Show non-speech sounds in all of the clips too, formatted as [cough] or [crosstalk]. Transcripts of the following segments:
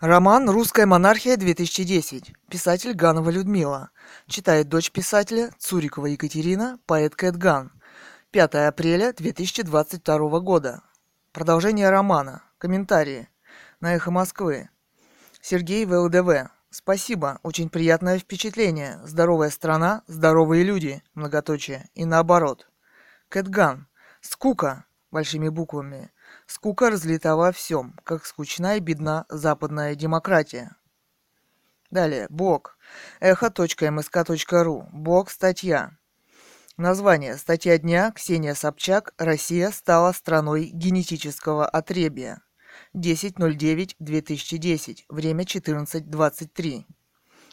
Роман «Русская монархия-2010». Писатель Ганова Людмила. Читает дочь писателя Цурикова Екатерина, поэт Кэт Ган. 5 апреля 2022 года. Продолжение романа. Комментарии. На «Эхо Москвы». Сергей ВЛДВ. Спасибо, очень приятное впечатление. Здоровая страна, здоровые люди, многоточие. И наоборот. Кэтган. Скука, большими буквами. Скука разлита во всем, как скучна и бедна западная демократия. Далее. Бог. Эхо.мск.ру. Бог. Статья. Название. Статья дня. Ксения Собчак. Россия стала страной генетического отребия. 10.09.2010. Время 14.23.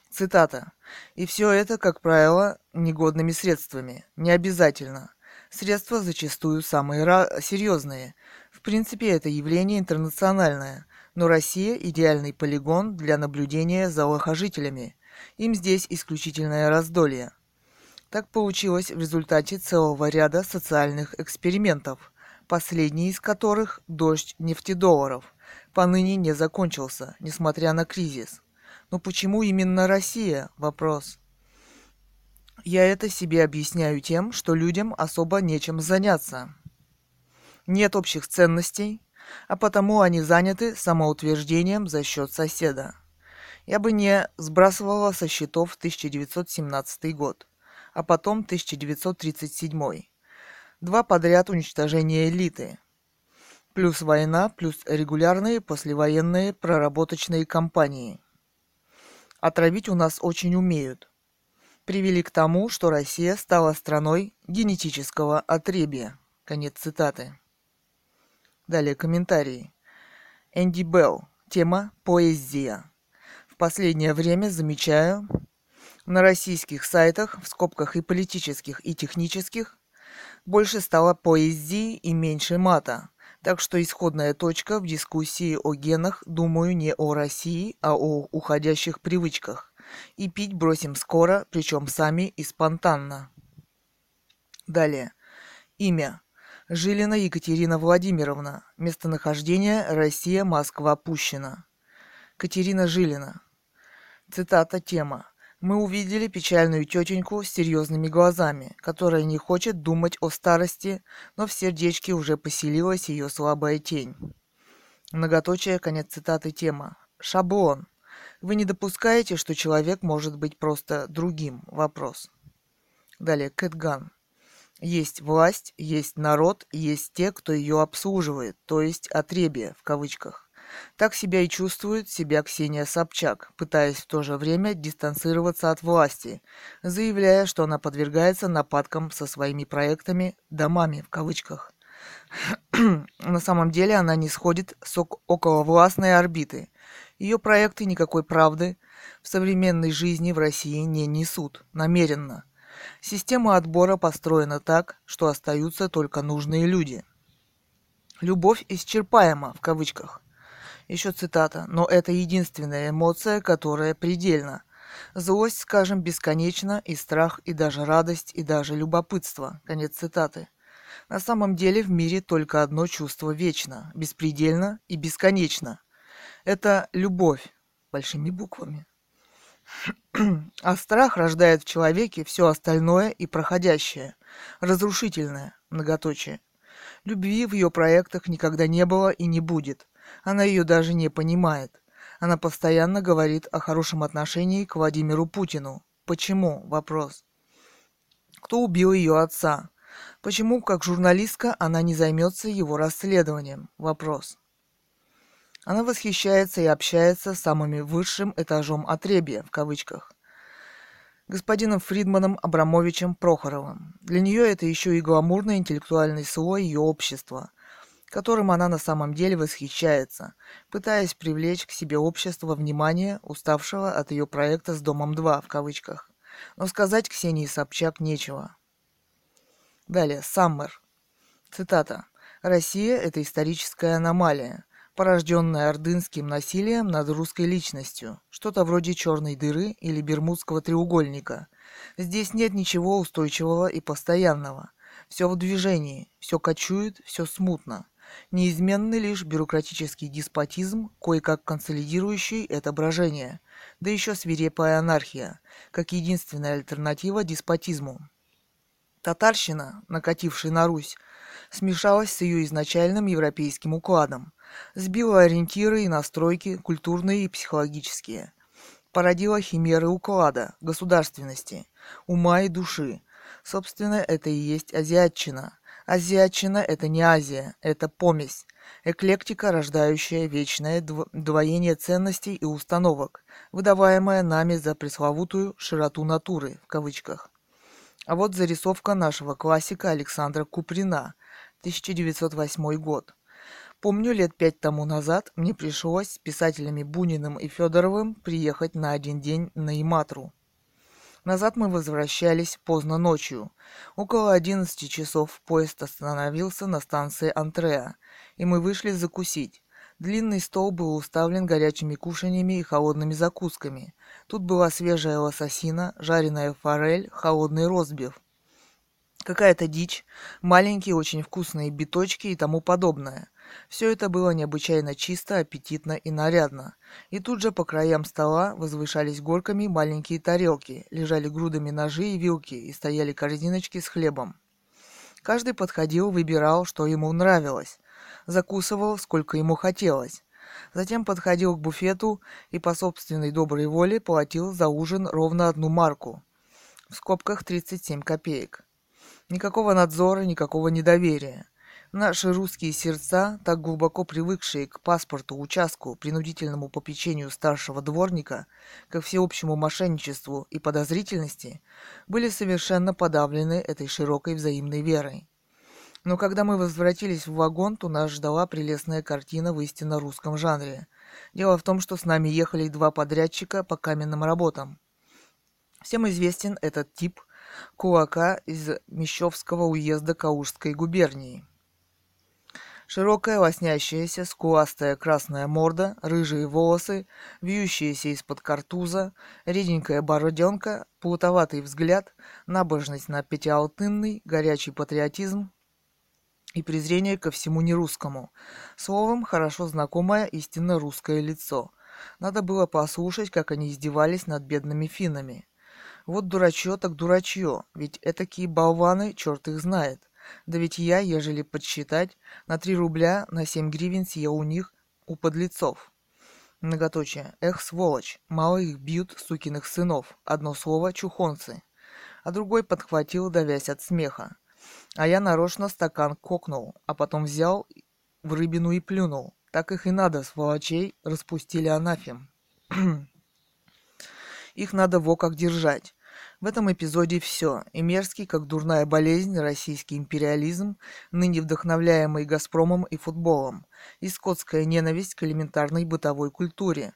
Цитата. И все это, как правило, негодными средствами. Не обязательно. Средства зачастую самые серьезные – принципе, это явление интернациональное, но Россия – идеальный полигон для наблюдения за лохожителями. Им здесь исключительное раздолье. Так получилось в результате целого ряда социальных экспериментов, последний из которых – дождь нефтедолларов, поныне не закончился, несмотря на кризис. Но почему именно Россия? Вопрос. Я это себе объясняю тем, что людям особо нечем заняться нет общих ценностей, а потому они заняты самоутверждением за счет соседа. Я бы не сбрасывала со счетов 1917 год, а потом 1937. Два подряд уничтожения элиты. Плюс война, плюс регулярные послевоенные проработочные кампании. Отравить у нас очень умеют. Привели к тому, что Россия стала страной генетического отребия. Конец цитаты. Далее комментарии. Энди Белл. Тема «Поэзия». В последнее время замечаю на российских сайтах, в скобках и политических, и технических, больше стало поэзии и меньше мата. Так что исходная точка в дискуссии о генах, думаю, не о России, а о уходящих привычках. И пить бросим скоро, причем сами и спонтанно. Далее. Имя. Жилина Екатерина Владимировна. Местонахождение Россия, Москва, Пущино. Катерина Жилина. Цитата тема. Мы увидели печальную тетеньку с серьезными глазами, которая не хочет думать о старости, но в сердечке уже поселилась ее слабая тень. Многоточие, конец цитаты тема. Шаблон. Вы не допускаете, что человек может быть просто другим? Вопрос. Далее, Кэтган. Есть власть, есть народ, есть те, кто ее обслуживает, то есть отребие в кавычках. Так себя и чувствует себя Ксения Собчак, пытаясь в то же время дистанцироваться от власти, заявляя, что она подвергается нападкам со своими проектами «домами» в кавычках. [clears throat] На самом деле она не сходит с околовластной орбиты. Ее проекты никакой правды в современной жизни в России не несут, намеренно – Система отбора построена так, что остаются только нужные люди. «Любовь исчерпаема» в кавычках. Еще цитата. «Но это единственная эмоция, которая предельна. Злость, скажем, бесконечна, и страх, и даже радость, и даже любопытство». Конец цитаты. На самом деле в мире только одно чувство вечно, беспредельно и бесконечно. Это любовь, большими буквами. А страх рождает в человеке все остальное и проходящее, разрушительное, многоточие. Любви в ее проектах никогда не было и не будет. Она ее даже не понимает. Она постоянно говорит о хорошем отношении к Владимиру Путину. Почему? Вопрос. Кто убил ее отца? Почему, как журналистка, она не займется его расследованием? Вопрос. Она восхищается и общается с самым высшим этажом отребия, в кавычках, господином Фридманом Абрамовичем Прохоровым. Для нее это еще и гламурный интеллектуальный слой ее общества, которым она на самом деле восхищается, пытаясь привлечь к себе общество внимание, уставшего от ее проекта с «Домом-2» в кавычках. Но сказать Ксении Собчак нечего. Далее, Саммер. Цитата. «Россия – это историческая аномалия порожденное ордынским насилием над русской личностью, что-то вроде черной дыры или бермудского треугольника. Здесь нет ничего устойчивого и постоянного. Все в движении, все кочует, все смутно. Неизменный лишь бюрократический деспотизм, кое-как консолидирующий это брожение, да еще свирепая анархия, как единственная альтернатива деспотизму. Татарщина, накатившая на Русь, смешалась с ее изначальным европейским укладом, сбила ориентиры и настройки культурные и психологические, породила химеры уклада, государственности, ума и души. Собственно, это и есть азиатчина. Азиатчина – это не Азия, это помесь, эклектика, рождающая вечное двоение ценностей и установок, выдаваемая нами за пресловутую «широту натуры» в кавычках. А вот зарисовка нашего классика Александра Куприна, 1908 год. Помню, лет пять тому назад мне пришлось с писателями Буниным и Федоровым приехать на один день на Иматру. Назад мы возвращались поздно ночью. Около 11 часов поезд остановился на станции Антреа, и мы вышли закусить. Длинный стол был уставлен горячими кушаньями и холодными закусками. Тут была свежая лососина, жареная форель, холодный розбив. Какая-то дичь, маленькие очень вкусные биточки и тому подобное. Все это было необычайно чисто, аппетитно и нарядно. И тут же по краям стола возвышались горками маленькие тарелки, лежали грудами ножи и вилки и стояли корзиночки с хлебом. Каждый подходил, выбирал, что ему нравилось, закусывал, сколько ему хотелось. Затем подходил к буфету и по собственной доброй воле платил за ужин ровно одну марку. В скобках 37 копеек. Никакого надзора, никакого недоверия. Наши русские сердца, так глубоко привыкшие к паспорту, участку, принудительному попечению старшего дворника, ко всеобщему мошенничеству и подозрительности, были совершенно подавлены этой широкой взаимной верой. Но когда мы возвратились в вагон, то нас ждала прелестная картина в истинно русском жанре. Дело в том, что с нами ехали два подрядчика по каменным работам. Всем известен этот тип кулака из Мещовского уезда Каужской губернии. Широкая, лоснящаяся, скуластая красная морда, рыжие волосы, вьющиеся из-под картуза, реденькая бороденка, плутоватый взгляд, набожность на пятиалтынный, горячий патриотизм и презрение ко всему нерусскому. Словом, хорошо знакомое истинно русское лицо. Надо было послушать, как они издевались над бедными финнами. Вот дурачье так дурачье, ведь этакие болваны, черт их знает. Да ведь я, ежели подсчитать, на три рубля на семь гривен съел у них, у подлецов. Многоточие. Эх, сволочь, мало их бьют, сукиных сынов. Одно слово — чухонцы. А другой подхватил, давясь от смеха. А я нарочно стакан кокнул, а потом взял в рыбину и плюнул. Так их и надо, сволочей, распустили анафем. [clears throat] их надо во как держать. В этом эпизоде все. И мерзкий, как дурная болезнь, российский империализм, ныне вдохновляемый «Газпромом» и футболом, и скотская ненависть к элементарной бытовой культуре,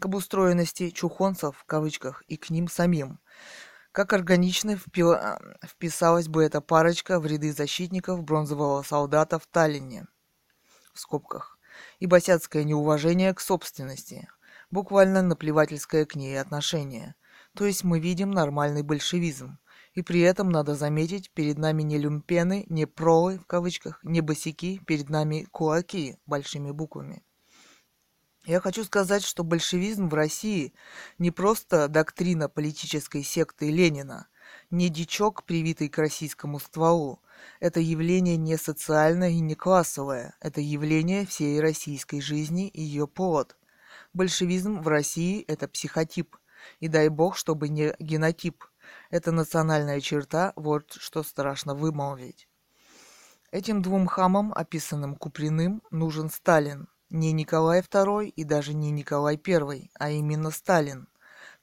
к обустроенности «чухонцев» в кавычках и к ним самим. Как органично впи- вписалась бы эта парочка в ряды защитников бронзового солдата в Таллине, в скобках, и босяцкое неуважение к собственности, буквально наплевательское к ней отношение – то есть мы видим нормальный большевизм. И при этом, надо заметить, перед нами не люмпены, не пролы, в кавычках, не босики, перед нами кулаки, большими буквами. Я хочу сказать, что большевизм в России не просто доктрина политической секты Ленина, не дичок, привитый к российскому стволу. Это явление не социальное и не классовое. Это явление всей российской жизни и ее плод. Большевизм в России – это психотип, и дай бог, чтобы не генотип. Это национальная черта, вот что страшно вымолвить. Этим двум хамам, описанным Куприным, нужен Сталин. Не Николай II и даже не Николай I, а именно Сталин.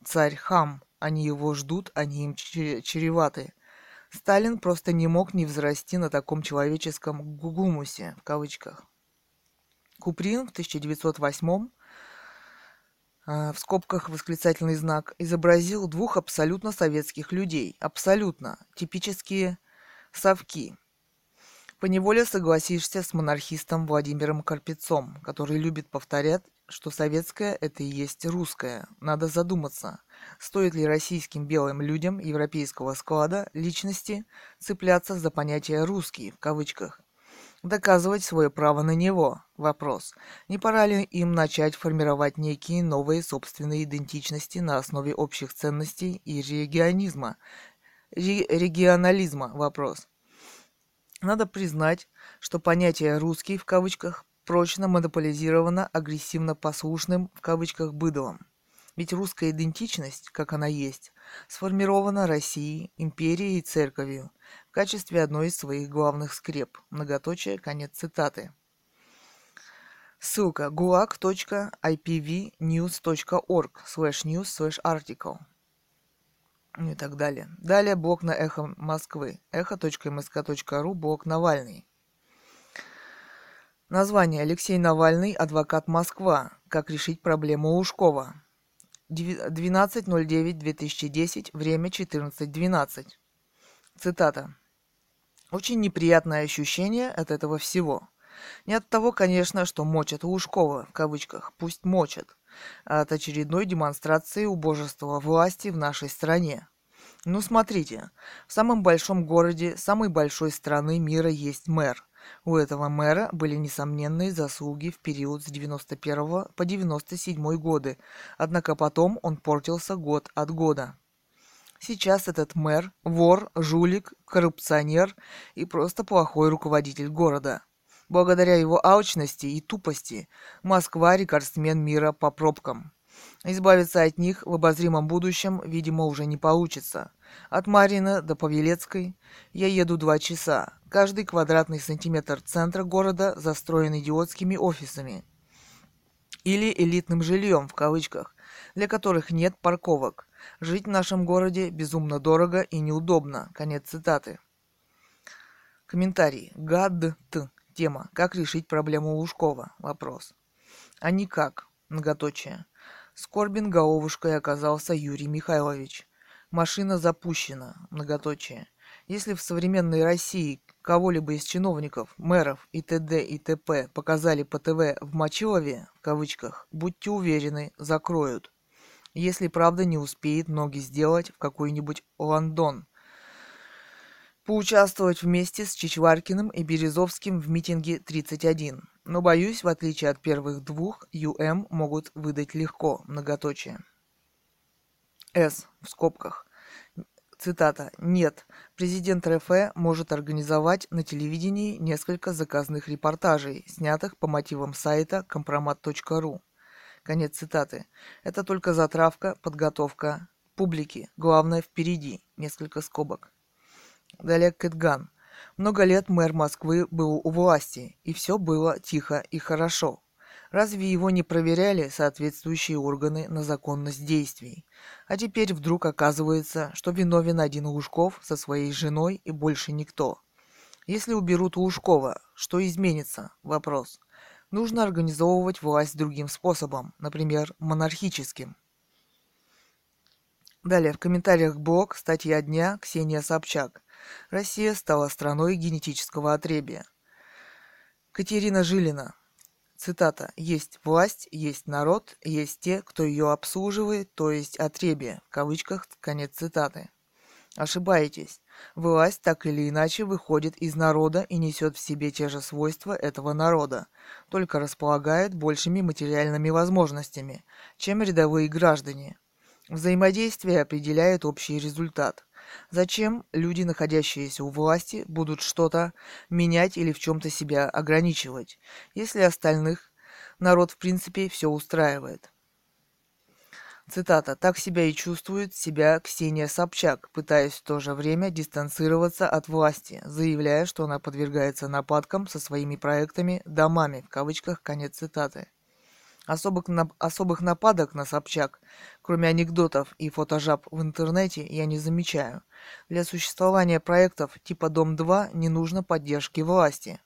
Царь-хам. Они его ждут, они им чреваты. Сталин просто не мог не взрасти на таком человеческом гугумусе, в кавычках. Куприн в 1908 а, в скобках восклицательный знак, изобразил двух абсолютно советских людей. Абсолютно. Типические совки. Поневоле согласишься с монархистом Владимиром Карпецом, который любит повторять, что советское – это и есть русское. Надо задуматься, стоит ли российским белым людям европейского склада личности цепляться за понятие «русский» в кавычках. Доказывать свое право на него. Вопрос. Не пора ли им начать формировать некие новые собственные идентичности на основе общих ценностей и регионизма? Ре регионализма. Вопрос. Надо признать, что понятие «русский» в кавычках прочно монополизировано агрессивно послушным в кавычках быдлом. Ведь русская идентичность, как она есть, сформирована Россией, империей и церковью качестве одной из своих главных скреп. Многоточие, конец цитаты. Ссылка gulag.ipvnews.org slash news slash article ну и так далее. Далее блок на Эхо Москвы. Эхо.мск.ру, блок Навальный. Название Алексей Навальный, адвокат Москва. Как решить проблему Ушкова. 12.09.2010, время 14.12. Цитата. Очень неприятное ощущение от этого всего. Не от того, конечно, что мочат Лужкова, в кавычках, пусть мочат, а от очередной демонстрации убожества власти в нашей стране. Ну смотрите, в самом большом городе самой большой страны мира есть мэр. У этого мэра были несомненные заслуги в период с 91 по 97 годы, однако потом он портился год от года. Сейчас этот мэр – вор, жулик, коррупционер и просто плохой руководитель города. Благодаря его алчности и тупости Москва – рекордсмен мира по пробкам. Избавиться от них в обозримом будущем, видимо, уже не получится. От Марина до Павелецкой я еду два часа. Каждый квадратный сантиметр центра города застроен идиотскими офисами. Или элитным жильем, в кавычках, для которых нет парковок. Жить в нашем городе безумно дорого и неудобно. Конец цитаты. Комментарий. ГАД. Т. Тема. Как решить проблему Лужкова? Вопрос. А никак. Многоточие. Скорбин головушкой оказался Юрий Михайлович. Машина запущена. Многоточие. Если в современной России кого-либо из чиновников, мэров и т.д. и т.п. показали по ТВ в Мочилове, в кавычках, будьте уверены, закроют. Если правда не успеет ноги сделать в какой-нибудь Лондон. Поучаствовать вместе с Чичваркиным и Березовским в митинге 31. Но, боюсь, в отличие от первых двух, ЮМ могут выдать легко, многоточие. С. В скобках. Цитата. «Нет, президент РФ может организовать на телевидении несколько заказных репортажей, снятых по мотивам сайта компромат.ру». Конец цитаты. Это только затравка, подготовка публики. Главное впереди. Несколько скобок. Далее Кэтган. Много лет мэр Москвы был у власти, и все было тихо и хорошо. Разве его не проверяли соответствующие органы на законность действий? А теперь вдруг оказывается, что виновен один Лужков со своей женой и больше никто. Если уберут Лужкова, что изменится? Вопрос. Нужно организовывать власть другим способом, например, монархическим. Далее в комментариях блог статья дня Ксения Собчак. Россия стала страной генетического отребия. Катерина Жилина. Цитата. «Есть власть, есть народ, есть те, кто ее обслуживает, то есть отребие». В кавычках конец цитаты. Ошибаетесь. Власть так или иначе выходит из народа и несет в себе те же свойства этого народа, только располагает большими материальными возможностями, чем рядовые граждане. Взаимодействие определяет общий результат. Зачем люди, находящиеся у власти, будут что-то менять или в чем-то себя ограничивать, если остальных народ в принципе все устраивает? Цитата. «Так себя и чувствует себя Ксения Собчак, пытаясь в то же время дистанцироваться от власти, заявляя, что она подвергается нападкам со своими проектами «домами», в кавычках, конец цитаты. Особых, особых нападок на Собчак, кроме анекдотов и фотожаб в интернете, я не замечаю. Для существования проектов типа «Дом-2» не нужно поддержки власти.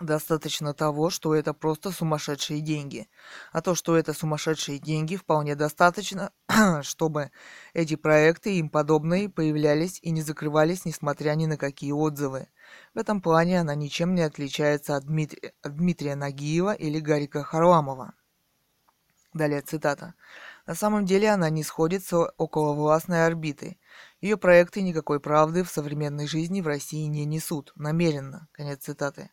Достаточно того, что это просто сумасшедшие деньги. А то, что это сумасшедшие деньги, вполне достаточно, [clears throat] чтобы эти проекты и им подобные появлялись и не закрывались, несмотря ни на какие отзывы. В этом плане она ничем не отличается от, Дмитрия, от Дмитрия Нагиева или Гарика Харламова. Далее цитата. На самом деле она не сходит с околовластной орбиты. Ее проекты никакой правды в современной жизни в России не несут. Намеренно. Конец цитаты.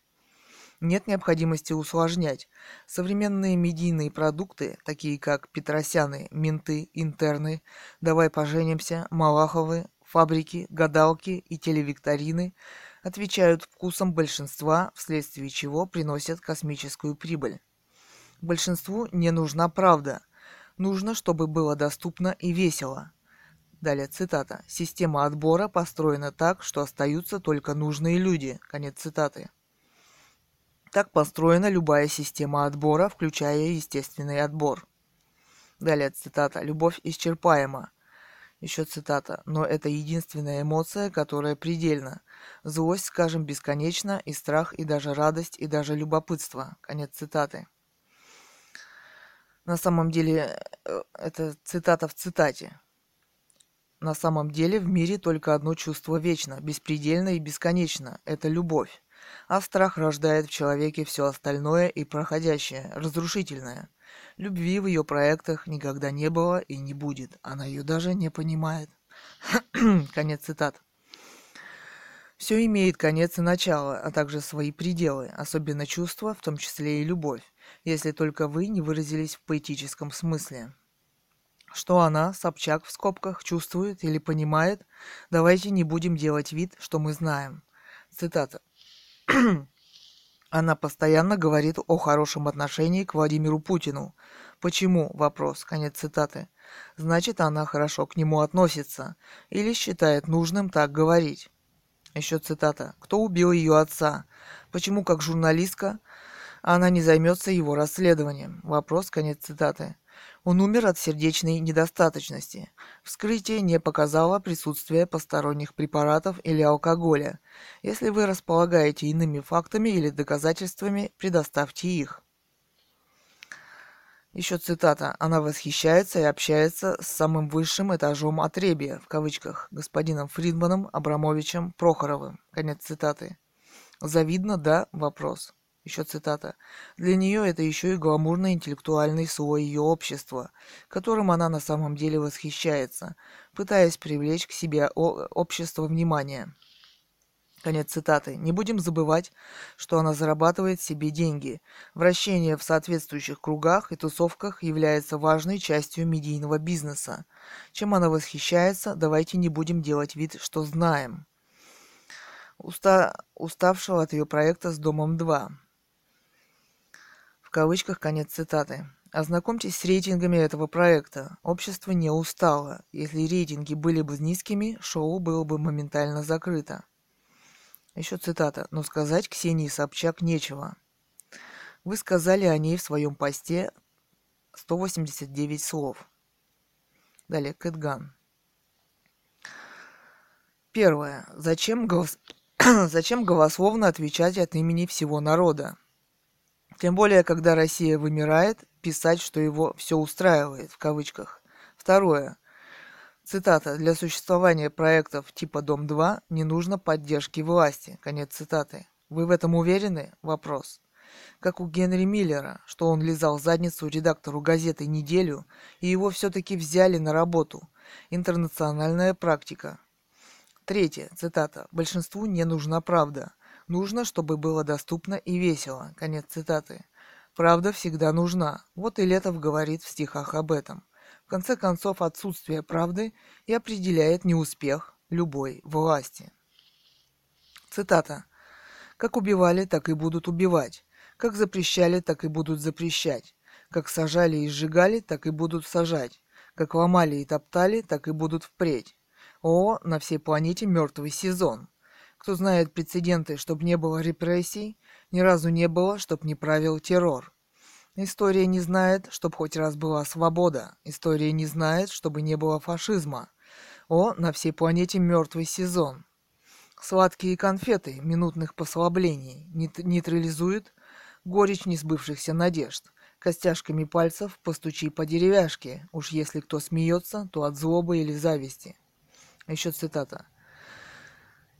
Нет необходимости усложнять. Современные медийные продукты, такие как Петросяны, Менты, Интерны, Давай поженимся, Малаховы, фабрики, гадалки и телевикторины, отвечают вкусам большинства, вследствие чего приносят космическую прибыль. Большинству не нужна правда. Нужно, чтобы было доступно и весело. Далее цитата. Система отбора построена так, что остаются только нужные люди. Конец цитаты. Так построена любая система отбора, включая естественный отбор. Далее цитата. Любовь исчерпаема. Еще цитата. Но это единственная эмоция, которая предельна. Злость, скажем, бесконечна, и страх, и даже радость, и даже любопытство. Конец цитаты. На самом деле, э, это цитата в цитате. На самом деле в мире только одно чувство вечно, беспредельно и бесконечно – это любовь а страх рождает в человеке все остальное и проходящее, разрушительное. Любви в ее проектах никогда не было и не будет. Она ее даже не понимает. [clears throat] Конец цитат. Все имеет конец и начало, а также свои пределы, особенно чувства, в том числе и любовь, если только вы не выразились в поэтическом смысле. Что она, Собчак в скобках, чувствует или понимает, давайте не будем делать вид, что мы знаем. Цитата. [clears throat] Она постоянно говорит о хорошем отношении к Владимиру Путину. Почему? Вопрос. Конец цитаты. Значит, она хорошо к нему относится. Или считает нужным так говорить. Еще цитата. Кто убил ее отца? Почему, как журналистка, она не займется его расследованием? Вопрос. Конец цитаты. Он умер от сердечной недостаточности. Вскрытие не показало присутствие посторонних препаратов или алкоголя. Если вы располагаете иными фактами или доказательствами, предоставьте их. Еще цитата. Она восхищается и общается с самым высшим этажом отребия, в кавычках, господином Фридманом Абрамовичем Прохоровым. Конец цитаты. Завидно, да? Вопрос. Еще цитата. Для нее это еще и гламурный интеллектуальный слой ее общества, которым она на самом деле восхищается, пытаясь привлечь к себе общество внимания. Конец цитаты. Не будем забывать, что она зарабатывает себе деньги. Вращение в соответствующих кругах и тусовках является важной частью медийного бизнеса. Чем она восхищается, давайте не будем делать вид, что знаем. Уста... Уставшего от ее проекта с Домом 2 кавычках конец цитаты. Ознакомьтесь с рейтингами этого проекта. Общество не устало. Если рейтинги были бы низкими, шоу было бы моментально закрыто. Еще цитата. Но сказать Ксении Собчак нечего. Вы сказали о ней в своем посте 189 слов. Далее, Кэтган. Первое. Зачем, голос... [clears throat] Зачем голословно отвечать от имени всего народа? Тем более, когда Россия вымирает, писать, что его все устраивает, в кавычках. Второе. Цитата. «Для существования проектов типа «Дом-2» не нужно поддержки власти». Конец цитаты. Вы в этом уверены? Вопрос. Как у Генри Миллера, что он лизал задницу редактору газеты неделю, и его все-таки взяли на работу. Интернациональная практика. Третье. Цитата. «Большинству не нужна правда. Нужно, чтобы было доступно и весело. Конец цитаты. Правда всегда нужна. Вот и Летов говорит в стихах об этом. В конце концов, отсутствие правды и определяет неуспех любой власти. Цитата. «Как убивали, так и будут убивать. Как запрещали, так и будут запрещать. Как сажали и сжигали, так и будут сажать. Как ломали и топтали, так и будут впредь. О, на всей планете мертвый сезон. Кто знает прецеденты, чтобы не было репрессий, ни разу не было, чтоб не правил террор. История не знает, чтоб хоть раз была свобода. История не знает, чтобы не было фашизма. О, на всей планете мертвый сезон. Сладкие конфеты минутных послаблений нейтрализуют горечь несбывшихся надежд. Костяшками пальцев постучи по деревяшке. Уж если кто смеется, то от злобы или зависти. Еще цитата.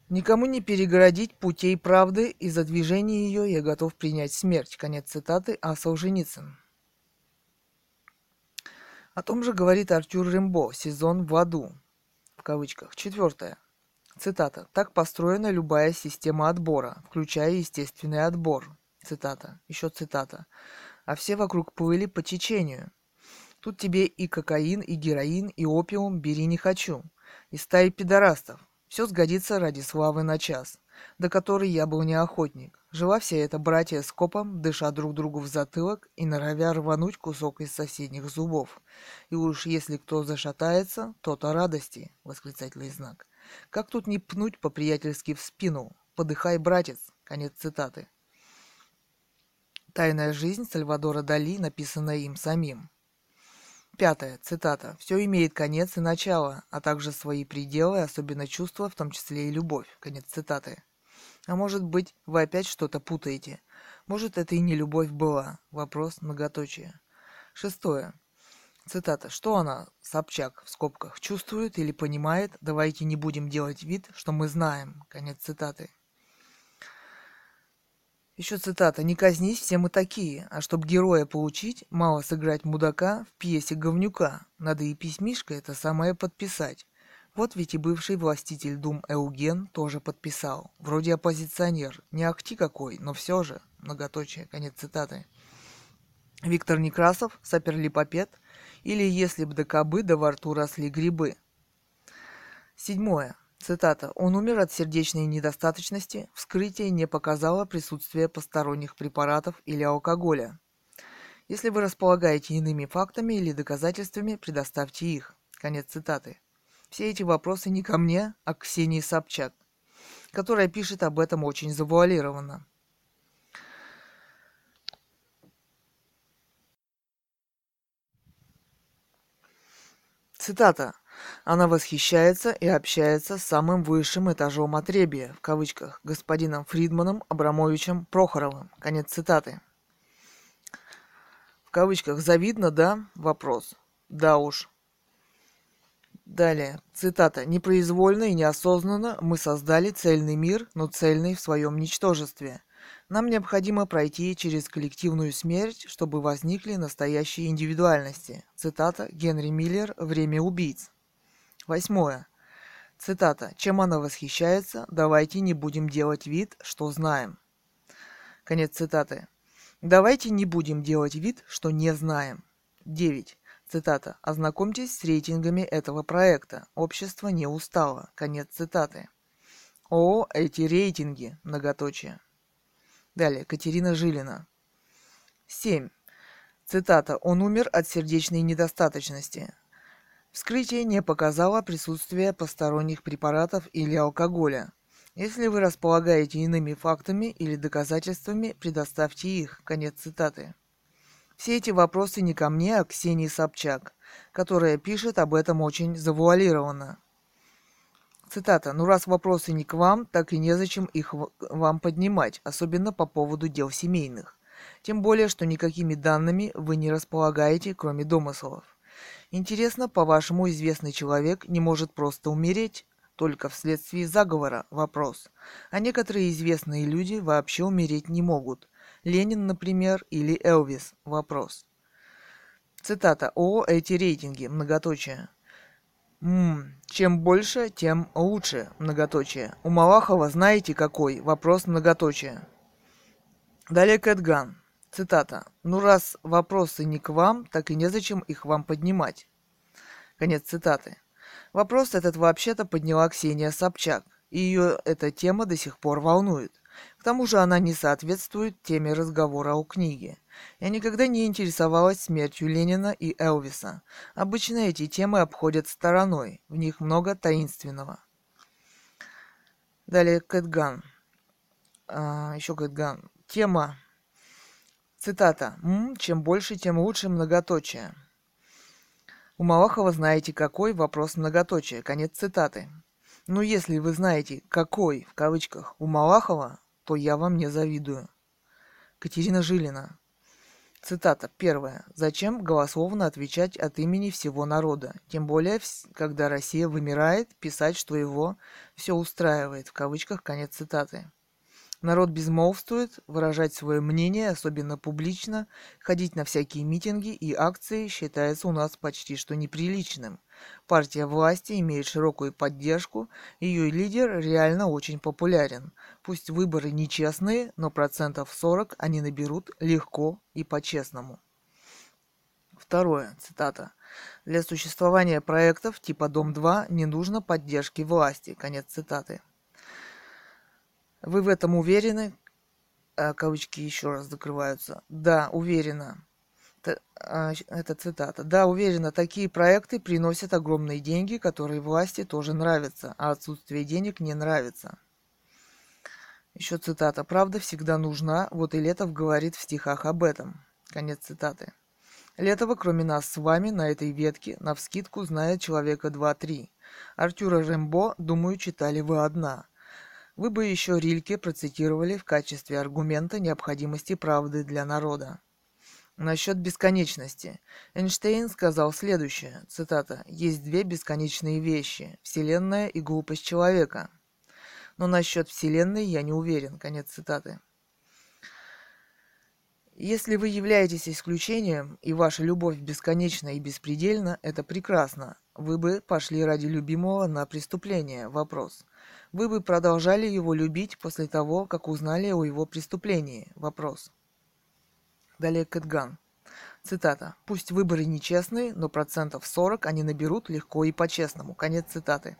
Никому не перегородить путей правды, и за движение ее я готов принять смерть. Конец цитаты А. Солженицын. О том же говорит Артюр Рембо, сезон в аду, в кавычках. Четвертое. Цитата. «Так построена любая система отбора, включая естественный отбор». Цитата. Еще цитата. «А все вокруг плыли по течению. Тут тебе и кокаин, и героин, и опиум бери не хочу. И стаи пидорастов. Все сгодится ради славы на час, до которой я был не охотник. Жила вся эта братья с копом, дыша друг другу в затылок и норовя рвануть кусок из соседних зубов. И уж если кто зашатается, то-то радости, восклицательный знак. Как тут не пнуть по-приятельски в спину? Подыхай, братец. Конец цитаты. Тайная жизнь Сальвадора Дали, написанная им самим. Пятое. Цитата. «Все имеет конец и начало, а также свои пределы, особенно чувства, в том числе и любовь». Конец цитаты. А может быть, вы опять что-то путаете? Может, это и не любовь была? Вопрос многоточие. Шестое. Цитата. Что она, Собчак, в скобках, чувствует или понимает? Давайте не будем делать вид, что мы знаем. Конец цитаты. Еще цитата. «Не казнись, все мы такие, а чтоб героя получить, мало сыграть мудака в пьесе говнюка. Надо и письмишко это самое подписать. Вот ведь и бывший властитель Дум Эуген тоже подписал. Вроде оппозиционер. Не ахти какой, но все же. Многоточие. Конец цитаты. Виктор Некрасов, саперлипопед, или если б до кобы да во рту росли грибы. Седьмое. Цитата. «Он умер от сердечной недостаточности. Вскрытие не показало присутствие посторонних препаратов или алкоголя. Если вы располагаете иными фактами или доказательствами, предоставьте их». Конец цитаты. Все эти вопросы не ко мне, а к Ксении Собчак, которая пишет об этом очень завуалированно. Цитата. Она восхищается и общается с самым высшим этажом отребия, в кавычках, господином Фридманом Абрамовичем Прохоровым. Конец цитаты. В кавычках «завидно, да?» Вопрос. Да уж. Далее, цитата. «Непроизвольно и неосознанно мы создали цельный мир, но цельный в своем ничтожестве. Нам необходимо пройти через коллективную смерть, чтобы возникли настоящие индивидуальности. Цитата Генри Миллер «Время убийц». Восьмое. Цитата. «Чем она восхищается, давайте не будем делать вид, что знаем». Конец цитаты. Давайте не будем делать вид, что не знаем. 9. Цитата. Ознакомьтесь с рейтингами этого проекта. Общество не устало. Конец цитаты. О, эти рейтинги. Многоточие. Далее, Катерина Жилина. 7. Цитата. «Он умер от сердечной недостаточности. Вскрытие не показало присутствие посторонних препаратов или алкоголя. Если вы располагаете иными фактами или доказательствами, предоставьте их». Конец цитаты. Все эти вопросы не ко мне, а к Ксении Собчак, которая пишет об этом очень завуалированно. Цитата. «Ну раз вопросы не к вам, так и незачем их вам поднимать, особенно по поводу дел семейных. Тем более, что никакими данными вы не располагаете, кроме домыслов. Интересно, по-вашему, известный человек не может просто умереть? Только вследствие заговора? Вопрос. А некоторые известные люди вообще умереть не могут. Ленин, например, или Элвис? Вопрос. Цитата. О, эти рейтинги. Многоточие. Ммм, чем больше, тем лучше, многоточие. У Малахова знаете какой? Вопрос многоточие. Далее Кэтган. Цитата. «Ну раз вопросы не к вам, так и незачем их вам поднимать». Конец цитаты. Вопрос этот вообще-то подняла Ксения Собчак, и ее эта тема до сих пор волнует. К тому же она не соответствует теме разговора о книге. Я никогда не интересовалась смертью Ленина и Элвиса. Обычно эти темы обходят стороной, в них много таинственного. Далее Кэтган. А, еще Кэтган. Тема. Цитата. «М, чем больше, тем лучше многоточие. У Малахова знаете какой? Вопрос многоточие. Конец цитаты. Ну, если вы знаете «какой» в кавычках у Малахова, то я вам не завидую. Катерина Жилина. Цитата. Первая. Зачем голословно отвечать от имени всего народа? Тем более, когда Россия вымирает, писать, что его все устраивает. В кавычках конец цитаты. Народ безмолвствует, выражать свое мнение, особенно публично, ходить на всякие митинги и акции считается у нас почти что неприличным. Партия власти имеет широкую поддержку, ее лидер реально очень популярен. Пусть выборы нечестные, но процентов 40 они наберут легко и по-честному. Второе, цитата. Для существования проектов типа Дом-2 не нужно поддержки власти. Конец цитаты. Вы в этом уверены? А, кавычки еще раз закрываются. Да, уверена. А, это цитата. Да, уверена, такие проекты приносят огромные деньги, которые власти тоже нравятся, а отсутствие денег не нравится. Еще цитата. Правда всегда нужна, вот и Летов говорит в стихах об этом. Конец цитаты. Летова, кроме нас с вами, на этой ветке, на вскидку, знает человека два-три. Артюра Рембо, думаю, читали вы одна. Вы бы еще Рильке процитировали в качестве аргумента необходимости правды для народа. Насчет бесконечности. Эйнштейн сказал следующее, цитата, «Есть две бесконечные вещи – Вселенная и глупость человека». Но насчет Вселенной я не уверен, конец цитаты. Если вы являетесь исключением, и ваша любовь бесконечна и беспредельна, это прекрасно. Вы бы пошли ради любимого на преступление. Вопрос. Вы бы продолжали его любить после того, как узнали о его преступлении? Вопрос. Далее Кэтган. Цитата. «Пусть выборы нечестные, но процентов 40 они наберут легко и по-честному». Конец цитаты.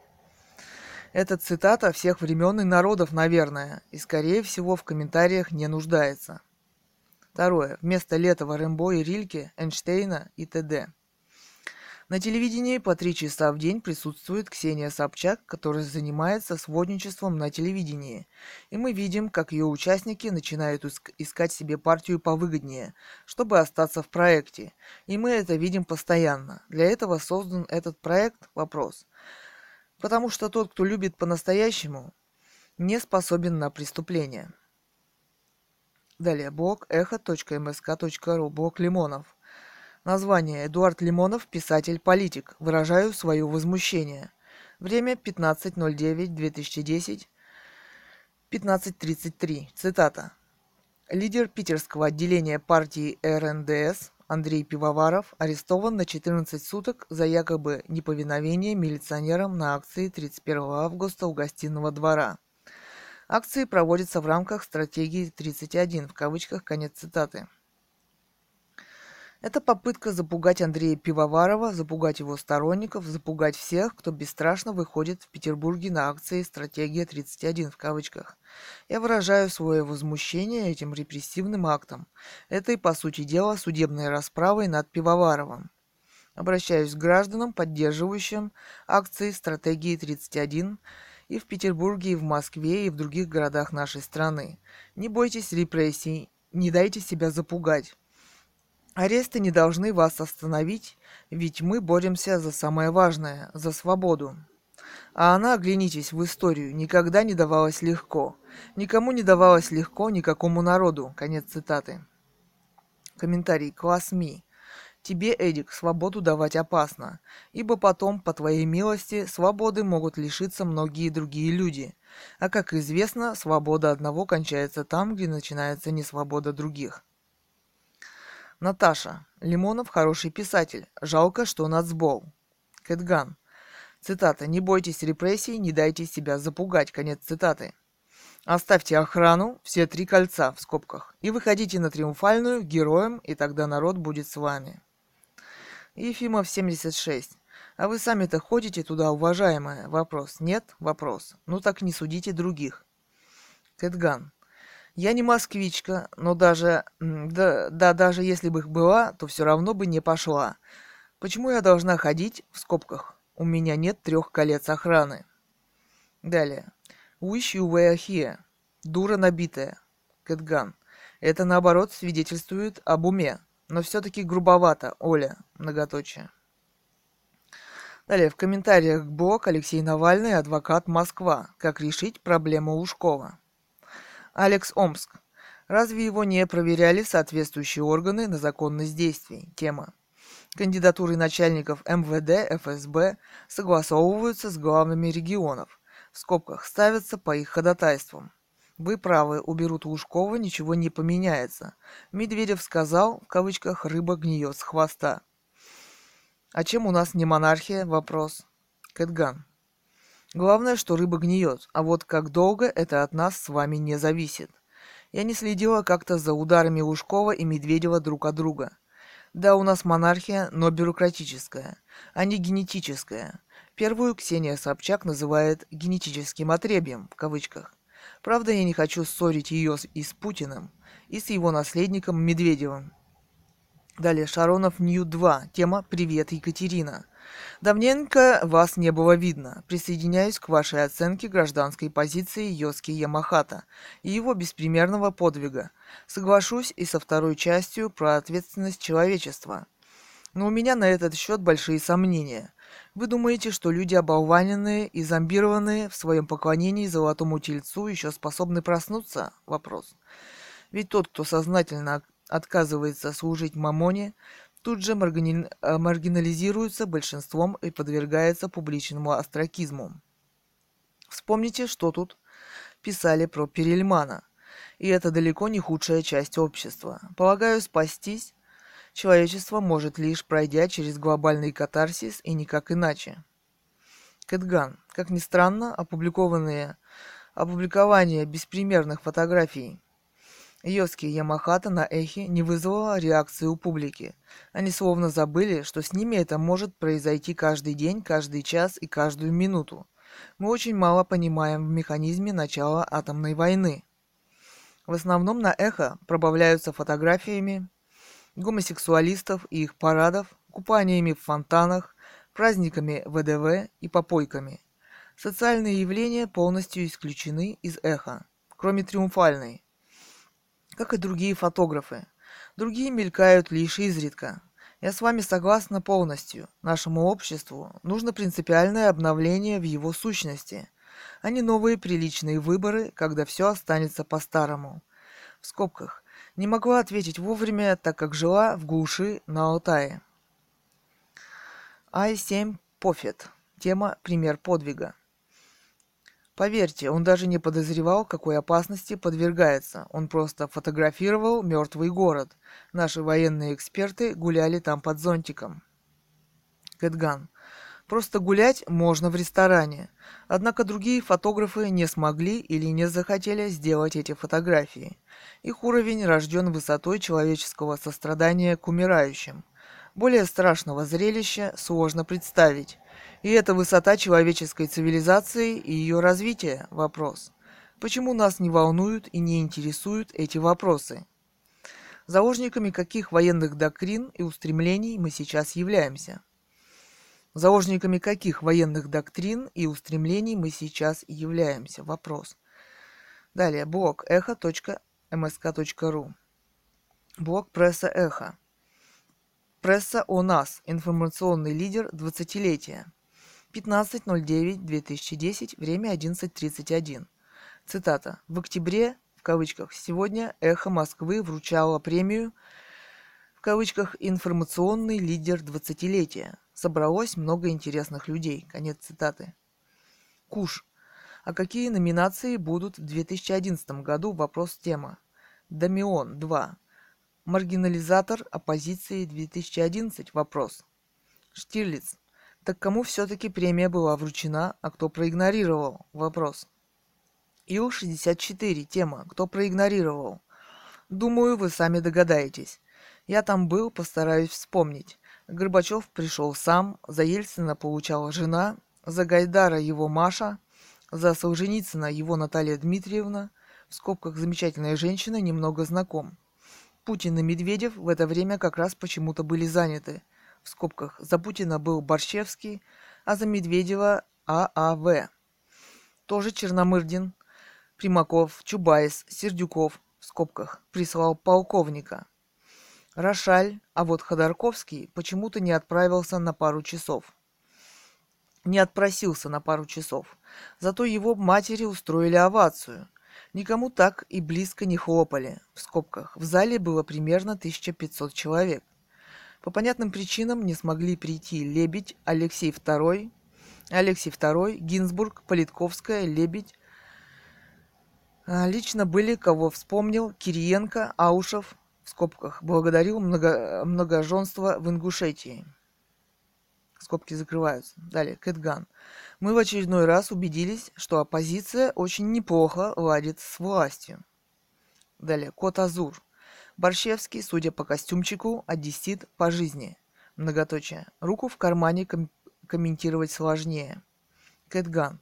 Эта цитата всех времен и народов, наверное, и, скорее всего, в комментариях не нуждается. Второе. Вместо Летова, Рэмбо и Рильке, Эйнштейна и т.д. На телевидении по три часа в день присутствует Ксения Собчак, которая занимается сводничеством на телевидении. И мы видим, как ее участники начинают искать себе партию повыгоднее, чтобы остаться в проекте. И мы это видим постоянно. Для этого создан этот проект «Вопрос». Потому что тот, кто любит по-настоящему, не способен на преступление. Далее, блог эхо.мск.ру, блог Лимонов. Название. Эдуард Лимонов, писатель-политик. Выражаю свое возмущение. Время 15.09.2010. 15.33. Цитата. Лидер питерского отделения партии РНДС Андрей Пивоваров арестован на 14 суток за якобы неповиновение милиционерам на акции 31 августа у гостиного двора. Акции проводятся в рамках стратегии 31, в кавычках конец цитаты. Это попытка запугать Андрея Пивоварова, запугать его сторонников, запугать всех, кто бесстрашно выходит в Петербурге на акции «Стратегия 31» в кавычках. Я выражаю свое возмущение этим репрессивным актом, этой, по сути дела, судебной расправой над Пивоваровым. Обращаюсь к гражданам, поддерживающим акции «Стратегии 31» и в Петербурге, и в Москве, и в других городах нашей страны. Не бойтесь репрессий, не дайте себя запугать. Аресты не должны вас остановить, ведь мы боремся за самое важное, за свободу. А она, оглянитесь в историю, никогда не давалась легко. Никому не давалась легко, никакому народу. Конец цитаты. Комментарий. Класс Ми. Тебе, Эдик, свободу давать опасно, ибо потом, по твоей милости, свободы могут лишиться многие другие люди. А как известно, свобода одного кончается там, где начинается несвобода других. Наташа. Лимонов хороший писатель. Жалко, что нацбол. Кэтган. Цитата. «Не бойтесь репрессий, не дайте себя запугать». Конец цитаты. Оставьте охрану, все три кольца в скобках, и выходите на триумфальную героем, и тогда народ будет с вами. Ефимов 76. А вы сами-то ходите туда, уважаемая? Вопрос. Нет? Вопрос. Ну так не судите других. Кэтган. Я не москвичка, но даже... Да, да даже если бы их была, то все равно бы не пошла. Почему я должна ходить, в скобках, у меня нет трех колец охраны? Далее. Wish you were here. Дура набитая. Кэтган. Это, наоборот, свидетельствует об уме. Но все-таки грубовато, Оля. Многоточие. Далее, в комментариях блог Алексей Навальный, адвокат Москва. Как решить проблему Лужкова. Алекс Омск. Разве его не проверяли соответствующие органы на законность действий? Тема. Кандидатуры начальников МВД, ФСБ согласовываются с главными регионов. В скобках ставятся по их ходатайствам. Вы правы, уберут Лужкова, ничего не поменяется. Медведев сказал, в кавычках, рыба гниет с хвоста. А чем у нас не монархия? Вопрос. Кэтган. Главное, что рыба гниет, а вот как долго, это от нас с вами не зависит. Я не следила как-то за ударами Лужкова и Медведева друг от друга. Да, у нас монархия, но бюрократическая, а не генетическая. Первую Ксения Собчак называет «генетическим отребьем», в кавычках. Правда, я не хочу ссорить ее и с Путиным, и с его наследником Медведевым. Далее, Шаронов Нью-2. Тема «Привет, Екатерина». Давненько вас не было видно. Присоединяюсь к вашей оценке гражданской позиции Йоски Ямахата и его беспримерного подвига. Соглашусь и со второй частью про ответственность человечества. Но у меня на этот счет большие сомнения. Вы думаете, что люди оболваненные и зомбированные в своем поклонении золотому тельцу еще способны проснуться? Вопрос. Ведь тот, кто сознательно отказывается служить мамоне, тут же. Э, маргинализируется большинством и подвергается публичному остракизму. Вспомните, что тут писали про Перельмана. И это далеко не худшая часть общества. Полагаю, спастись человечество может лишь пройдя через глобальный катарсис и никак иначе. Кэтган. Как ни странно, опубликованные опубликование беспримерных фотографий Йоски Ямахата на эхе не вызвало реакции у публики. Они словно забыли, что с ними это может произойти каждый день, каждый час и каждую минуту. Мы очень мало понимаем в механизме начала атомной войны. В основном на эхо пробавляются фотографиями гомосексуалистов и их парадов, купаниями в фонтанах, праздниками ВДВ и попойками. Социальные явления полностью исключены из эха, кроме триумфальной, как и другие фотографы. Другие мелькают лишь изредка. Я с вами согласна полностью. Нашему обществу нужно принципиальное обновление в его сущности, а не новые приличные выборы, когда все останется по-старому. В скобках. Не могла ответить вовремя, так как жила в глуши на Алтае. Ай-7 Пофет. Тема «Пример подвига». Поверьте, он даже не подозревал, какой опасности подвергается. Он просто фотографировал мертвый город. Наши военные эксперты гуляли там под зонтиком. Кэтган. Просто гулять можно в ресторане. Однако другие фотографы не смогли или не захотели сделать эти фотографии. Их уровень рожден высотой человеческого сострадания к умирающим. Более страшного зрелища сложно представить. И это высота человеческой цивилизации и ее развития – вопрос. Почему нас не волнуют и не интересуют эти вопросы? Заложниками каких военных доктрин и устремлений мы сейчас являемся? Заложниками каких военных доктрин и устремлений мы сейчас являемся? Вопрос. Далее, блог эхо.мск.ру. Блог пресса Эхо. Пресса о нас. Информационный лидер 20-летия. 15.09.2010, время 11.31. Цитата. В октябре, в кавычках, сегодня «Эхо Москвы» вручало премию, в кавычках, «Информационный лидер 20-летия». Собралось много интересных людей. Конец цитаты. Куш. А какие номинации будут в 2011 году? Вопрос тема. Дамион 2. Маргинализатор оппозиции 2011? Вопрос. Штирлиц. Так кому все-таки премия была вручена, а кто проигнорировал? Вопрос. Ил-64. Тема. Кто проигнорировал? Думаю, вы сами догадаетесь. Я там был, постараюсь вспомнить. Горбачев пришел сам, за Ельцина получала жена, за Гайдара его Маша, за Солженицына его Наталья Дмитриевна, в скобках замечательная женщина, немного знаком. Путин и Медведев в это время как раз почему-то были заняты – в скобках, за Путина был Борщевский, а за Медведева ААВ. Тоже Черномырдин, Примаков, Чубайс, Сердюков, в скобках, прислал полковника. Рошаль, а вот Ходорковский почему-то не отправился на пару часов. Не отпросился на пару часов. Зато его матери устроили овацию. Никому так и близко не хлопали. В скобках. В зале было примерно 1500 человек. По понятным причинам не смогли прийти Лебедь, Алексей II, Алексей II, Гинзбург, Политковская, Лебедь, А, лично были, кого вспомнил, Кириенко, Аушев, в скобках, благодарил много, многоженство в Ингушетии. Скобки закрываются. Далее, Кэтган. Мы в очередной раз убедились, что оппозиция очень неплохо ладит с властью. Далее, Кот Азур. Борщевский, судя по костюмчику, одессит по жизни. Многоточие. Руку в кармане ком- комментировать сложнее. Кэтган.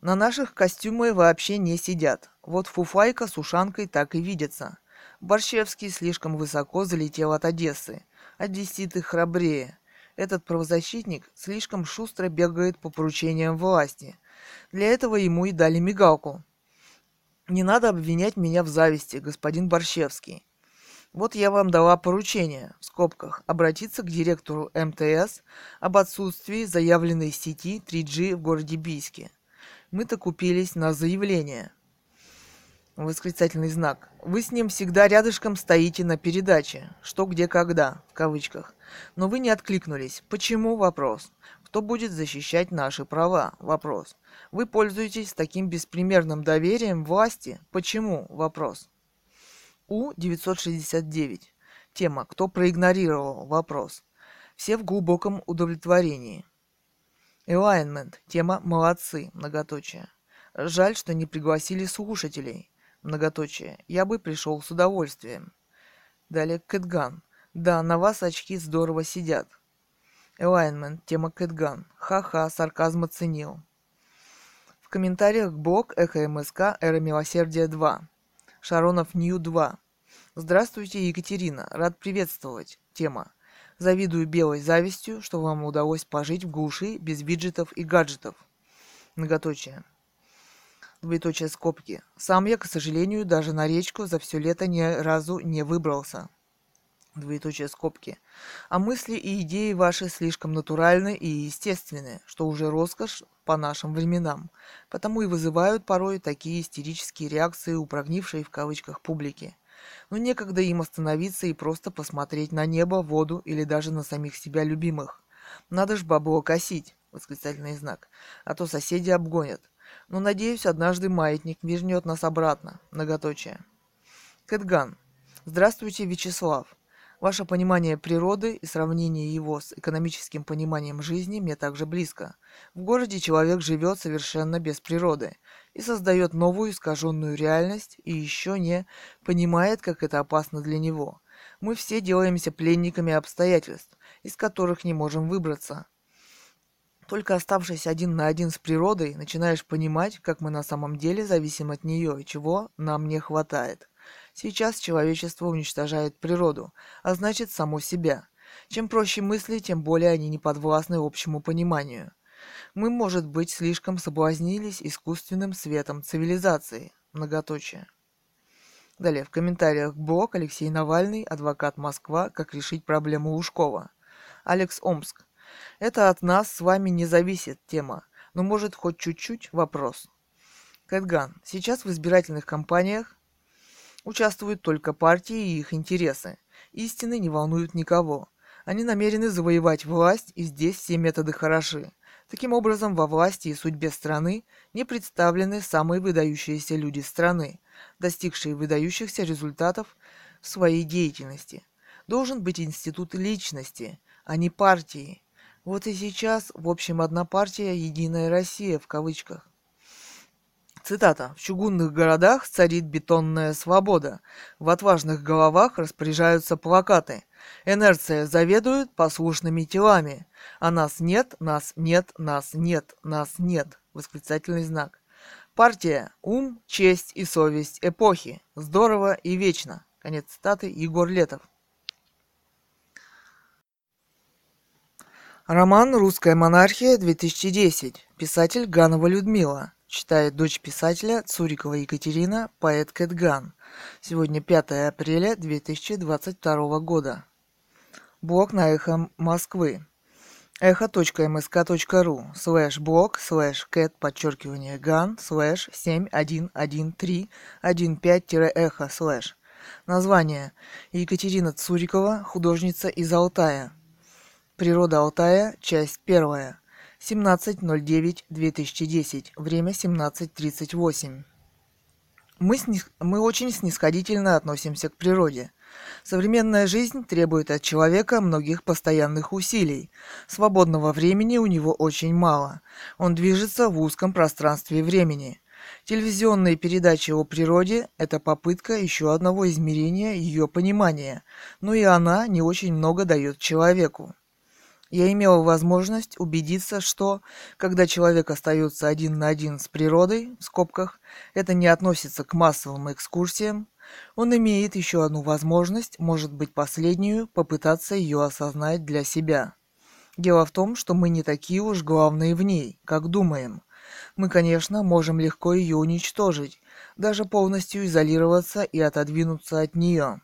На наших костюмы вообще не сидят. Вот фуфайка с ушанкой так и видится. Борщевский слишком высоко залетел от Одессы. Одесситы храбрее. Этот правозащитник слишком шустро бегает по поручениям власти. Для этого ему и дали мигалку. Не надо обвинять меня в зависти, господин Борщевский. Вот я вам дала поручение, в скобках, обратиться к директору МТС об отсутствии заявленной сети 3G в городе Бийске. Мы-то купились на заявление. Восклицательный знак. Вы с ним всегда рядышком стоите на передаче. Что, где, когда, в кавычках. Но вы не откликнулись. Почему? Вопрос. Кто будет защищать наши права? Вопрос. Вы пользуетесь таким беспримерным доверием власти? Почему? Вопрос. У-969. Тема «Кто проигнорировал?» Вопрос. Все в глубоком удовлетворении. Alignment. Тема «Молодцы». Многоточие. Жаль, что не пригласили слушателей. Многоточие. Я бы пришел с удовольствием. Далее Кэтган. Да, на вас очки здорово сидят. Alignment. Тема Кэтган. Ха-ха, сарказм оценил. В комментариях блог Эхо МСК Эра Милосердия 2. Шаронов Нью 2. Здравствуйте, Екатерина. Рад приветствовать. Тема. Завидую белой завистью, что вам удалось пожить в глуши без виджетов и гаджетов. Многоточие. Двоеточие скобки. Сам я, к сожалению, даже на речку за все лето ни разу не выбрался. Двоеточие скобки. А мысли и идеи ваши слишком натуральны и естественны, что уже роскошь по нашим временам, потому и вызывают порой такие истерические реакции у прогнившей в кавычках публики. Но некогда им остановиться и просто посмотреть на небо, воду или даже на самих себя любимых. Надо ж бабло косить, восклицательный знак, а то соседи обгонят. Но надеюсь, однажды маятник вернет нас обратно, многоточие. Кэтган. Здравствуйте, Вячеслав. Ваше понимание природы и сравнение его с экономическим пониманием жизни мне также близко. В городе человек живет совершенно без природы и создает новую искаженную реальность и еще не понимает, как это опасно для него. Мы все делаемся пленниками обстоятельств, из которых не можем выбраться. Только оставшись один на один с природой, начинаешь понимать, как мы на самом деле зависим от нее и чего нам не хватает. Сейчас человечество уничтожает природу, а значит само себя. Чем проще мысли, тем более они не подвластны общему пониманию. Мы, может быть, слишком соблазнились искусственным светом цивилизации. Многоточие. Далее в комментариях блог Алексей Навальный, адвокат Москва, как решить проблему Лужкова. Алекс Омск. Это от нас с вами не зависит тема, но может хоть чуть-чуть вопрос. Кэтган. Сейчас в избирательных кампаниях Участвуют только партии и их интересы. Истины не волнуют никого. Они намерены завоевать власть, и здесь все методы хороши. Таким образом, во власти и судьбе страны не представлены самые выдающиеся люди страны, достигшие выдающихся результатов в своей деятельности. Должен быть институт личности, а не партии. Вот и сейчас, в общем, одна партия «Единая Россия» в кавычках. Цитата. «В чугунных городах царит бетонная свобода. В отважных головах распоряжаются плакаты. Инерция заведует послушными телами. А нас нет, нас нет, нас нет, нас нет». Восклицательный знак. Партия «Ум, честь и совесть эпохи. Здорово и вечно». Конец цитаты. Егор Летов. Роман «Русская монархия» 2010. Писатель Ганова Людмила. Читает дочь писателя Цурикова Екатерина, поэт Кэтган. Сегодня 5 апреля 2022 года. Блог на Эхо Москвы. Эхо.мск.ру слэш блог слэш кэт подчеркивание ган слэш 7113-15-эхо слэш. Название. Екатерина Цурикова, художница из Алтая. Природа Алтая, часть первая. 17.09.2010. Время 17.38. Мы, снис... мы очень снисходительно относимся к природе. Современная жизнь требует от человека многих постоянных усилий. Свободного времени у него очень мало. Он движется в узком пространстве времени. Телевизионные передачи о природе – это попытка еще одного измерения ее понимания, но и она не очень много дает человеку. Я имела возможность убедиться, что, когда человек остается один на один с природой, в скобках, это не относится к массовым экскурсиям, он имеет еще одну возможность, может быть последнюю, попытаться ее осознать для себя. Дело в том, что мы не такие уж главные в ней, как думаем. Мы, конечно, можем легко ее уничтожить, даже полностью изолироваться и отодвинуться от нее.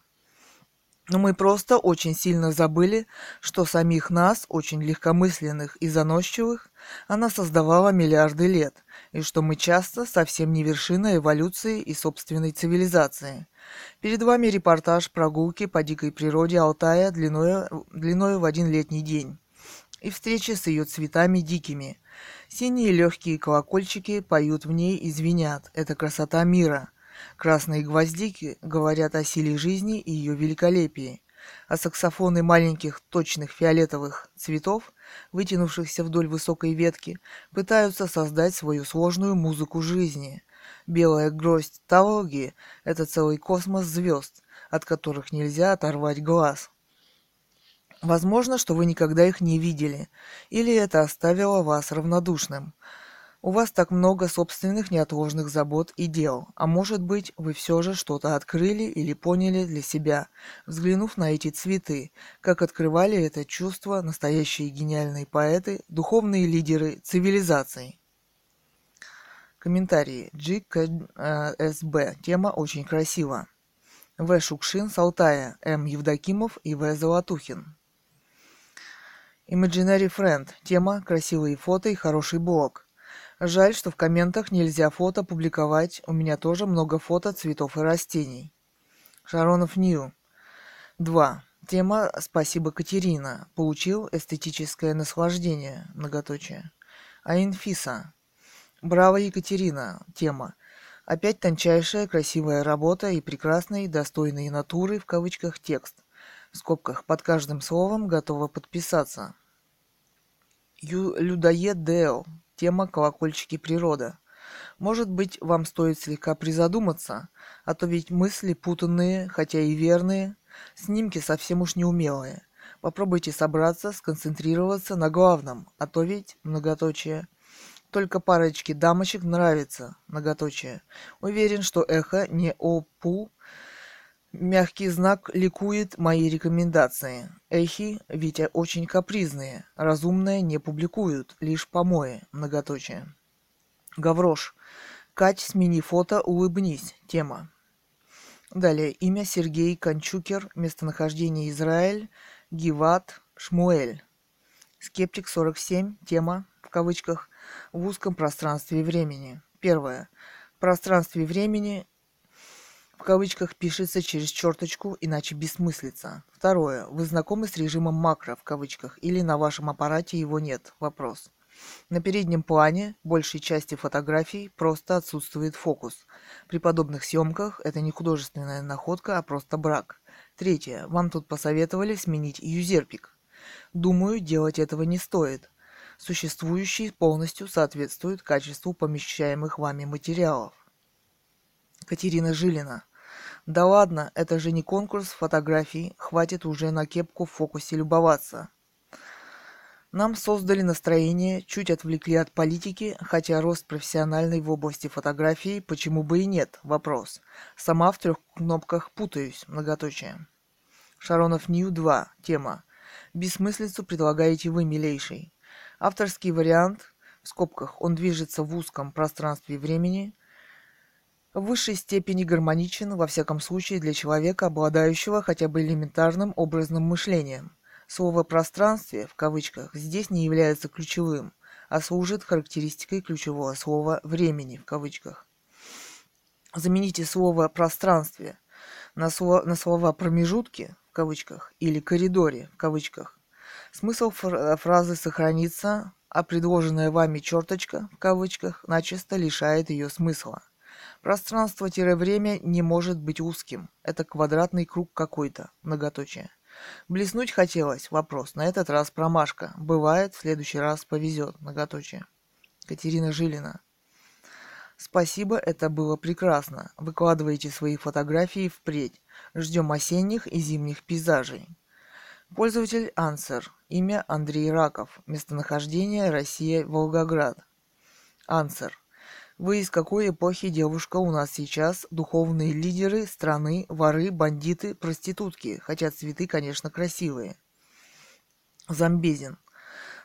Но мы просто очень сильно забыли, что самих нас, очень легкомысленных и заносчивых, она создавала миллиарды лет, и что мы часто совсем не вершина эволюции и собственной цивилизации. Перед вами репортаж прогулки по дикой природе Алтая длиной, длиной в один летний день и встречи с ее цветами дикими. Синие легкие колокольчики поют в ней и звенят. Это красота мира – Красные гвоздики говорят о силе жизни и ее великолепии, а саксофоны маленьких точных фиолетовых цветов, вытянувшихся вдоль высокой ветки, пытаются создать свою сложную музыку жизни. Белая гроздь таволги – это целый космос звезд, от которых нельзя оторвать глаз. Возможно, что вы никогда их не видели, или это оставило вас равнодушным – у вас так много собственных неотложных забот и дел, а может быть, вы все же что-то открыли или поняли для себя, взглянув на эти цветы, как открывали это чувство настоящие гениальные поэты, духовные лидеры цивилизаций. Комментарии. GKSB. Тема очень красива. В. Шукшин с М. Евдокимов и В. Золотухин. Imaginary Friend. Тема «Красивые фото и хороший блог». Жаль, что в комментах нельзя фото публиковать. У меня тоже много фото цветов и растений. Шаронов Нью. 2. Тема «Спасибо, Катерина». Получил эстетическое наслаждение. Многоточие. А инфиса. Браво, Екатерина. Тема. Опять тончайшая, красивая работа и прекрасный, достойный натуры, в кавычках, текст. В скобках под каждым словом готова подписаться. Ю Людоед Део. Тема «Колокольчики природа». Может быть, вам стоит слегка призадуматься, а то ведь мысли путанные, хотя и верные, снимки совсем уж неумелые. Попробуйте собраться, сконцентрироваться на главном, а то ведь, многоточие, только парочке дамочек нравится, многоточие. Уверен, что эхо не опу Мягкий знак ликует мои рекомендации. Эхи, Витя очень капризные. Разумное не публикуют, лишь помои. Многоточие. Гаврош. Кать, смени фото, улыбнись. Тема. Далее. Имя Сергей Кончукер. Местонахождение Израиль. Гиват. Шмуэль. Скептик 47. Тема, в кавычках, в узком пространстве времени. Первое. В пространстве времени в кавычках пишется через черточку, иначе бессмыслица. Второе. Вы знакомы с режимом макро в кавычках или на вашем аппарате его нет? Вопрос. На переднем плане большей части фотографий просто отсутствует фокус. При подобных съемках это не художественная находка, а просто брак. Третье. Вам тут посоветовали сменить юзерпик. Думаю, делать этого не стоит. Существующий полностью соответствует качеству помещаемых вами материалов. Катерина Жилина. Да ладно, это же не конкурс фотографий, хватит уже на кепку в фокусе любоваться. Нам создали настроение, чуть отвлекли от политики, хотя рост профессиональный в области фотографии, почему бы и нет, вопрос. Сама в трех кнопках путаюсь, многоточие. Шаронов Нью 2, тема. Бессмыслицу предлагаете вы, милейший. Авторский вариант, в скобках, он движется в узком пространстве времени, в высшей степени гармоничен, во всяком случае для человека, обладающего хотя бы элементарным образным мышлением. Слово «пространстве» в кавычках здесь не является ключевым, а служит характеристикой ключевого слова «времени» в кавычках. Замените слово «пространстве» на, слово, на слова «промежутки» в кавычках или «коридоре» в кавычках. Смысл фразы сохранится, а предложенная вами черточка в кавычках начисто лишает ее смысла. Пространство-время не может быть узким. Это квадратный круг какой-то. Многоточие. Блеснуть хотелось. Вопрос. На этот раз промашка. Бывает, в следующий раз повезет. Многоточие. Катерина Жилина. Спасибо, это было прекрасно. Выкладывайте свои фотографии впредь. Ждем осенних и зимних пейзажей. Пользователь Ансер. Имя Андрей Раков. Местонахождение Россия, Волгоград. Ансер. Вы из какой эпохи девушка у нас сейчас? Духовные лидеры страны, воры, бандиты, проститутки. Хотя цветы, конечно, красивые. Замбезин.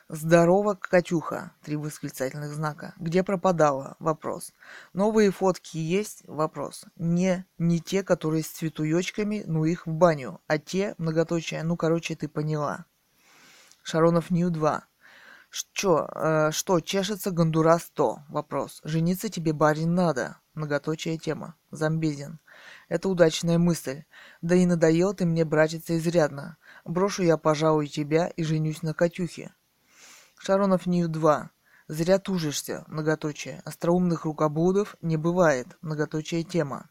Здорово, Катюха. Три восклицательных знака. Где пропадала? Вопрос. Новые фотки есть? Вопрос. Не, не те, которые с цветуёчками, ну их в баню, а те, многоточие, ну короче, ты поняла. Шаронов Нью 2. Что, э, что, чешется Гондурас 100? Вопрос. Жениться тебе, барин, надо. Многоточие тема. Замбезин. Это удачная мысль. Да и надоел ты мне, братица, изрядно. Брошу я, пожалуй, тебя и женюсь на Катюхе. Шаронов Нью 2. Зря тужишься, многоточие. Остроумных рукоблудов не бывает, многоточие тема.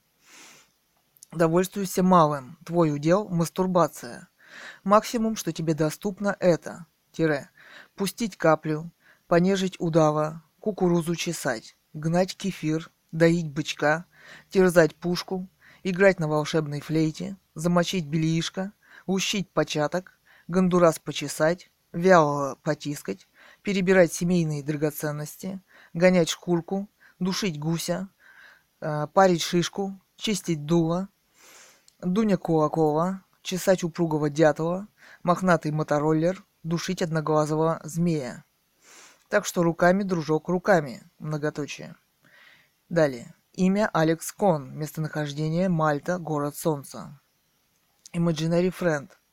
Довольствуйся малым. Твой удел – мастурбация. Максимум, что тебе доступно, это тире, пустить каплю, понежить удава, кукурузу чесать, гнать кефир, доить бычка, терзать пушку, играть на волшебной флейте, замочить бельишко, ущить початок, гондурас почесать, вяло потискать, перебирать семейные драгоценности, гонять шкурку, душить гуся, э, парить шишку, чистить дуло, Дуня Кулакова, чесать упругого дятла, мохнатый мотороллер, душить одноглазого змея. Так что руками, дружок, руками. Многоточие. Далее. Имя Алекс Кон. Местонахождение Мальта, город солнца. Imaginary Friend –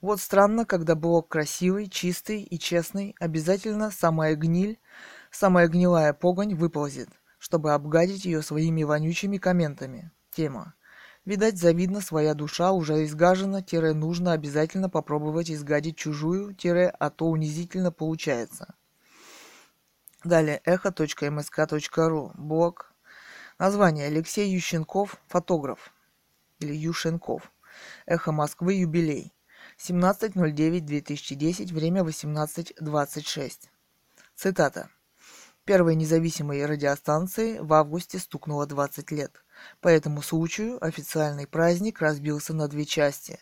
вот странно, когда блок красивый, чистый и честный, обязательно самая гниль, самая гнилая погонь выползет, чтобы обгадить ее своими вонючими комментами. Тема. Видать, завидно, своя душа уже изгажена, тире нужно обязательно попробовать изгадить чужую, тире, а то унизительно получается. Далее, эхо.мск.ру, блог. Название Алексей Ющенков, фотограф. Или Юшенков. Эхо Москвы, юбилей. 17.09.2010, время 18.26. Цитата. Первой независимой радиостанции в августе стукнуло 20 лет. По этому случаю официальный праздник разбился на две части.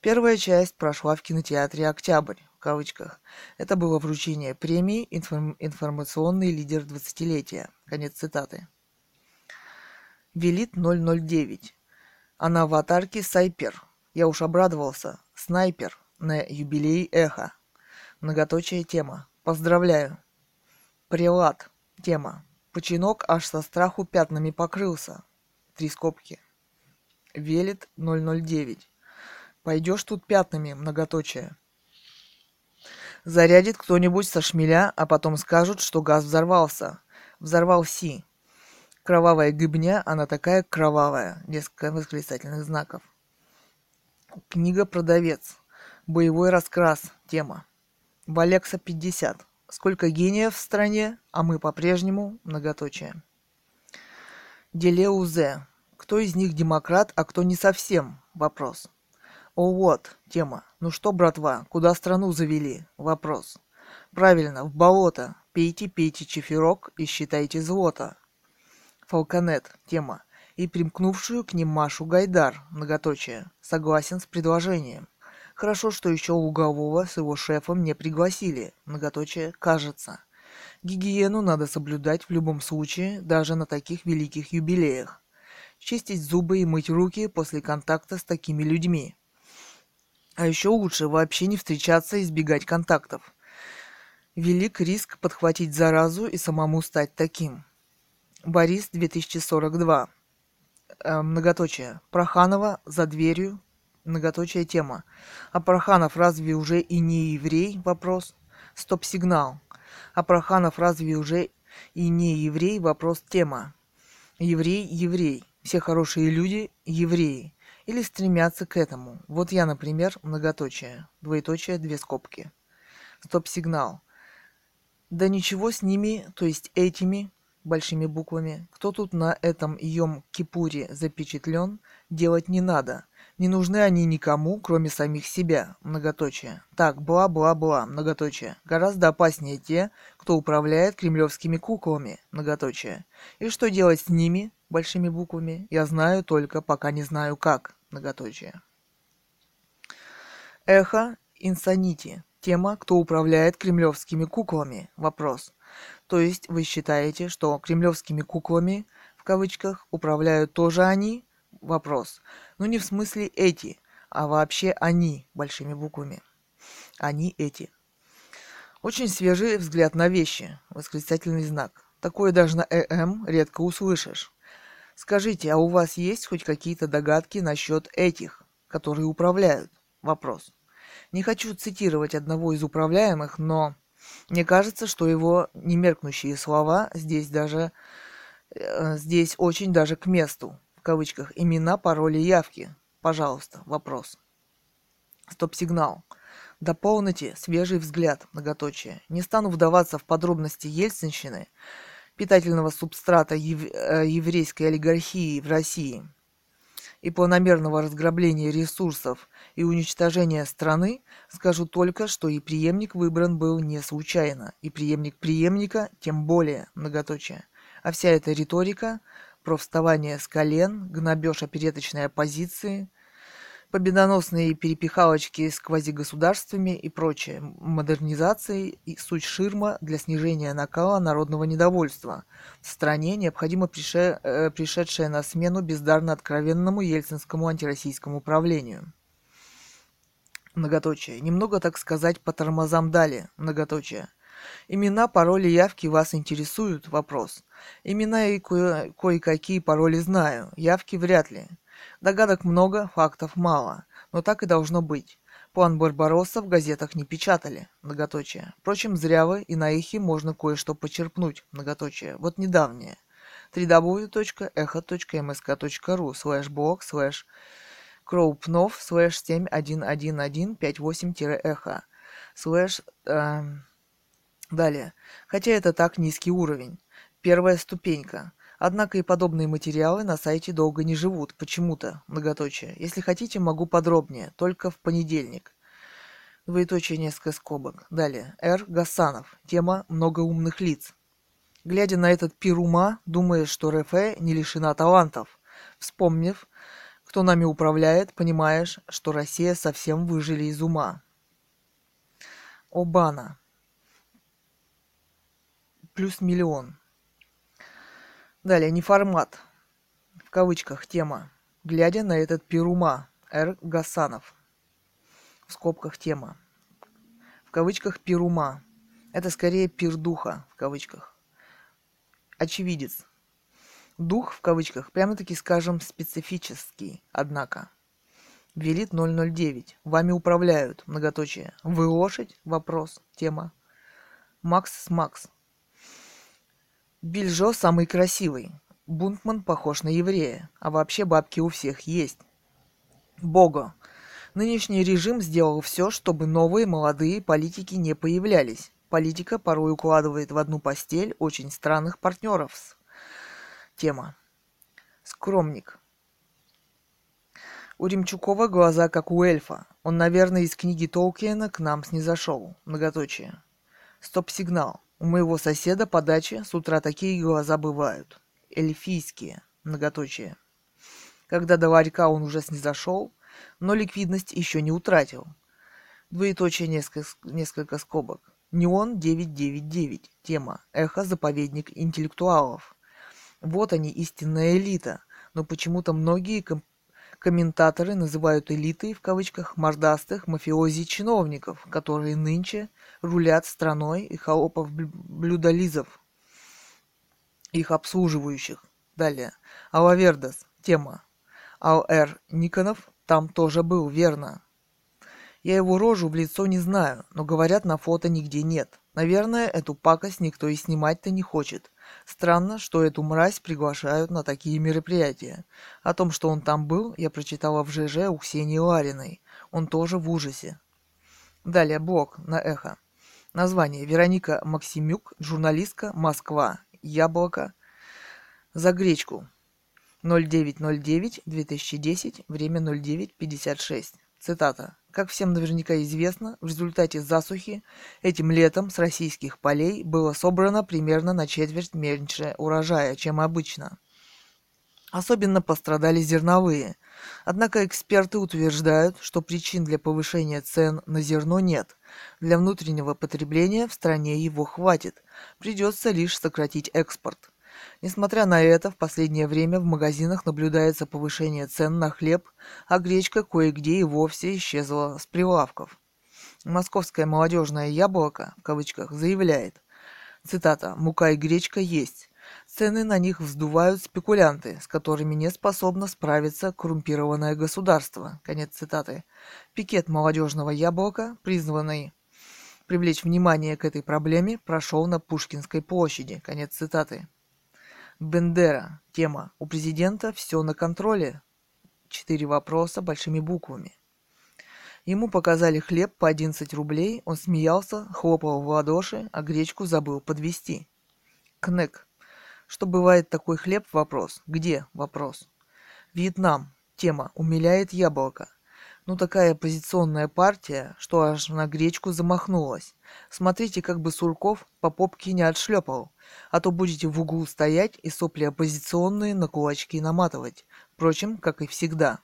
Первая часть прошла в кинотеатре «Октябрь», в кавычках. Это было вручение премии информ- «Информационный лидер 20-летия». Конец цитаты. Велит 009. А на аватарке Сайпер. Я уж обрадовался. Снайпер на юбилей Эхо. Многоточие тема. Поздравляю. Прилад. Тема. Починок аж со страху пятнами покрылся. Три скобки. Велит 009. Пойдешь тут пятнами, многоточие. Зарядит кто-нибудь со шмеля, а потом скажут, что газ взорвался. Взорвал Си. Кровавая гыбня, она такая кровавая. Несколько восклицательных знаков. Книга «Продавец». Боевой раскрас. Тема. Валекса 50. Сколько гениев в стране, а мы по-прежнему многоточие. Делеузе. Кто из них демократ, а кто не совсем? Вопрос. О вот, тема. Ну что, братва, куда страну завели? Вопрос. Правильно, в болото. Пейте, пейте чефирок и считайте злото. Фалконет. Тема и примкнувшую к ним Машу Гайдар, многоточие, согласен с предложением. Хорошо, что еще Лугового с его шефом не пригласили, многоточие, кажется. Гигиену надо соблюдать в любом случае, даже на таких великих юбилеях. Чистить зубы и мыть руки после контакта с такими людьми. А еще лучше вообще не встречаться и избегать контактов. Велик риск подхватить заразу и самому стать таким. Борис 2042 э, многоточие. Проханова за дверью, многоточие тема. А Проханов разве уже и не еврей? Вопрос. Стоп-сигнал. А Проханов разве уже и не еврей? Вопрос тема. Еврей, еврей. Все хорошие люди – евреи. Или стремятся к этому. Вот я, например, многоточие. Двоеточие, две скобки. Стоп-сигнал. Да ничего с ними, то есть этими, большими буквами. Кто тут на этом Йом-Кипуре запечатлен, делать не надо. Не нужны они никому, кроме самих себя. Многоточие. Так, бла-бла-бла. Многоточие. Гораздо опаснее те, кто управляет кремлевскими куклами. Многоточие. И что делать с ними, большими буквами, я знаю только, пока не знаю как. Многоточие. Эхо Инсанити. Тема «Кто управляет кремлевскими куклами?» Вопрос. То есть вы считаете, что кремлевскими куклами, в кавычках, управляют тоже они? Вопрос. Ну не в смысле эти, а вообще они, большими буквами. Они эти. Очень свежий взгляд на вещи. Восклицательный знак. Такое даже на ЭМ редко услышишь. Скажите, а у вас есть хоть какие-то догадки насчет этих, которые управляют? Вопрос. Не хочу цитировать одного из управляемых, но мне кажется, что его немеркнущие слова здесь даже э, здесь очень даже к месту. В кавычках имена, пароли, явки. Пожалуйста, вопрос. Стоп-сигнал. Дополните свежий взгляд, многоточие. Не стану вдаваться в подробности ельцинщины, питательного субстрата ев... Э, еврейской олигархии в России – и планомерного разграбления ресурсов и уничтожения страны, скажу только, что и преемник выбран был не случайно, и преемник преемника тем более многоточие. А вся эта риторика про вставание с колен, гнобеж опереточной оппозиции – победоносные перепихалочки с квазигосударствами и прочее, модернизации и суть ширма для снижения накала народного недовольства. В стране необходимо прише, э, пришедшее на смену бездарно откровенному ельцинскому антироссийскому правлению. Многоточие. Немного, так сказать, по тормозам дали. Многоточие. Имена, пароли, явки вас интересуют? Вопрос. Имена и кое- кое-какие пароли знаю. Явки вряд ли. Догадок много, фактов мало. Но так и должно быть. План Барбаросса в газетах не печатали. Многоточие. Впрочем, зря вы, и на эхе можно кое-что почерпнуть. Многоточие. Вот недавнее. www.echo.msk.ru слэш блог слэш кроупнов слэш 711158-эхо слэш далее. Хотя это так низкий уровень. Первая ступенька. Однако и подобные материалы на сайте долго не живут, почему-то, многоточие. Если хотите, могу подробнее, только в понедельник. Двоеточие несколько скобок. Далее. Р. Гасанов. Тема «Много умных лиц». Глядя на этот пир ума, думаешь, что РФ не лишена талантов. Вспомнив, кто нами управляет, понимаешь, что Россия совсем выжили из ума. Обана. Плюс миллион. Далее, не формат. В кавычках тема. Глядя на этот пирума. Р. Гасанов. В скобках тема. В кавычках пирума. Это скорее пир духа. В кавычках. Очевидец. Дух, в кавычках, прямо-таки скажем, специфический, однако. Велит 009. Вами управляют. Многоточие. Вы лошадь? Вопрос. Тема. Макс с Макс. Бильжо самый красивый. Бунтман похож на еврея. А вообще бабки у всех есть. Бого. Нынешний режим сделал все, чтобы новые молодые политики не появлялись. Политика порой укладывает в одну постель очень странных партнеров. Тема. Скромник. У Ремчукова глаза как у эльфа. Он, наверное, из книги Толкиена к нам снизошел. Многоточие. Стоп-сигнал. У моего соседа по даче с утра такие глаза бывают. Эльфийские, многоточие. Когда до ларька он уже снизошел, но ликвидность еще не утратил. Двоеточие несколько, несколько скобок. Неон 999. Тема. Эхо заповедник интеллектуалов. Вот они, истинная элита. Но почему-то многие ком- комментаторы называют элитой, в кавычках, мордастых мафиози-чиновников, которые нынче рулят страной и холопов-блюдолизов, их обслуживающих. Далее. Алавердас. Тема. Ал-Р. Никонов там тоже был, верно. Я его рожу в лицо не знаю, но говорят, на фото нигде нет. Наверное, эту пакость никто и снимать-то не хочет. Странно, что эту мразь приглашают на такие мероприятия. О том, что он там был, я прочитала в ЖЖ у Ксении Лариной. Он тоже в ужасе. Далее блог на эхо. Название Вероника Максимюк, журналистка, Москва. яблоко за гречку. 0909-2010, время 09.56. Цитата. Как всем наверняка известно, в результате засухи этим летом с российских полей было собрано примерно на четверть меньше урожая, чем обычно. Особенно пострадали зерновые. Однако эксперты утверждают, что причин для повышения цен на зерно нет. Для внутреннего потребления в стране его хватит. Придется лишь сократить экспорт. Несмотря на это, в последнее время в магазинах наблюдается повышение цен на хлеб, а гречка кое-где и вовсе исчезла с прилавков. Московское молодежное яблоко, в кавычках, заявляет, цитата, «Мука и гречка есть. Цены на них вздувают спекулянты, с которыми не способно справиться коррумпированное государство». Конец цитаты. Пикет молодежного яблока, призванный привлечь внимание к этой проблеме, прошел на Пушкинской площади. Конец цитаты. Бендера. Тема. У президента все на контроле. Четыре вопроса большими буквами. Ему показали хлеб по 11 рублей, он смеялся, хлопал в ладоши, а гречку забыл подвести. Кнек. Что бывает такой хлеб? Вопрос. Где? Вопрос. Вьетнам. Тема. Умиляет яблоко. Ну такая оппозиционная партия, что аж на гречку замахнулась. Смотрите, как бы Сурков по попке не отшлепал, а то будете в углу стоять и сопли оппозиционные на кулачки наматывать. Впрочем, как и всегда.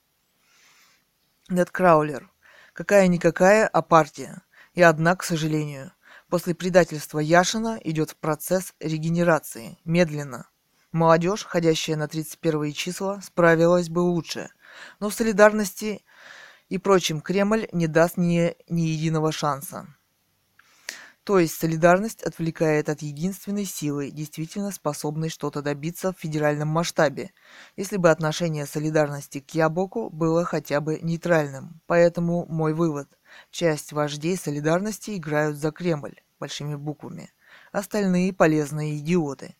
Нед Краулер. Какая-никакая, а партия. И одна, к сожалению, после предательства Яшина идет процесс регенерации. Медленно. Молодежь, ходящая на 31 числа, справилась бы лучше. Но в солидарности и прочим Кремль не даст ни, ни единого шанса. То есть солидарность отвлекает от единственной силы, действительно способной что-то добиться в федеральном масштабе, если бы отношение солидарности к Ябоку было хотя бы нейтральным. Поэтому мой вывод. Часть вождей солидарности играют за Кремль, большими буквами. Остальные полезные идиоты.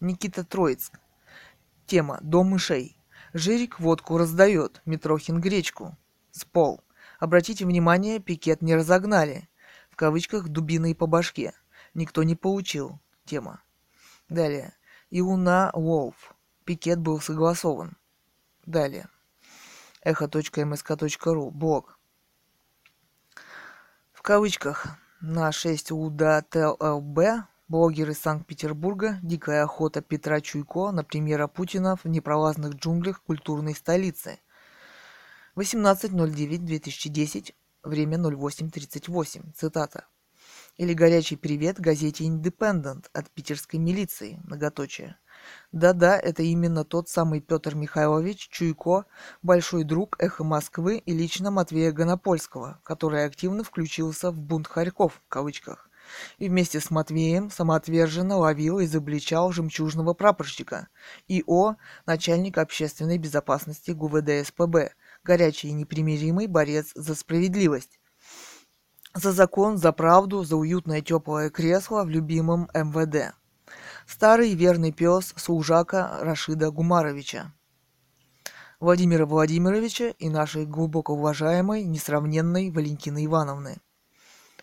Никита Троицк. Тема «Дом мышей». Жирик водку раздает, Митрохин гречку. Спол. Обратите внимание, пикет не разогнали. В кавычках дубиной по башке. Никто не получил. Тема. Далее. Иуна Волф. Пикет был согласован. Далее. Эхо.мск.ру. Блог. В кавычках. На 6 УДАТЛБ блогер из Санкт-Петербурга «Дикая охота Петра Чуйко на премьера Путина в непролазных джунглях культурной столицы» 18.09.2010, время 08.38, цитата. Или горячий привет газете «Индепендент» от питерской милиции, многоточие. Да-да, это именно тот самый Петр Михайлович Чуйко, большой друг «Эхо Москвы» и лично Матвея Гонопольского, который активно включился в бунт Харьков, в кавычках. И вместе с Матвеем самоотверженно ловил и изобличал жемчужного прапорщика, ИО, начальник общественной безопасности ГУВД СПБ, горячий и непримиримый борец за справедливость. За закон, за правду, за уютное теплое кресло в любимом МВД. Старый верный пес служака Рашида Гумаровича. Владимира Владимировича и нашей глубоко уважаемой, несравненной Валентины Ивановны.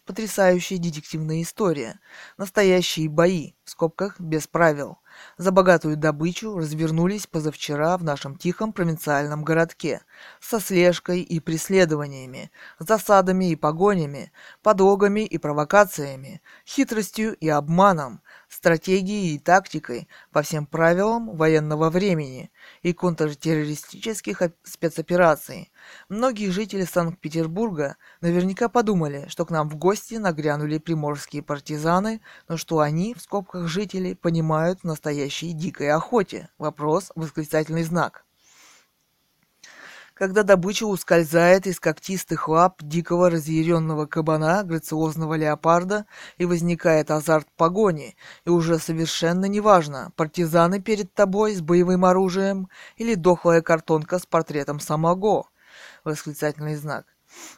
Потрясающая детективная история. Настоящие бои, в скобках без правил. За богатую добычу развернулись позавчера в нашем тихом провинциальном городке. Со слежкой и преследованиями, засадами и погонями, подлогами и провокациями, хитростью и обманом, стратегией и тактикой по всем правилам военного времени и контртеррористических спецопераций. Многие жители Санкт-Петербурга наверняка подумали, что к нам в гости нагрянули приморские партизаны, но что они, в скобках жители, понимают в настоящей дикой охоте. Вопрос, восклицательный знак когда добыча ускользает из когтистых лап дикого разъяренного кабана, грациозного леопарда, и возникает азарт погони, и уже совершенно неважно, партизаны перед тобой с боевым оружием или дохлая картонка с портретом самого. Восклицательный знак.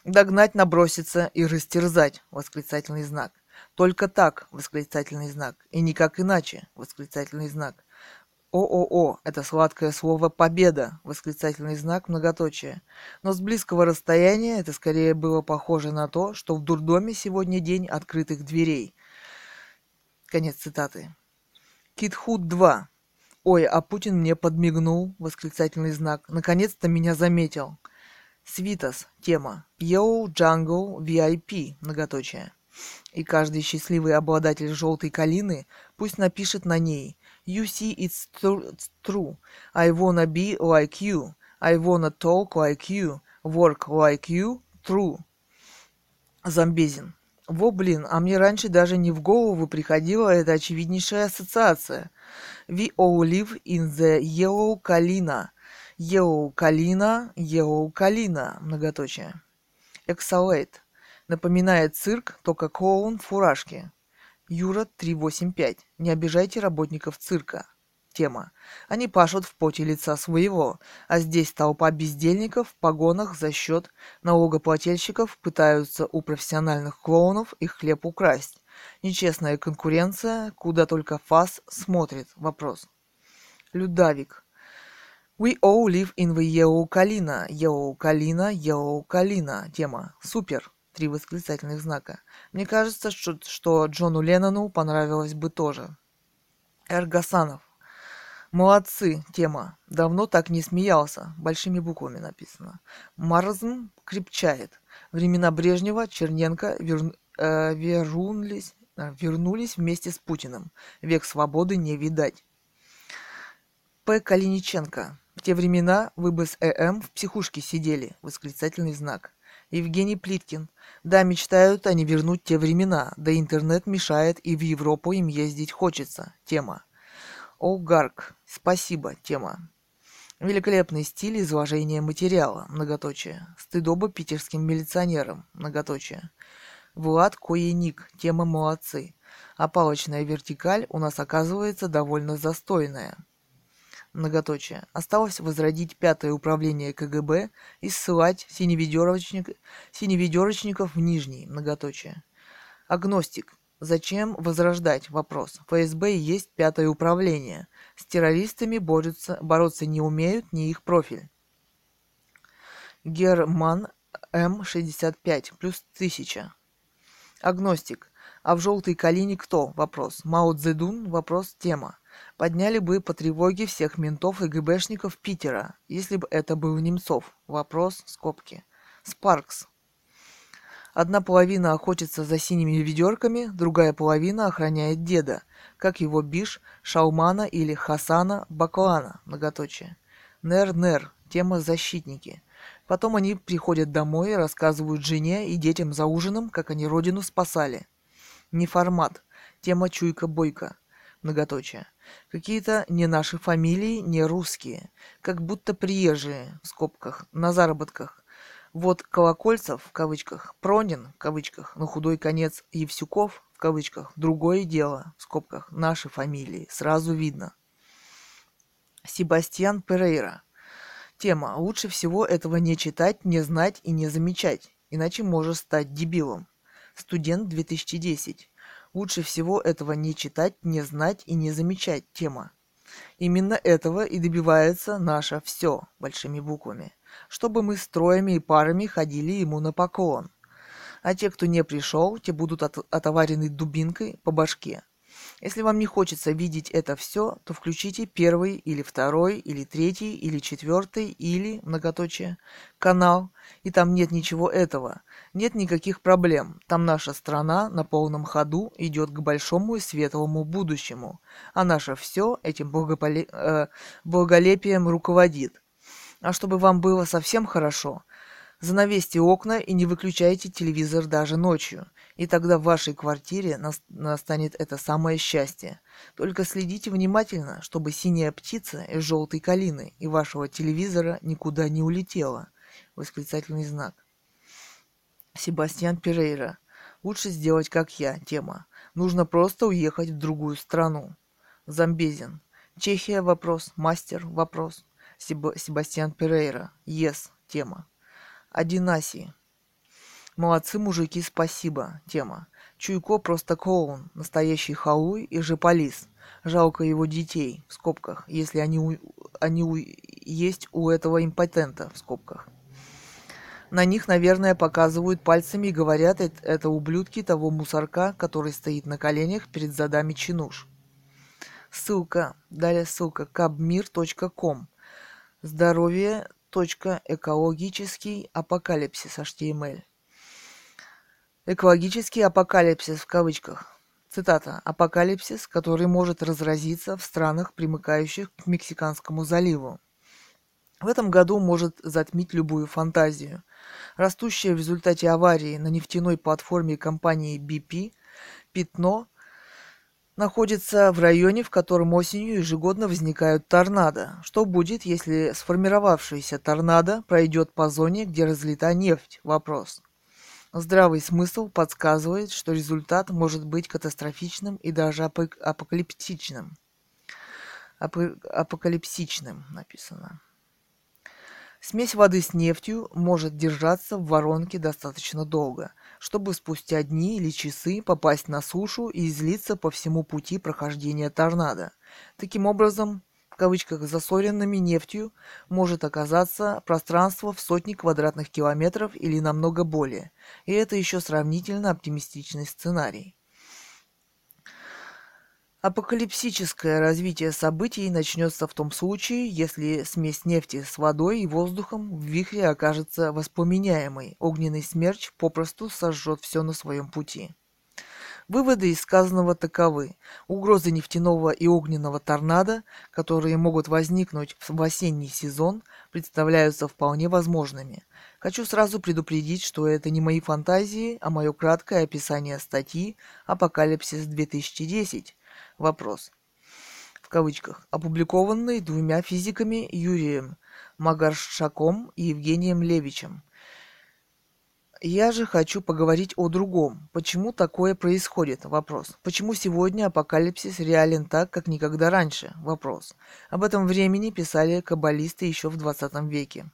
Догнать, наброситься и растерзать. Восклицательный знак. Только так, восклицательный знак, и никак иначе, восклицательный знак. ООО – это сладкое слово «победа», восклицательный знак, многоточие. Но с близкого расстояния это скорее было похоже на то, что в дурдоме сегодня день открытых дверей. Конец цитаты. Китхуд 2. Ой, а Путин мне подмигнул, восклицательный знак. Наконец-то меня заметил. Свитас. Тема. Yo Jungle VIP. Многоточие. И каждый счастливый обладатель желтой калины пусть напишет на ней You see it's true. I wanna be like you. I wanna talk like you. Work like you. True. Замбезин. Во, блин, а мне раньше даже не в голову приходила эта очевиднейшая ассоциация. We all live in the yellow kalina. Yellow kalina, yellow kalina, многоточие. Exhalate. Напоминает цирк, только клоун в фуражке. Юра 385. Не обижайте работников цирка. Тема. Они пашут в поте лица своего, а здесь толпа бездельников в погонах за счет налогоплательщиков пытаются у профессиональных клоунов их хлеб украсть. Нечестная конкуренция, куда только ФАС смотрит. Вопрос. Людавик. We all live in the yellow Kalina. Yellow Kalina, yellow Kalina. Тема. Супер. Три восклицательных знака. Мне кажется, что, что Джону Леннону понравилось бы тоже. Эргасанов. Молодцы, тема. Давно так не смеялся. Большими буквами написано. Марзм крепчает. Времена Брежнева, Черненко вер, э, вернулись, э, вернулись вместе с Путиным. Век свободы не видать. П. Калиниченко. В те времена вы бы с ЭМ в психушке сидели. Восклицательный знак. Евгений Плиткин. Да, мечтают они вернуть те времена, да интернет мешает и в Европу им ездить хочется. Тема. Олгарк. Спасибо. Тема. Великолепный стиль изложения материала. Многоточие. Стыдоба питерским милиционерам. Многоточие. Влад Коеник. Тема молодцы. А палочная вертикаль у нас оказывается довольно застойная. Многоточие. Осталось возродить пятое управление КГБ и ссылать синеведерочник, синеведерочников в нижний. Многоточие. Агностик. Зачем возрождать вопрос? ФСБ есть пятое управление. С террористами борются, бороться не умеют, не их профиль. Герман М65 плюс 1000. Агностик. А в желтой калине кто? Вопрос. Мао Цзэдун? Вопрос. Тема. Подняли бы по тревоге всех ментов и ГБшников Питера, если бы это был Немцов. Вопрос. Скобки. Спаркс. Одна половина охотится за синими ведерками, другая половина охраняет деда, как его биш, Шаумана или Хасана Баклана, многоточие. Нер-нер, тема защитники. Потом они приходят домой и рассказывают жене и детям за ужином, как они родину спасали. Неформат, тема чуйка-бойка, многоточие. Какие-то не наши фамилии, не русские, как будто приезжие, в скобках, на заработках, вот Колокольцев, в кавычках, Пронин, в кавычках, на худой конец Евсюков, в кавычках, другое дело, в скобках, наши фамилии, сразу видно. Себастьян Перейра. Тема. Лучше всего этого не читать, не знать и не замечать, иначе можешь стать дебилом. Студент 2010. Лучше всего этого не читать, не знать и не замечать. Тема. Именно этого и добивается наше «все» большими буквами чтобы мы строями и парами ходили ему на поклон. А те, кто не пришел, те будут от, отоварены дубинкой по башке. Если вам не хочется видеть это все, то включите первый или второй или третий или четвертый или, многоточие, канал, и там нет ничего этого. Нет никаких проблем. Там наша страна на полном ходу идет к большому и светлому будущему, а наше все этим благополе... э, благолепием руководит. А чтобы вам было совсем хорошо, занавесьте окна и не выключайте телевизор даже ночью. И тогда в вашей квартире настанет это самое счастье. Только следите внимательно, чтобы синяя птица из желтой калины и вашего телевизора никуда не улетела. Восклицательный знак. Себастьян Перейра. Лучше сделать, как я. Тема. Нужно просто уехать в другую страну. Замбезин. Чехия вопрос. Мастер вопрос. Себ... Себастьян Перейра. Yes. Тема. Одинаси. Молодцы, мужики, спасибо. Тема. Чуйко просто клоун, настоящий халуй и жополис. Жалко его детей, в скобках, если они, у... они у... есть у этого импотента, в скобках. На них, наверное, показывают пальцами и говорят, это ублюдки того мусорка, который стоит на коленях перед задами чинуш. Ссылка, далее ссылка kabmir.com. Здоровье.экологический апокалипсис HTML. Экологический апокалипсис в кавычках. Цитата. «Апокалипсис, который может разразиться в странах, примыкающих к Мексиканскому заливу. В этом году может затмить любую фантазию. Растущее в результате аварии на нефтяной платформе компании BP пятно находится в районе, в котором осенью ежегодно возникают торнадо. Что будет, если сформировавшаяся торнадо пройдет по зоне, где разлита нефть? Вопрос. Здравый смысл подсказывает, что результат может быть катастрофичным и даже апок- апокалиптичным. Ап- апокалипсичным написано. Смесь воды с нефтью может держаться в воронке достаточно долго, чтобы спустя дни или часы попасть на сушу и излиться по всему пути прохождения торнадо. Таким образом, кавычках засоренными нефтью может оказаться пространство в сотни квадратных километров или намного более, и это еще сравнительно оптимистичный сценарий. Апокалипсическое развитие событий начнется в том случае, если смесь нефти с водой и воздухом в вихре окажется воспламеняемой. Огненный смерч попросту сожжет все на своем пути. Выводы из сказанного таковы. Угрозы нефтяного и огненного торнадо, которые могут возникнуть в осенний сезон, представляются вполне возможными. Хочу сразу предупредить, что это не мои фантазии, а мое краткое описание статьи «Апокалипсис 2010». Вопрос. В кавычках. Опубликованный двумя физиками Юрием Магаршаком и Евгением Левичем я же хочу поговорить о другом. Почему такое происходит? Вопрос. Почему сегодня апокалипсис реален так, как никогда раньше? Вопрос. Об этом времени писали каббалисты еще в 20 веке.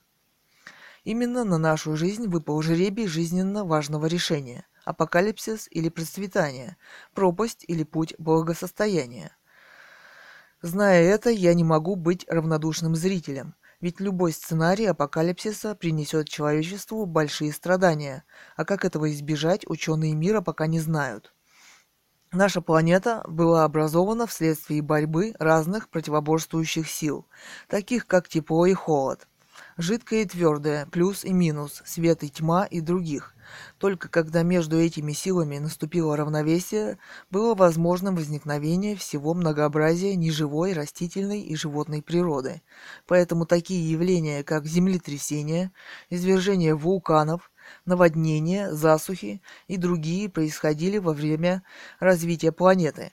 Именно на нашу жизнь выпал жребий жизненно важного решения. Апокалипсис или процветание, пропасть или путь благосостояния. Зная это, я не могу быть равнодушным зрителем – ведь любой сценарий апокалипсиса принесет человечеству большие страдания, а как этого избежать, ученые мира пока не знают. Наша планета была образована вследствие борьбы разных противоборствующих сил, таких как тепло и холод, жидкое и твердое, плюс и минус, свет и тьма и других. Только когда между этими силами наступило равновесие, было возможным возникновение всего многообразия неживой, растительной и животной природы. Поэтому такие явления, как землетрясения, извержение вулканов, наводнения, засухи и другие происходили во время развития планеты.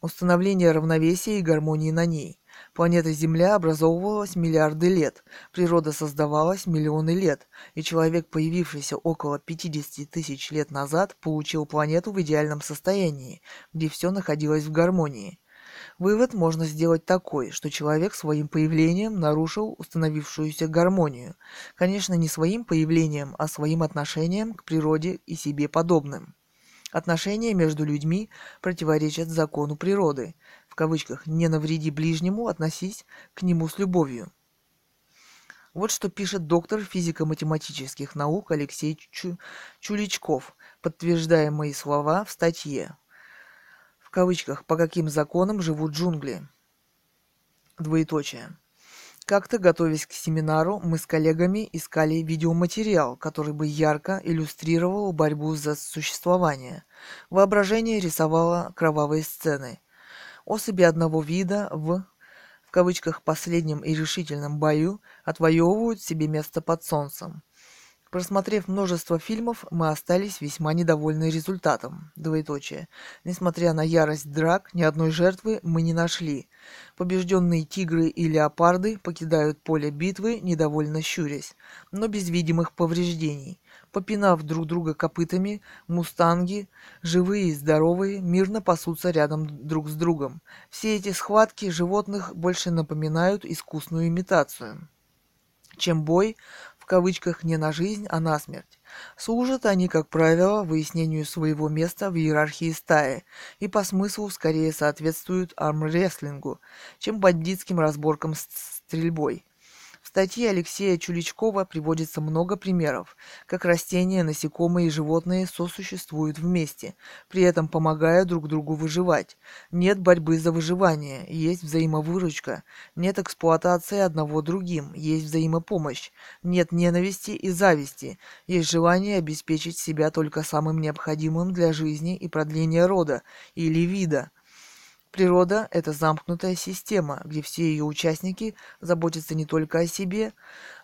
Установление равновесия и гармонии на ней – Планета Земля образовывалась миллиарды лет, природа создавалась миллионы лет, и человек, появившийся около 50 тысяч лет назад, получил планету в идеальном состоянии, где все находилось в гармонии. Вывод можно сделать такой, что человек своим появлением нарушил установившуюся гармонию. Конечно, не своим появлением, а своим отношением к природе и себе подобным. Отношения между людьми противоречат закону природы. Кавычках «не навреди ближнему, относись к нему с любовью». Вот что пишет доктор физико-математических наук Алексей Чу Чуличков, подтверждая мои слова в статье. В кавычках «По каким законам живут джунгли?» Двоеточие. Как-то, готовясь к семинару, мы с коллегами искали видеоматериал, который бы ярко иллюстрировал борьбу за существование. Воображение рисовало кровавые сцены. Особи одного вида в в кавычках последнем и решительном бою отвоевывают себе место под солнцем. Просмотрев множество фильмов, мы остались весьма недовольны результатом. Двоеточие. Несмотря на ярость драк, ни одной жертвы мы не нашли. Побежденные тигры и леопарды покидают поле битвы, недовольно щурясь, но без видимых повреждений. Попинав друг друга копытами, мустанги, живые и здоровые, мирно пасутся рядом друг с другом. Все эти схватки животных больше напоминают искусную имитацию чем бой в кавычках не на жизнь, а на смерть. Служат они, как правило, выяснению своего места в иерархии стаи и по смыслу скорее соответствуют армрестлингу, чем бандитским разборкам с стрельбой. Статье Алексея Чуличкова приводится много примеров, как растения, насекомые и животные сосуществуют вместе, при этом помогая друг другу выживать. Нет борьбы за выживание, есть взаимовыручка, нет эксплуатации одного другим, есть взаимопомощь, нет ненависти и зависти, есть желание обеспечить себя только самым необходимым для жизни и продления рода или вида. Природа – это замкнутая система, где все ее участники заботятся не только о себе,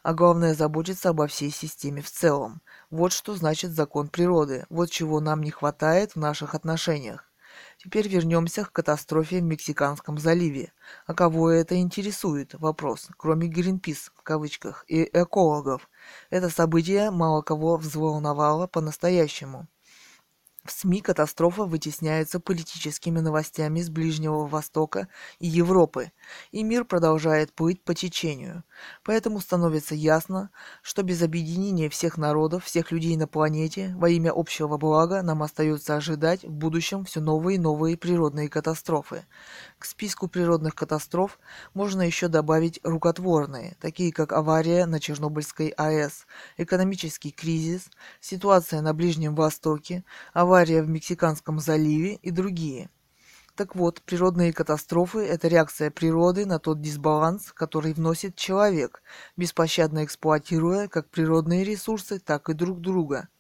а главное – заботятся обо всей системе в целом. Вот что значит закон природы, вот чего нам не хватает в наших отношениях. Теперь вернемся к катастрофе в Мексиканском заливе. А кого это интересует? Вопрос. Кроме Гринпис, в кавычках, и экологов. Это событие мало кого взволновало по-настоящему. В СМИ катастрофа вытесняется политическими новостями с Ближнего Востока и Европы, и мир продолжает плыть по течению. Поэтому становится ясно, что без объединения всех народов, всех людей на планете, во имя общего блага нам остается ожидать в будущем все новые и новые природные катастрофы. К списку природных катастроф можно еще добавить рукотворные, такие как авария на Чернобыльской АЭС, экономический кризис, ситуация на Ближнем Востоке, авария в Мексиканском заливе и другие. Так вот, природные катастрофы – это реакция природы на тот дисбаланс, который вносит человек, беспощадно эксплуатируя как природные ресурсы, так и друг друга –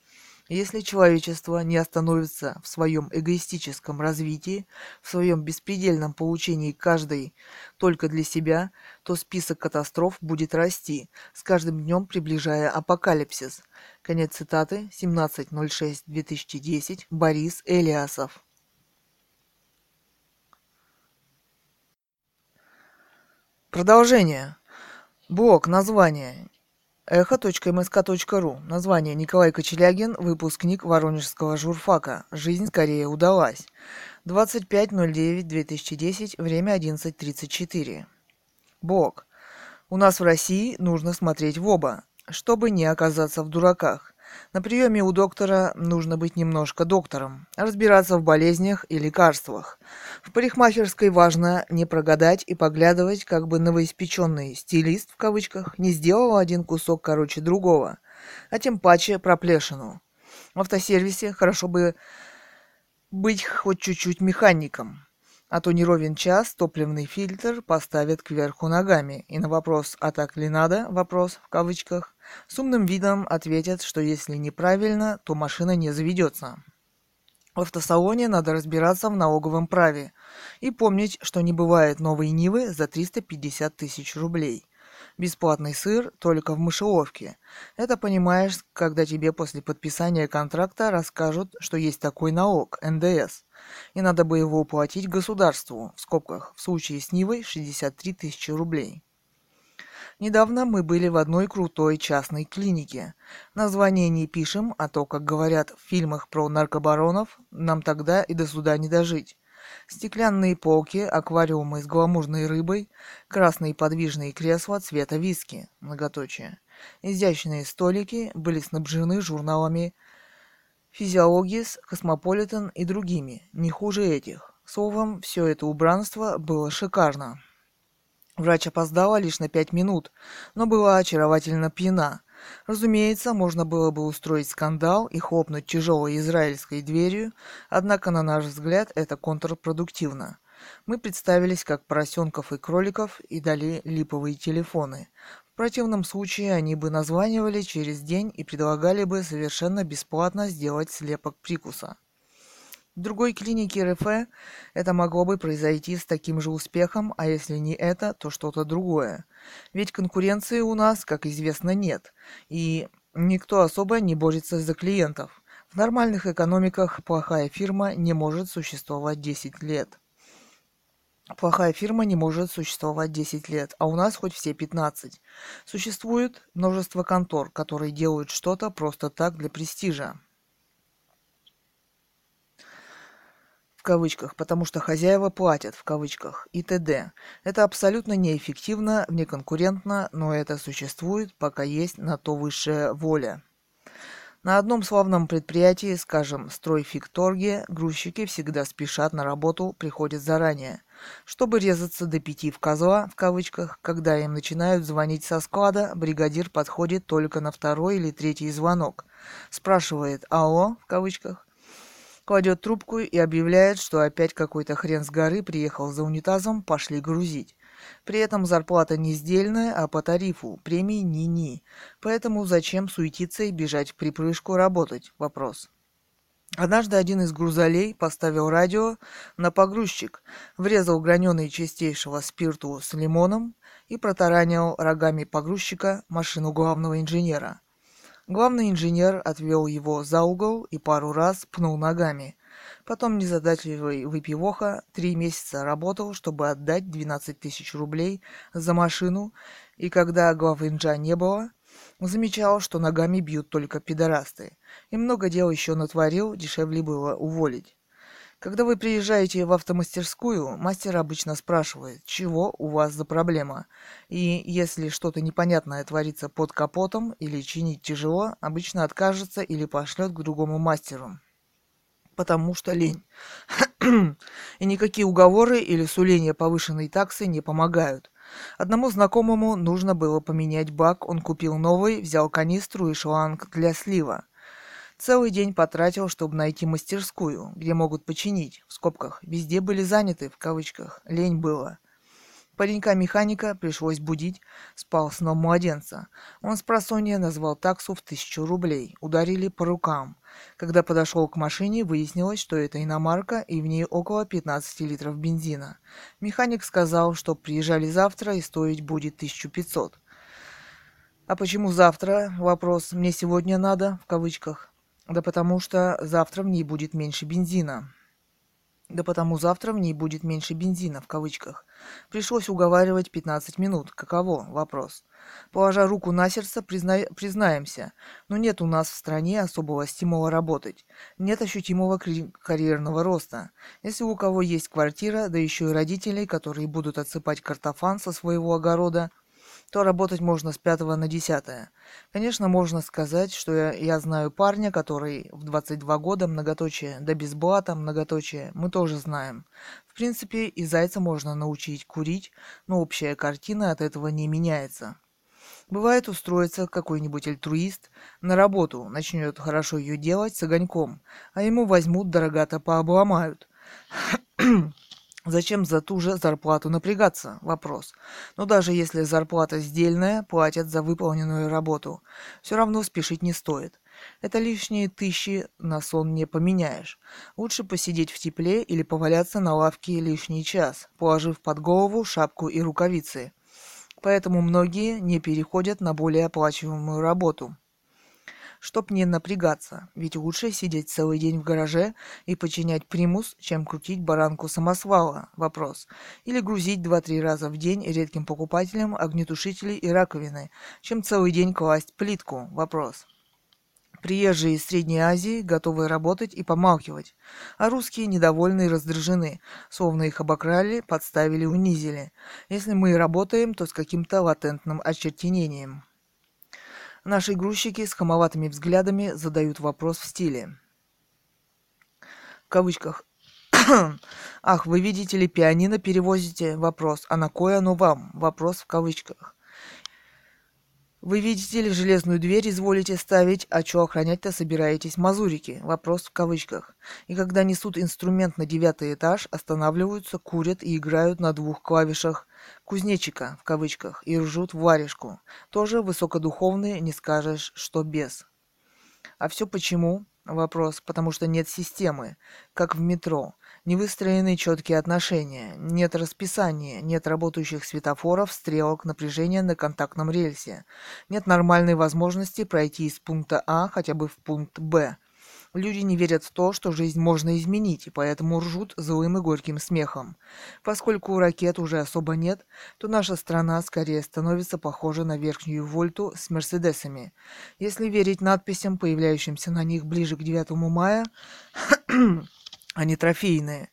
если человечество не остановится в своем эгоистическом развитии, в своем беспредельном получении каждой только для себя, то список катастроф будет расти, с каждым днем приближая апокалипсис. Конец цитаты 17.06.2010 Борис Элиасов. Продолжение. Блок название. Эхо.мск.ру. Название Николай Кочелягин, выпускник Воронежского журфака. Жизнь скорее удалась. 25.09.2010, время 11.34. Блог. У нас в России нужно смотреть в оба, чтобы не оказаться в дураках. На приеме у доктора нужно быть немножко доктором, разбираться в болезнях и лекарствах. В парикмахерской важно не прогадать и поглядывать, как бы новоиспеченный «стилист» в кавычках не сделал один кусок короче другого, а тем паче проплешину. В автосервисе хорошо бы быть хоть чуть-чуть механиком а то не ровен час топливный фильтр поставят кверху ногами, и на вопрос «а так ли надо?» вопрос в кавычках с умным видом ответят, что если неправильно, то машина не заведется. В автосалоне надо разбираться в налоговом праве и помнить, что не бывает новой Нивы за 350 тысяч рублей. Бесплатный сыр только в мышеловке. Это понимаешь, когда тебе после подписания контракта расскажут, что есть такой налог, НДС, и надо бы его уплатить государству, в скобках, в случае с Нивой 63 тысячи рублей. Недавно мы были в одной крутой частной клинике. Название не пишем, а то, как говорят в фильмах про наркобаронов, нам тогда и до суда не дожить. Стеклянные полки, аквариумы с гламурной рыбой, красные подвижные кресла цвета виски, многоточие. Изящные столики были снабжены журналами Физиологис, Космополитен и другими, не хуже этих. Словом, все это убранство было шикарно. Врач опоздала лишь на пять минут, но была очаровательно пьяна. Разумеется, можно было бы устроить скандал и хлопнуть тяжелой израильской дверью, однако, на наш взгляд, это контрпродуктивно. Мы представились как поросенков и кроликов и дали липовые телефоны. В противном случае они бы названивали через день и предлагали бы совершенно бесплатно сделать слепок прикуса. В другой клинике РФ это могло бы произойти с таким же успехом, а если не это, то что-то другое. Ведь конкуренции у нас, как известно, нет, и никто особо не борется за клиентов. В нормальных экономиках плохая фирма не может существовать 10 лет. Плохая фирма не может существовать 10 лет, а у нас хоть все 15. Существует множество контор, которые делают что-то просто так для престижа. В кавычках, потому что хозяева платят в кавычках и т.д. Это абсолютно неэффективно, неконкурентно, но это существует, пока есть на то высшая воля. На одном славном предприятии, скажем, стройфикторге, грузчики всегда спешат на работу, приходят заранее. Чтобы резаться до пяти в козла, в кавычках, когда им начинают звонить со склада, бригадир подходит только на второй или третий звонок. Спрашивает «Алло?» в кавычках, кладет трубку и объявляет, что опять какой-то хрен с горы приехал за унитазом, пошли грузить. При этом зарплата не сдельная, а по тарифу, премии ни-ни. Поэтому зачем суетиться и бежать в припрыжку работать? Вопрос. Однажды один из грузолей поставил радио на погрузчик, врезал граненые чистейшего спирту с лимоном и протаранил рогами погрузчика машину главного инженера. Главный инженер отвел его за угол и пару раз пнул ногами. Потом незадачливый выпивоха три месяца работал, чтобы отдать 12 тысяч рублей за машину, и когда главинжа не было, замечал, что ногами бьют только пидорасты. И много дел еще натворил, дешевле было уволить. Когда вы приезжаете в автомастерскую, мастер обычно спрашивает, чего у вас за проблема. И если что-то непонятное творится под капотом или чинить тяжело, обычно откажется или пошлет к другому мастеру потому что лень. [clears throat] И никакие уговоры или суления повышенной таксы не помогают. Одному знакомому нужно было поменять бак, он купил новый, взял канистру и шланг для слива. Целый день потратил, чтобы найти мастерскую, где могут починить, в скобках. Везде были заняты, в кавычках. Лень было. Паренька-механика пришлось будить, спал сном младенца. Он с просонья назвал таксу в тысячу рублей. Ударили по рукам. Когда подошел к машине, выяснилось, что это иномарка и в ней около 15 литров бензина. Механик сказал, что приезжали завтра и стоить будет 1500. А почему завтра? Вопрос. Мне сегодня надо, в кавычках. Да потому что завтра в ней будет меньше бензина. Да потому завтра в ней будет меньше бензина, в кавычках. Пришлось уговаривать 15 минут. Каково? Вопрос. Положа руку на сердце, призна... признаемся, но нет у нас в стране особого стимула работать. Нет ощутимого карьерного роста. Если у кого есть квартира, да еще и родителей, которые будут отсыпать картофан со своего огорода – то работать можно с пятого на десятое. Конечно, можно сказать, что я, я знаю парня, который в 22 года, многоточие, да без блата, многоточие, мы тоже знаем. В принципе, и зайца можно научить курить, но общая картина от этого не меняется. Бывает устроится какой-нибудь альтруист на работу, начнет хорошо ее делать с огоньком, а ему возьмут дорогато пообломают. Зачем за ту же зарплату напрягаться? Вопрос. Но даже если зарплата сдельная, платят за выполненную работу. Все равно спешить не стоит. Это лишние тысячи на сон не поменяешь. Лучше посидеть в тепле или поваляться на лавке лишний час, положив под голову шапку и рукавицы. Поэтому многие не переходят на более оплачиваемую работу чтоб не напрягаться, ведь лучше сидеть целый день в гараже и починять примус, чем крутить баранку самосвала. Вопрос. Или грузить 2-3 раза в день редким покупателям огнетушители и раковины, чем целый день класть плитку. Вопрос. Приезжие из Средней Азии готовы работать и помалкивать, а русские недовольны и раздражены, словно их обокрали, подставили, унизили. Если мы и работаем, то с каким-то латентным очертенением. Наши грузчики с хамоватыми взглядами задают вопрос в стиле. В кавычках. [coughs] Ах, вы видите ли, пианино перевозите? Вопрос. А на кое оно вам? Вопрос в кавычках. Вы видите ли, железную дверь изволите ставить, а чё охранять-то собираетесь, мазурики? Вопрос в кавычках. И когда несут инструмент на девятый этаж, останавливаются, курят и играют на двух клавишах кузнечика, в кавычках, и ржут в варежку. Тоже высокодуховные, не скажешь, что без. А все почему? Вопрос. Потому что нет системы, как в метро. Не выстроены четкие отношения, нет расписания, нет работающих светофоров, стрелок, напряжения на контактном рельсе. Нет нормальной возможности пройти из пункта А хотя бы в пункт Б. Люди не верят в то, что жизнь можно изменить, и поэтому ржут злым и горьким смехом. Поскольку ракет уже особо нет, то наша страна скорее становится похожа на верхнюю вольту с мерседесами. Если верить надписям, появляющимся на них ближе к 9 мая, [clears throat] они трофейные.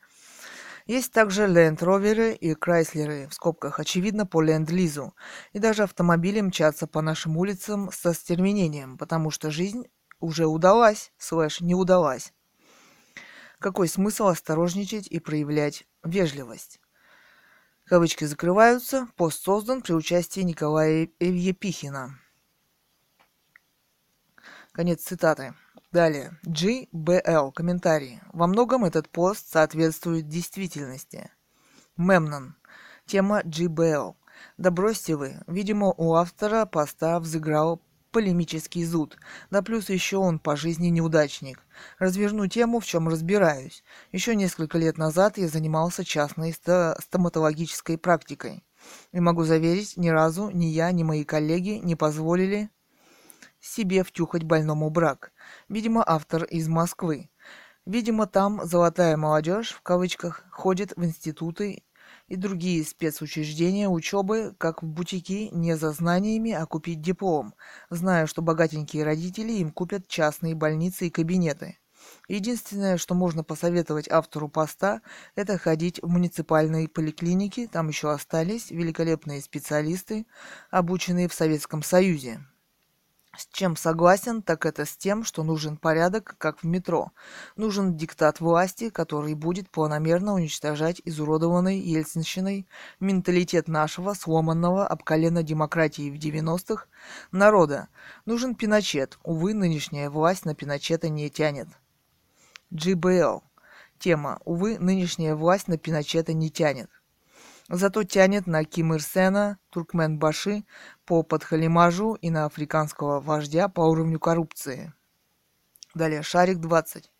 Есть также Land Rover и Chrysler, в скобках, очевидно, по Ленд-Лизу. И даже автомобили мчатся по нашим улицам со стервенением, потому что жизнь уже удалась, слэш, не удалась. Какой смысл осторожничать и проявлять вежливость? Кавычки закрываются. Пост создан при участии Николая Епихина. Конец цитаты. Далее. GBL. Комментарий. Во многом этот пост соответствует действительности. Мемнон. Тема GBL. Да бросьте вы. Видимо, у автора поста взыграл полемический зуд. Да плюс еще он по жизни неудачник. Разверну тему, в чем разбираюсь. Еще несколько лет назад я занимался частной стоматологической практикой. И могу заверить, ни разу ни я, ни мои коллеги не позволили себе втюхать больному брак. Видимо, автор из Москвы. Видимо, там «золотая молодежь» в кавычках ходит в институты и другие спецучреждения учебы, как в бутики, не за знаниями, а купить диплом, зная, что богатенькие родители им купят частные больницы и кабинеты. Единственное, что можно посоветовать автору поста, это ходить в муниципальные поликлиники, там еще остались великолепные специалисты, обученные в Советском Союзе. С чем согласен, так это с тем, что нужен порядок, как в метро. Нужен диктат власти, который будет планомерно уничтожать изуродованный Ельцинщиной менталитет нашего, сломанного об колено демократии в 90-х, народа. Нужен Пиночет. Увы, нынешняя власть на Пиночета не тянет. GBL. Тема. Увы, нынешняя власть на Пиночета не тянет. Зато тянет на Ким Ир Сена, Туркмен-Баши по подхалимажу и на африканского вождя по уровню коррупции. Далее, шарик 20.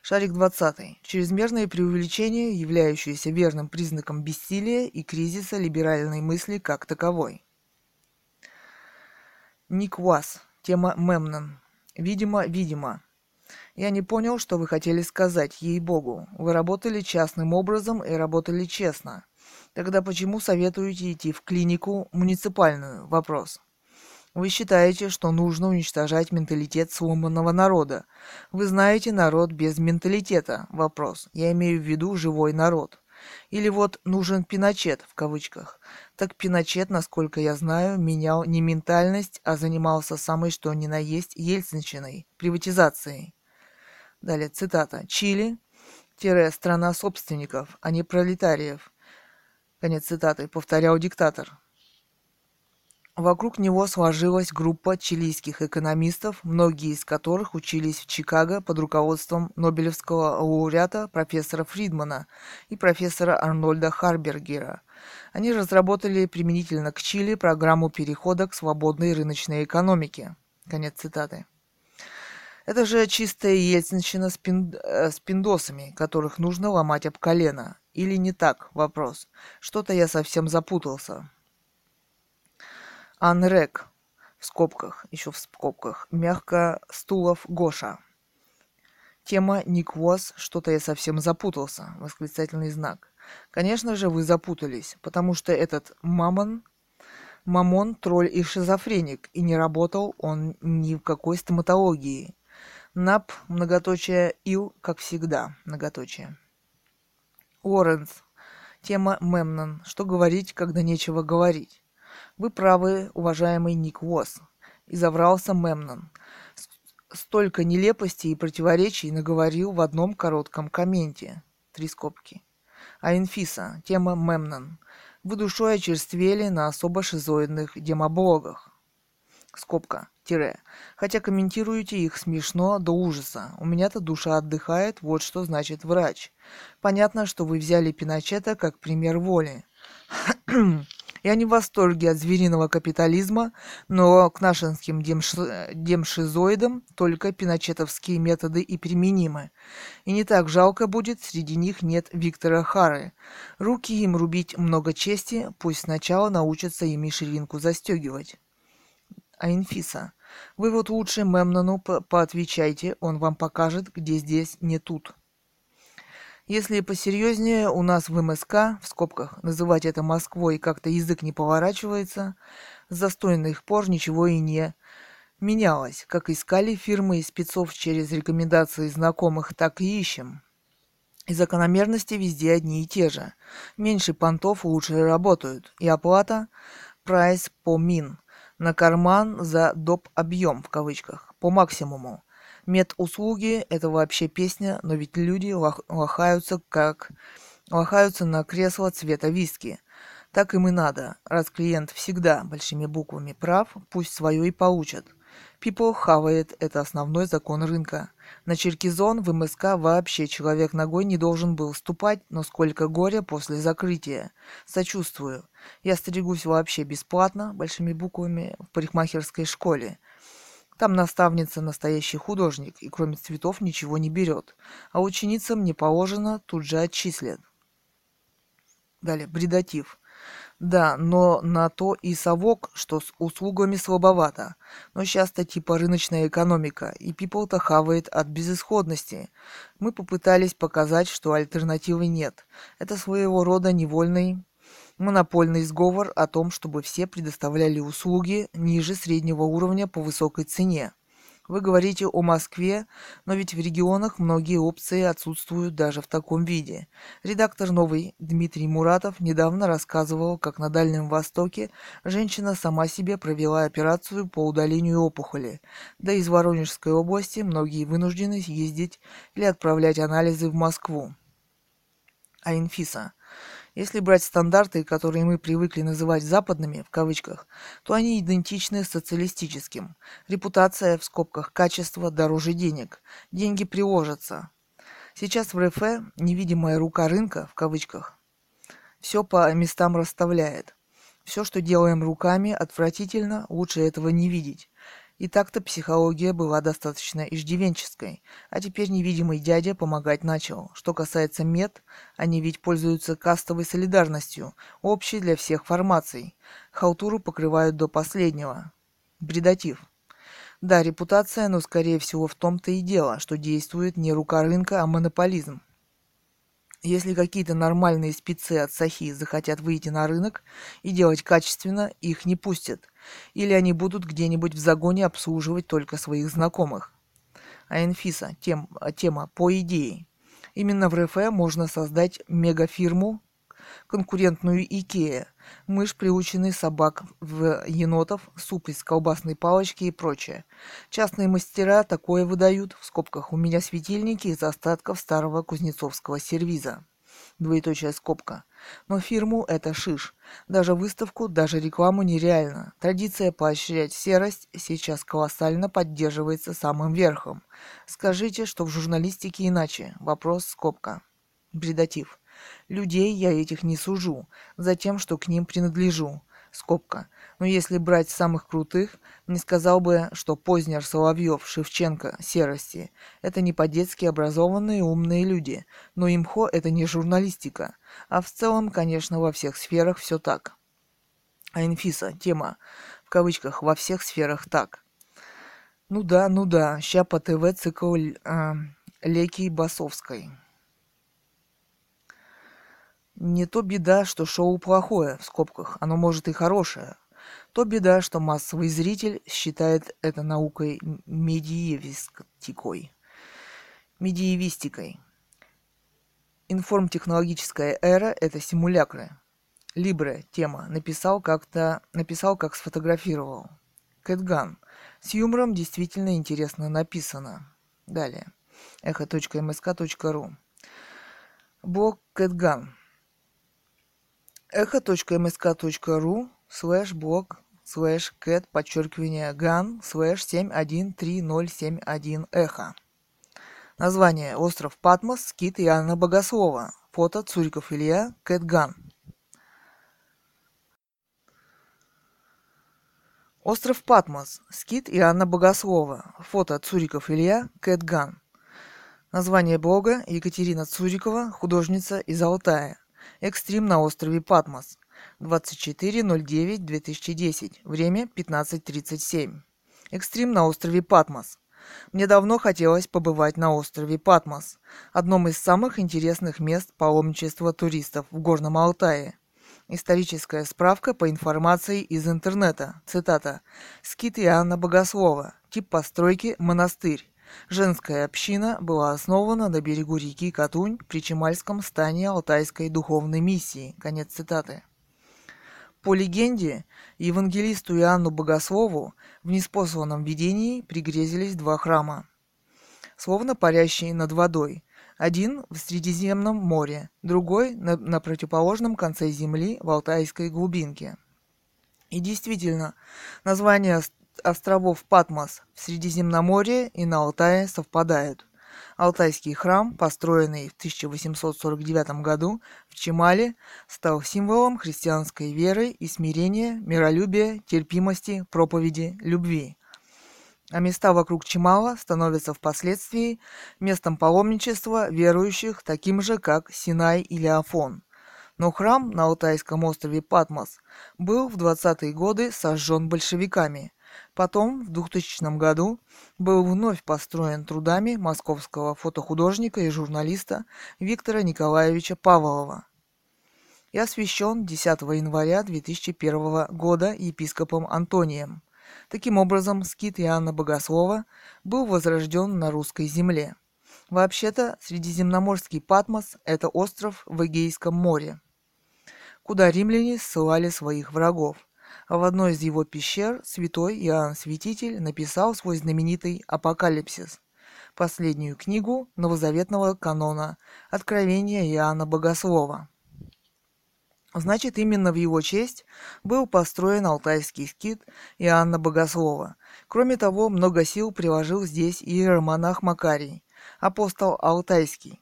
Шарик 20. Чрезмерное преувеличение, являющееся верным признаком бессилия и кризиса либеральной мысли как таковой. Ник Уас. Тема Мемнон. Видимо, видимо. Я не понял, что вы хотели сказать, ей-богу. Вы работали частным образом и работали честно. Тогда почему советуете идти в клинику муниципальную? Вопрос. Вы считаете, что нужно уничтожать менталитет сломанного народа. Вы знаете народ без менталитета? Вопрос. Я имею в виду живой народ. Или вот нужен Пиночет, в кавычках. Так Пиночет, насколько я знаю, менял не ментальность, а занимался самой что ни на есть ельцинщиной, приватизацией. Далее цитата. Чили, страна собственников, а не пролетариев. Конец цитаты. Повторял диктатор. Вокруг него сложилась группа чилийских экономистов, многие из которых учились в Чикаго под руководством Нобелевского лауреата профессора Фридмана и профессора Арнольда Харбергера. Они разработали применительно к Чили программу перехода к свободной рыночной экономике. Конец цитаты. Это же чистая ельцинщина с, пин... Э, с пиндосами, которых нужно ломать об колено. Или не так? Вопрос. Что-то я совсем запутался. Анрек. В скобках, еще в скобках. Мягко стулов Гоша. Тема Никвоз. Что-то я совсем запутался. Восклицательный знак. Конечно же, вы запутались, потому что этот мамон Мамон – тролль и шизофреник, и не работал он ни в какой стоматологии. Нап, многоточие, ил, как всегда, многоточие. Уорренс. Тема Мемнон. Что говорить, когда нечего говорить? Вы правы, уважаемый Ник Уосс. И заврался Мемнон. Столько нелепостей и противоречий наговорил в одном коротком комменте. Три скобки. А Инфиса. Тема Мемнон. Вы душой очерствели на особо шизоидных демоблогах. Скобка тире. Хотя комментируете их смешно до ужаса. У меня-то душа отдыхает, вот что значит врач. Понятно, что вы взяли Пиночета как пример воли. [clears throat] Я не в восторге от звериного капитализма, но к нашинским демш... демшизоидам только пиночетовские методы и применимы. И не так жалко будет, среди них нет Виктора Хары. Руки им рубить много чести, пусть сначала научатся ими ширинку застегивать а Инфиса. Вы вот лучше Мемнону по поотвечайте, он вам покажет, где здесь не тут. Если посерьезнее, у нас в МСК, в скобках, называть это Москвой как-то язык не поворачивается, с застойных пор ничего и не менялось. Как искали фирмы и спецов через рекомендации знакомых, так и ищем. И закономерности везде одни и те же. Меньше понтов лучше работают. И оплата – прайс по мин на карман за доп. объем в кавычках по максимуму. Медуслуги – это вообще песня, но ведь люди лох- лохаются как лохаются на кресло цвета виски. Так им и надо. Раз клиент всегда большими буквами прав, пусть свое и получат. People хавает – это основной закон рынка. На Черкизон в МСК вообще человек ногой не должен был ступать, но сколько горя после закрытия. Сочувствую. Я стригусь вообще бесплатно, большими буквами, в парикмахерской школе. Там наставница настоящий художник, и кроме цветов ничего не берет. А ученицам не положено, тут же отчислят. Далее, бредатив. Да, но на то и совок, что с услугами слабовато. Но сейчас-то типа рыночная экономика, и people-то хавает от безысходности. Мы попытались показать, что альтернативы нет. Это своего рода невольный монопольный сговор о том, чтобы все предоставляли услуги ниже среднего уровня по высокой цене. Вы говорите о Москве, но ведь в регионах многие опции отсутствуют даже в таком виде. Редактор «Новый» Дмитрий Муратов недавно рассказывал, как на Дальнем Востоке женщина сама себе провела операцию по удалению опухоли. Да из Воронежской области многие вынуждены ездить или отправлять анализы в Москву. А инфиса – если брать стандарты, которые мы привыкли называть «западными», в кавычках, то они идентичны социалистическим. Репутация, в скобках, качество дороже денег. Деньги приложатся. Сейчас в РФ невидимая рука рынка, в кавычках, все по местам расставляет. Все, что делаем руками, отвратительно, лучше этого не видеть. И так-то психология была достаточно иждивенческой, а теперь невидимый дядя помогать начал. Что касается мед, они ведь пользуются кастовой солидарностью, общей для всех формаций. Халтуру покрывают до последнего. Бредатив. Да, репутация, но скорее всего в том-то и дело, что действует не рука рынка, а монополизм. Если какие-то нормальные спецы от Сахи захотят выйти на рынок и делать качественно, их не пустят. Или они будут где-нибудь в загоне обслуживать только своих знакомых. А инфиса, тем, тема по идее. Именно в РФ можно создать мегафирму, конкурентную Икея, мышь, приученный собак в енотов, суп из колбасной палочки и прочее. Частные мастера такое выдают, в скобках у меня светильники из остатков старого кузнецовского сервиза. Двоеточая скобка. Но фирму это шиш. Даже выставку, даже рекламу нереально. Традиция поощрять серость сейчас колоссально поддерживается самым верхом. Скажите, что в журналистике иначе. Вопрос скобка. Бредатив. Людей я этих не сужу, за тем, что к ним принадлежу. Скобка. Но если брать самых крутых, не сказал бы, что Познер, Соловьев, Шевченко, Серости – это не по-детски образованные умные люди, но имхо – это не журналистика. А в целом, конечно, во всех сферах все так. А инфиса, тема, в кавычках, во всех сферах так. Ну да, ну да, ща по ТВ цикл э, Леки Басовской. Не то беда, что шоу плохое, в скобках, оно может и хорошее. То беда, что массовый зритель считает это наукой медиевистикой. Медиевистикой. Информтехнологическая эра – это симулякры. Либре, тема, написал как-то, написал, как сфотографировал. Кэтган. С юмором действительно интересно написано. Далее. echo.msk.ru Блог Кэтган echo.msk.ru слэш блог слэш кэт подчеркивание ган слэш 713071 эхо. Название остров Патмос, скит Иоанна Богослова. Фото Цуриков Илья, Кэт Ган. Остров Патмос, скит и Анна Богослова. Фото Цуриков Илья, Кэт Ган. Название блога Екатерина Цурикова, художница из Алтая. Экстрим на острове Патмос. 24.09.2010. Время 15.37. Экстрим на острове Патмос. Мне давно хотелось побывать на острове Патмос, одном из самых интересных мест паломничества туристов в Горном Алтае. Историческая справка по информации из интернета. Цитата. Скит Иоанна Богослова. Тип постройки – монастырь. Женская община была основана на берегу реки Катунь при Чемальском стане Алтайской духовной миссии. Конец цитаты. По легенде, евангелисту Иоанну Богослову в неспосланном видении пригрезились два храма, словно парящие над водой. Один в Средиземном море, другой на, на противоположном конце земли в Алтайской глубинке. И действительно, названия островов Патмос в Средиземноморье и на Алтае совпадают. Алтайский храм, построенный в 1849 году в Чемале, стал символом христианской веры и смирения, миролюбия, терпимости, проповеди, любви. А места вокруг Чемала становятся впоследствии местом паломничества верующих, таким же, как Синай или Афон. Но храм на Алтайском острове Патмос был в 20-е годы сожжен большевиками – Потом, в 2000 году, был вновь построен трудами московского фотохудожника и журналиста Виктора Николаевича Павлова и освящен 10 января 2001 года епископом Антонием. Таким образом, скит Иоанна Богослова был возрожден на русской земле. Вообще-то, Средиземноморский Патмос – это остров в Эгейском море, куда римляне ссылали своих врагов – в одной из его пещер святой Иоанн Святитель написал свой знаменитый «Апокалипсис», последнюю книгу новозаветного канона «Откровение Иоанна Богослова». Значит, именно в его честь был построен алтайский скит Иоанна Богослова. Кроме того, много сил приложил здесь и иеромонах Макарий, апостол Алтайский,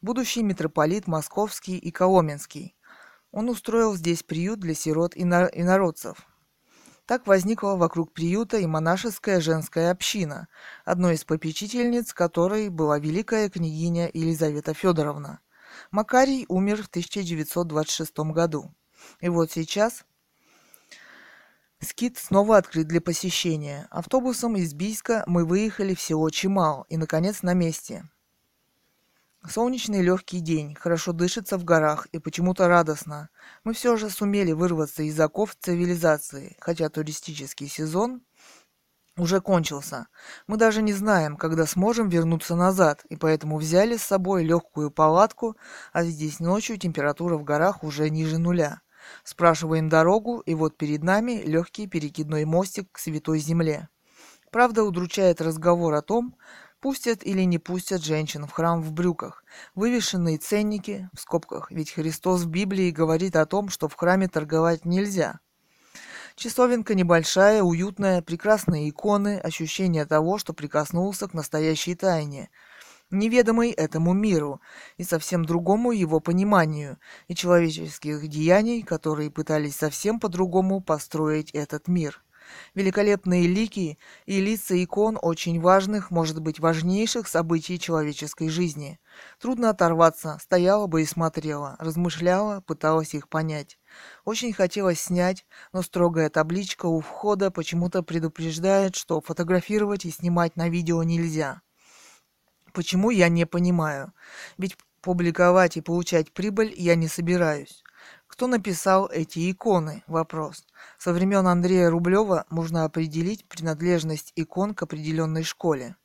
будущий митрополит Московский и Коломенский, он устроил здесь приют для сирот и инородцев. Так возникла вокруг приюта и монашеская женская община, одной из попечительниц которой была великая княгиня Елизавета Федоровна. Макарий умер в 1926 году. И вот сейчас Скит снова открыт для посещения. Автобусом из Бийска мы выехали в село Чимал и, наконец, на месте. Солнечный легкий день, хорошо дышится в горах и почему-то радостно. Мы все же сумели вырваться из оков цивилизации, хотя туристический сезон уже кончился. Мы даже не знаем, когда сможем вернуться назад, и поэтому взяли с собой легкую палатку, а здесь ночью температура в горах уже ниже нуля. Спрашиваем дорогу, и вот перед нами легкий перекидной мостик к Святой Земле. Правда, удручает разговор о том, Пустят или не пустят женщин в храм в брюках. Вывешенные ценники, в скобках, ведь Христос в Библии говорит о том, что в храме торговать нельзя. Часовенка небольшая, уютная, прекрасные иконы, ощущение того, что прикоснулся к настоящей тайне, неведомой этому миру и совсем другому его пониманию, и человеческих деяний, которые пытались совсем по-другому построить этот мир. Великолепные лики и лица икон очень важных, может быть, важнейших событий человеческой жизни. Трудно оторваться, стояла бы и смотрела, размышляла, пыталась их понять. Очень хотелось снять, но строгая табличка у входа почему-то предупреждает, что фотографировать и снимать на видео нельзя. Почему, я не понимаю. Ведь публиковать и получать прибыль я не собираюсь. Кто написал эти иконы? Вопрос. Со времен Андрея Рублева можно определить принадлежность икон к определенной школе.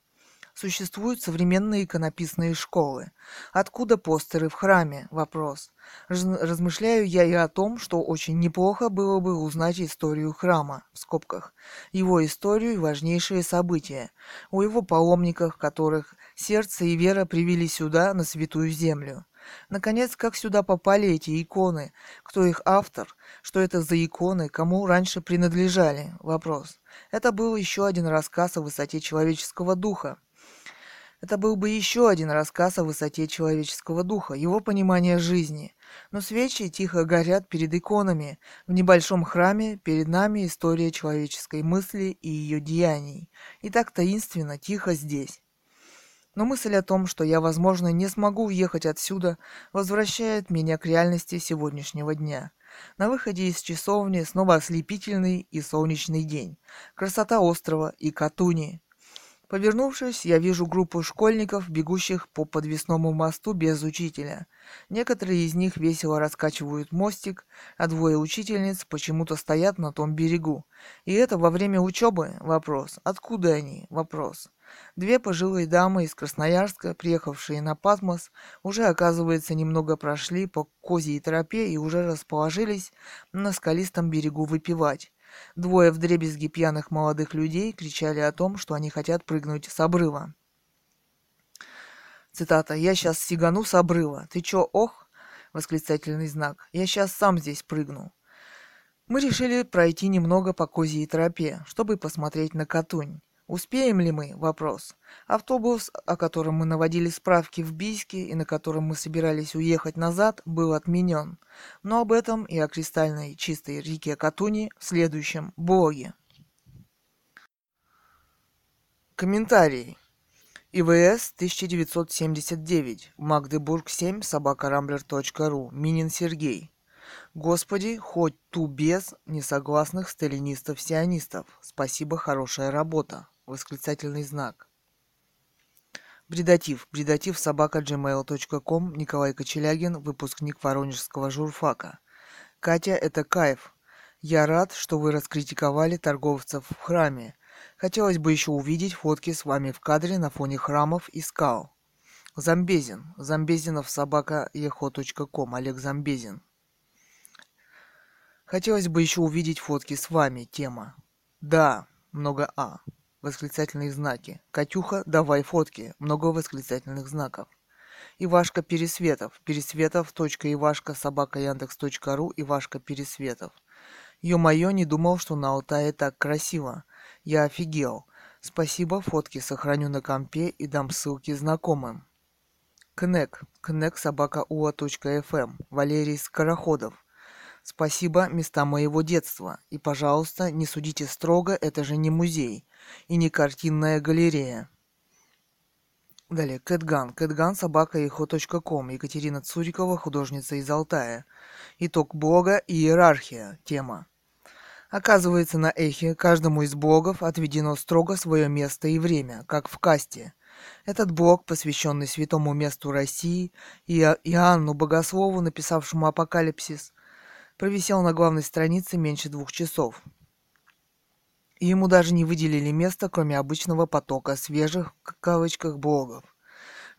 Существуют современные иконописные школы. Откуда постеры в храме? Вопрос. Размышляю я и о том, что очень неплохо было бы узнать историю храма, в скобках, его историю и важнейшие события, о его паломниках, которых сердце и вера привели сюда, на святую землю. Наконец, как сюда попали эти иконы? Кто их автор? Что это за иконы? Кому раньше принадлежали? Вопрос. Это был еще один рассказ о высоте человеческого духа. Это был бы еще один рассказ о высоте человеческого духа, его понимания жизни. Но свечи тихо горят перед иконами. В небольшом храме перед нами история человеческой мысли и ее деяний. И так таинственно, тихо здесь. Но мысль о том, что я, возможно, не смогу уехать отсюда, возвращает меня к реальности сегодняшнего дня. На выходе из часовни снова ослепительный и солнечный день. Красота острова и Катуни. Повернувшись, я вижу группу школьников, бегущих по подвесному мосту без учителя. Некоторые из них весело раскачивают мостик, а двое учительниц почему-то стоят на том берегу. И это во время учебы? Вопрос. Откуда они? Вопрос. Две пожилые дамы из Красноярска, приехавшие на Патмос, уже, оказывается, немного прошли по козьей тропе и уже расположились на скалистом берегу выпивать. Двое вдребезги пьяных молодых людей кричали о том, что они хотят прыгнуть с обрыва. Цитата. «Я сейчас сигану с обрыва. Ты чё, ох?» Восклицательный знак. «Я сейчас сам здесь прыгну». Мы решили пройти немного по козьей тропе, чтобы посмотреть на Катунь. Успеем ли мы? Вопрос. Автобус, о котором мы наводили справки в Бийске и на котором мы собирались уехать назад, был отменен. Но об этом и о кристальной чистой реке Катуни в следующем блоге. Комментарий. ИВС 1979. Магдебург 7. Собакарамблер.ру. Минин Сергей. Господи, хоть ту без несогласных сталинистов-сионистов. Спасибо, хорошая работа. Восклицательный знак. Бредатив. Бредатив собака gmail.com. Николай Кочелягин, выпускник Воронежского журфака. Катя, это кайф. Я рад, что вы раскритиковали торговцев в храме. Хотелось бы еще увидеть фотки с вами в кадре на фоне храмов и скал. Замбезин. Замбезинов собака ехо.ком. Олег Замбезин. Хотелось бы еще увидеть фотки с вами. Тема. Да, много А. Восклицательные знаки. Катюха, давай фотки. Много восклицательных знаков. Ивашка Пересветов. Пересветов. Ивашка собака Яндекс.ру. Ивашка Пересветов. Ё-моё, не думал, что на Алтае так красиво. Я офигел. Спасибо, фотки сохраню на компе и дам ссылки знакомым. Кнек. Кнек собака уа.фм. Валерий Скороходов. Спасибо, места моего детства. И, пожалуйста, не судите строго, это же не музей. И не картинная галерея. Далее, Кэтган. Кэтган, собака ихо.ком. Екатерина Цурикова, художница из Алтая. Итог блога и иерархия. Тема. Оказывается, на эхе каждому из блогов отведено строго свое место и время, как в касте. Этот блог, посвященный святому месту России и Иоанну Богослову, написавшему «Апокалипсис», провисел на главной странице меньше двух часов. Ему даже не выделили место, кроме обычного потока свежих, в кавычках, блогов.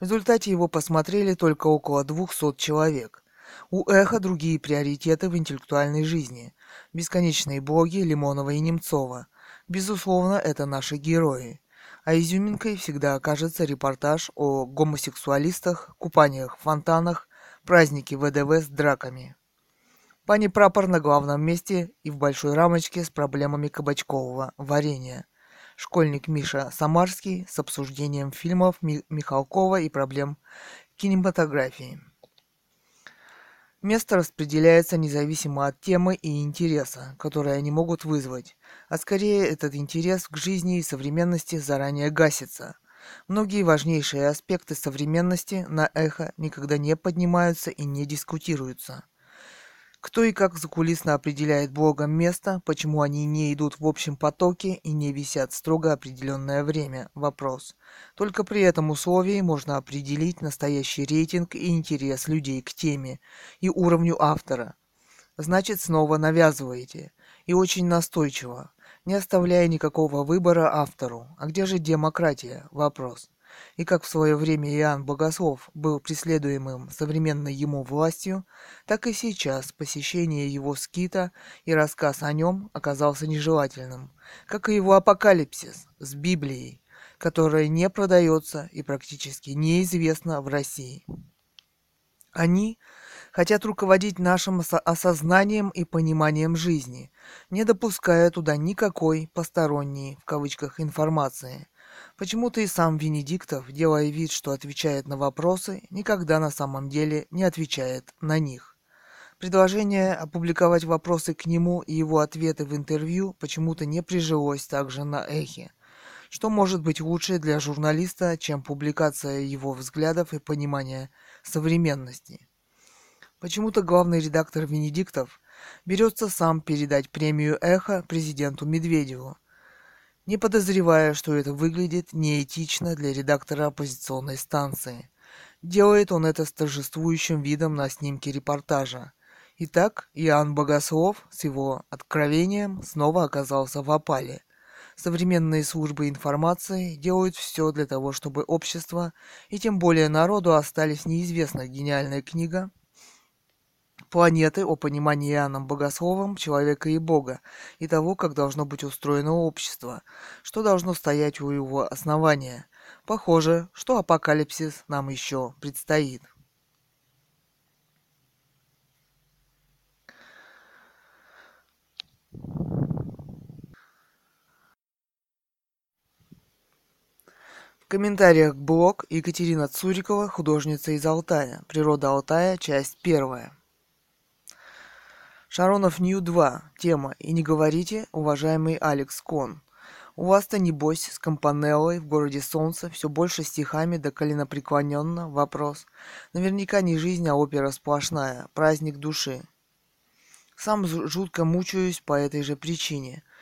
В результате его посмотрели только около двухсот человек. У Эхо другие приоритеты в интеллектуальной жизни. Бесконечные боги Лимонова и Немцова. Безусловно, это наши герои. А изюминкой всегда окажется репортаж о гомосексуалистах, купаниях в фонтанах, празднике ВДВ с драками. Пани прапор на главном месте и в большой рамочке с проблемами кабачкового варенья. Школьник Миша Самарский с обсуждением фильмов Михалкова и проблем кинематографии. Место распределяется независимо от темы и интереса, которые они могут вызвать, а скорее этот интерес к жизни и современности заранее гасится. Многие важнейшие аспекты современности на эхо никогда не поднимаются и не дискутируются. Кто и как закулисно определяет Богом место, почему они не идут в общем потоке и не висят строго определенное время? Вопрос. Только при этом условии можно определить настоящий рейтинг и интерес людей к теме и уровню автора. Значит, снова навязываете. И очень настойчиво, не оставляя никакого выбора автору. А где же демократия? Вопрос и как в свое время Иоанн Богослов был преследуемым современной ему властью, так и сейчас посещение его скита и рассказ о нем оказался нежелательным, как и его апокалипсис с Библией, которая не продается и практически неизвестна в России. Они хотят руководить нашим осознанием и пониманием жизни, не допуская туда никакой посторонней, в кавычках, информации, Почему-то и сам Венедиктов, делая вид, что отвечает на вопросы, никогда на самом деле не отвечает на них. Предложение опубликовать вопросы к нему и его ответы в интервью почему-то не прижилось также на эхе. Что может быть лучше для журналиста, чем публикация его взглядов и понимания современности? Почему-то главный редактор Венедиктов берется сам передать премию «Эхо» президенту Медведеву, не подозревая, что это выглядит неэтично для редактора оппозиционной станции. Делает он это с торжествующим видом на снимке репортажа. Итак, Иоанн Богослов с его откровением снова оказался в опале. Современные службы информации делают все для того, чтобы общество и тем более народу остались неизвестна гениальная книга планеты о понимании Иоанном Богословом человека и Бога, и того, как должно быть устроено общество, что должно стоять у его основания. Похоже, что апокалипсис нам еще предстоит. В комментариях блог Екатерина Цурикова, художница из Алтая. Природа Алтая, часть первая. Шаронов Нью 2. Тема «И не говорите, уважаемый Алекс Кон». У вас-то, небось, с компанеллой в городе Солнца все больше стихами да коленопреклоненно вопрос. Наверняка не жизнь, а опера сплошная, праздник души. Сам жутко мучаюсь по этой же причине –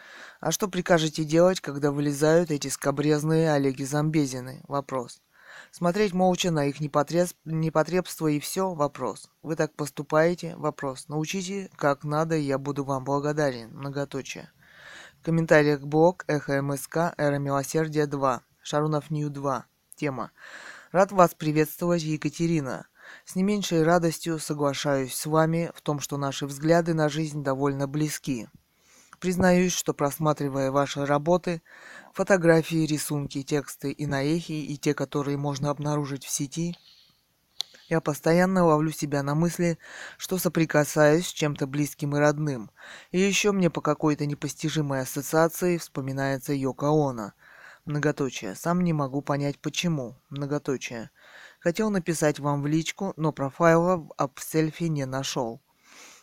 а что прикажете делать, когда вылезают эти скобрезные Олеги Замбезины? Вопрос. Смотреть молча на их непотреб... непотребство и все? Вопрос. Вы так поступаете? Вопрос. Научите, как надо, и я буду вам благодарен. Многоточие. В комментариях блог Эхо МСК Эра Милосердия 2. Шарунов Нью 2. Тема. Рад вас приветствовать, Екатерина. С не меньшей радостью соглашаюсь с вами в том, что наши взгляды на жизнь довольно близки. Признаюсь, что просматривая ваши работы, фотографии, рисунки, тексты и наехи, и те, которые можно обнаружить в сети, я постоянно ловлю себя на мысли, что соприкасаюсь с чем-то близким и родным. И еще мне по какой-то непостижимой ассоциации вспоминается Йоко Оно. Многоточие. Сам не могу понять почему. Многоточие. Хотел написать вам в личку, но профайла об селфи не нашел.